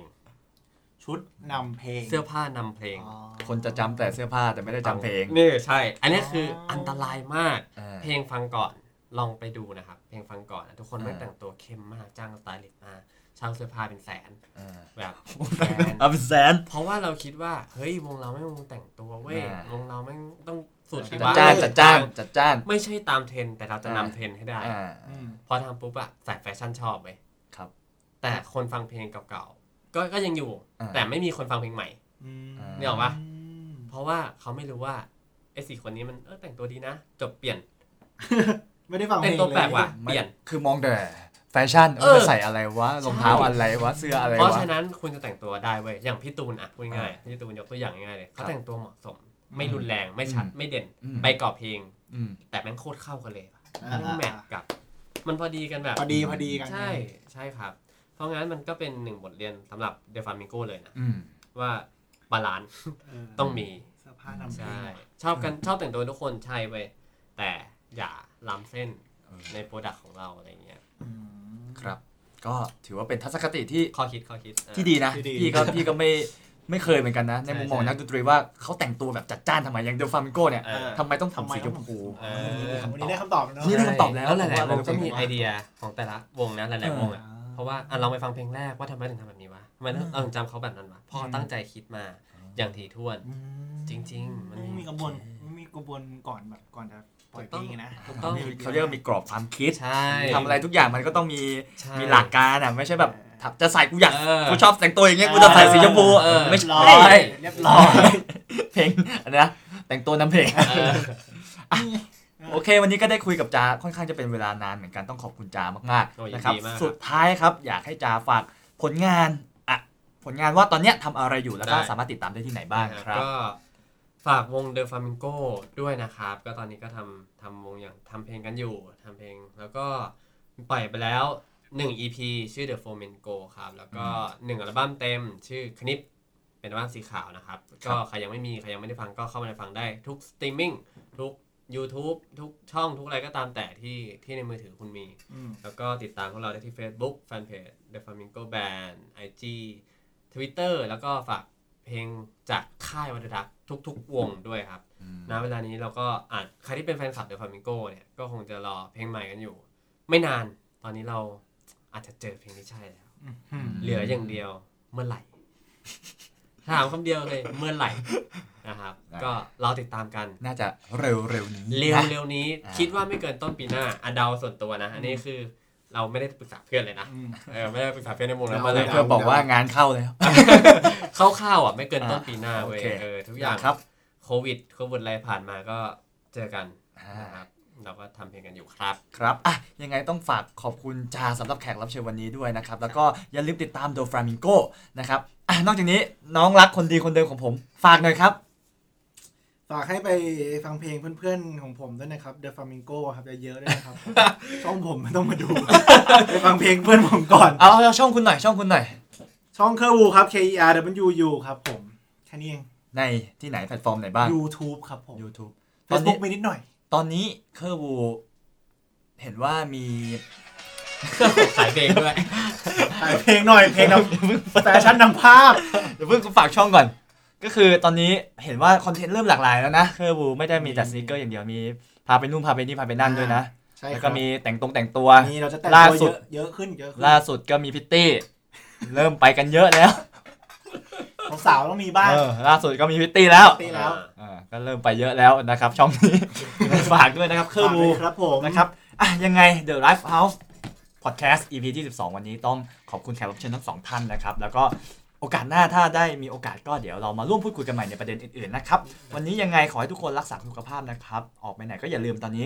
ชุดนำเพลง เสื้อผ้านำเพลงอ๋อคนจะจำแต่เสื้อผ้าแต่ไม่ได้จำเพลงนี่ใช่ อันนี้คืออออัอันตรายมากเออเพลงฟังก่อนลองไปดูนะครับ เพลงฟังก่อนนะทุกคนไม่อ่า แต่งตัวเข้มมากจ้างสไตลิสต์มาเช่าเสื้อผ้าเป็นแสนเออแบบแสนเอาเป็นแสน เพราะว่าเราคิดว่าเฮ้ยวงเราไม่วงแต่งตัวเว้ยอ่า วงเราไม่ต้องสุดจัดวะจ้านจัดจ้านจัดจ้าน ไม่ใช่ตามเทรนด์แต่เราจะอ่านนำเทรนด์ให้ได้ อ่าอืมพอทำปุ๊บอะสายแฟชั่นชอบเว้ยครับ แต่คนฟังเพลงเก่าๆ ก็ก็ยังอยู่ อ่า แต่ไม่มีคนฟังเพลงใหม่อืมนี่ออกปะมเพราะว่าเขาไม่รู้ว่าไอ้สี่คนนี้มันเออแต่งตัวดีนะ จบเปลี่ยนไม่ได้ฟังเพแต่ลงงตัวแปลกเลยว่ะไม่เปลี่ยน คือมองแต่แฟชั่นเอเอออใส่อะไรวะรองเท้าอะไรวะเสื้ออะไรเพราะวะ ฉะนั้นคุณจะแต่งตัวได้เว้ยอย่างพี่ตูนอะพูดง่ายๆพี่ตูนยกตัวอย่างง่ายๆเลยครัเขาบแต่งตัวเหมาะสม ไม่รุนแรงไม่ชัดอืมไม่เด่น อืม ไปกรอบเพลง อืม แต่แม่งโคตรเข้ากันเลยว่ะอ่าแม่งแมทกับ มันพอดีกันแบบ พอดีพอดีกัน ใช่ใช่ครับ เพราะงั้นมันก็เป็นหนึ่งบทเรียนสำหรับเดฟามิงโกเลยนะ อืม ว่า balance เออต้องมี เสื้อผ้านำเพลใช่งชอบกันชอบแต่งตัวทุกคนใช่เว้ยแต่อย่าล้ำเส้นเออ ใน product ของเราอะไรเงี้ยอืม ครับ ก็ถือว่าเป็นทัศนคติที่ข้อคิดข้อคิดเออที่ดีนะ ที่ดี พี่ก็พี่ก็ไม่ไม่เคยเหมือนกันนะ ในใช่มุมมองใช่นักดนตรีว่าเขาแต่งตัวแบบจัดจ้านทำไมอย่าง De Flamingo เนี่ยเออ ทำไมต้องทำสีชมพูเอเอออ วันนี้ได้คำตอบแล้วเนอะ นี่ได้คำตอบแล้วแล้วหลายๆวผมงว่าก็มีเราไอเดียของแต่ละวงนะหลายๆวงอะ เพราะว่าอะลองไปฟังเพลงแรกว่าทำไมถึงทำแบบนี้วะทำไมต้องเออจำเขาแบบนั้นวะเพราะเขาตั้งใจคิดมาอย่างถี่ถ้วนอืมจริง ๆ มันไม่มีกระบวนไม่มีกระบวนก่อนแบบก่อนจะปล่อยเพลงนะ ถูกต้อง เขาเรียกว่ามีกรอบความคิดใช่ ทำอะไรทุกอย่างมันก็ต้องมีใช่ มีหลักการอะไม่ใช่แบบถ้าจะใส่กูอยากเออ กูชอบแต่งตัวอย่างเงี้ยกูจะใส่สีชมพูเออไม่เรียบร้อใช่ยเรียบร้อย เพลงอันนี้นะแต่งตัวน้ำเพลง เออ โอเค วันนี้ก็ได้คุยกับจาค่อนข้างจะเป็นเวลานานเหมือนกันต้องขอบคุณจามากโอ้ยๆนะครับยินดีมากครับสุดท้ายครับอยากให้จาฝากผลงานอะผลงานว่าตอนเนี้ยทำอะไรอยู่แล้วก็ได้สามารถติดตามได้ที่ไหนบ้างครับก็ฝากวง The Flamingo ด้วยนะครับ ก็ตอนนี้ก็ทำทำวงอย่างทำเพลงกันอยู่ทำเพลงแล้วก็ปล่อยไปแล้ว 1 EP ชื่อ The Flamenco ครับ แล้วก็ 1 อัลบั้มเต็ม ชื่อคนิปเป็นอัลบั้มสีขาวนะครับ ก็ใครยังไม่มี ใครยังไม่ได้ฟังก็เข้ามาฟังได้ทุกสตรีมมิ่งทุก YouTube ทุกช่องทุกอะไรก็ตามแต่ที่ที่ในมือถือคุณมีอืมแล้วก็ติดตามพวกเราได้ที่ Facebook Fanpage The Flamingo Band IG Twitter แล้วก็ฝากเพลงจากค่ายวัตดักทุก ๆ วงด้วยครับณเวลานี้เราก็อาจใครที่เป็นแฟนคลับ The Flamingo เนี่ยก็คงจะรอเพลงใหม่กันอยู่ ไม่นานตอนนี้เราอาจจะเจอเพลงที่ใช่แล้วอืมเหลืออย่างเดียวเมื่อไหร่ ถามคำเดียวเลยเมื่อไหร่นะครับได้ก็รอติดตามกันน่าจะเร็วๆนี้เร็วนะเร็วนี้อ่าคิดว่าไม่เกินต้นปีหน้าอะเดาส่วนตัวนะอันนี้คือเราไม่ได้ปรึกษาเพื่อนเลยนะอืมเออไม่ได้ปรึกษาเพื่อนในวงแล้วเดาเมื่อไหร่เพื่อบอกว่างานเข้าแล้วคร่าวๆอะไม่เกินต้นปีหน้าเว้ยโอเคเออทุกอย่างครับโควิดโควิดอะไรผ่านมาก็เจอกันอ่านะครับ เราก็ทำเพลงกันอยู่ครับ ครับอะยังไงต้องฝากขอบคุณจาสำหรับแขกรับเชิญวันนี้ด้วยนะครับ แล้วก็อย่าลืมติดตาม The Flamingo นะครับอะนอกจากนี้น้องรักคนดีคนเดิมของผม ฝากหน่อยครับ ฝากให้ไปฟังเพลงเพื่อนๆของผมด้วยนะครับ The Flamingo ครับเยอะๆด้วยนะครับ ช่องผมไม่ต้องมาดู ไปฟังเพลงเพื่อนผมก่อน เอาเอาช่องคุณหน่อยช่องคุณหน่อย ช่องเคอร์วูครับ K E R W U ครับผม แค่นี้เอง ในที่ไหนแพลตฟอร์มไหนบ้าง YouTube ครับผม YouTube ตอนนี้ Facebook มีนิดหน่อย ตอนนี้เคอร์วูเห็นว่ามีขายเพลงด้วยถ่ายเพลงหน่อยเพลงนำแฟชั่นนำภาพเดี๋ยวเพิ่งฝากช่องก่อน ก็คือตอนนี้เห็นว่าคอนเทนต์เริ่มหลากหลายแล้วนะเคอร์บูไม่ได้มีแต่สนิเกอร์อย่างเดียวมีพาไปนู่นพาไปนี่พาไปนั่นด้วยนะใช่แล้วคก็รับมีแต่งตรงแต่งตัวนี่เราจะแต่งล่าตัวสุเยดอะเยอะขึ้นเยอะขึ้นล่าสุดก็มีพิตตี้ เริ่มไปกันเยอะแล้ว ของสาวต้องมีบ้างเออล่าสุดก็มีพิตตี้แล้วตีแล้วอ่าก็เริ่มไปเยอะแล้วนะครับ ช่องนี้ ฝากด้วยนะครับเคอร์บูฝากด้วยครับผมนะครับอะยังไง The Life House Podcast EP ที่ 12 วันนี้ต้องขอบคุณแขกรับเชิญทั้งสองท่านนะครับ แล้วก็โอกาสหน้าถ้าได้มีโอกาสก็เดี๋ยวเรามาร่วมพูดคุยกันใหม่ในประเด็นอื่นๆนะครับ วันนี้ยังไงขอให้ทุกคนรักษาสุขภาพนะครับ ออกไปไหนก็อย่าลืมตอนนี้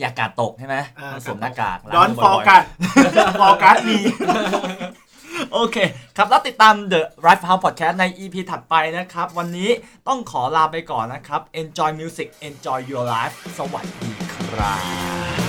อย่ากาดตกใช่ไหมอ่า ต้องสวมหน้ากากดอนล้างฟอมืร์กับ่ยสฟอร์กัสมีๆ โอเค ครับแล้วติดตาม The Life House Podcast ใน EP ถัดไปนะครับ วันนี้ต้องขอลาไปก่อนนะครับ Enjoy music enjoy your life สวัสดีครับ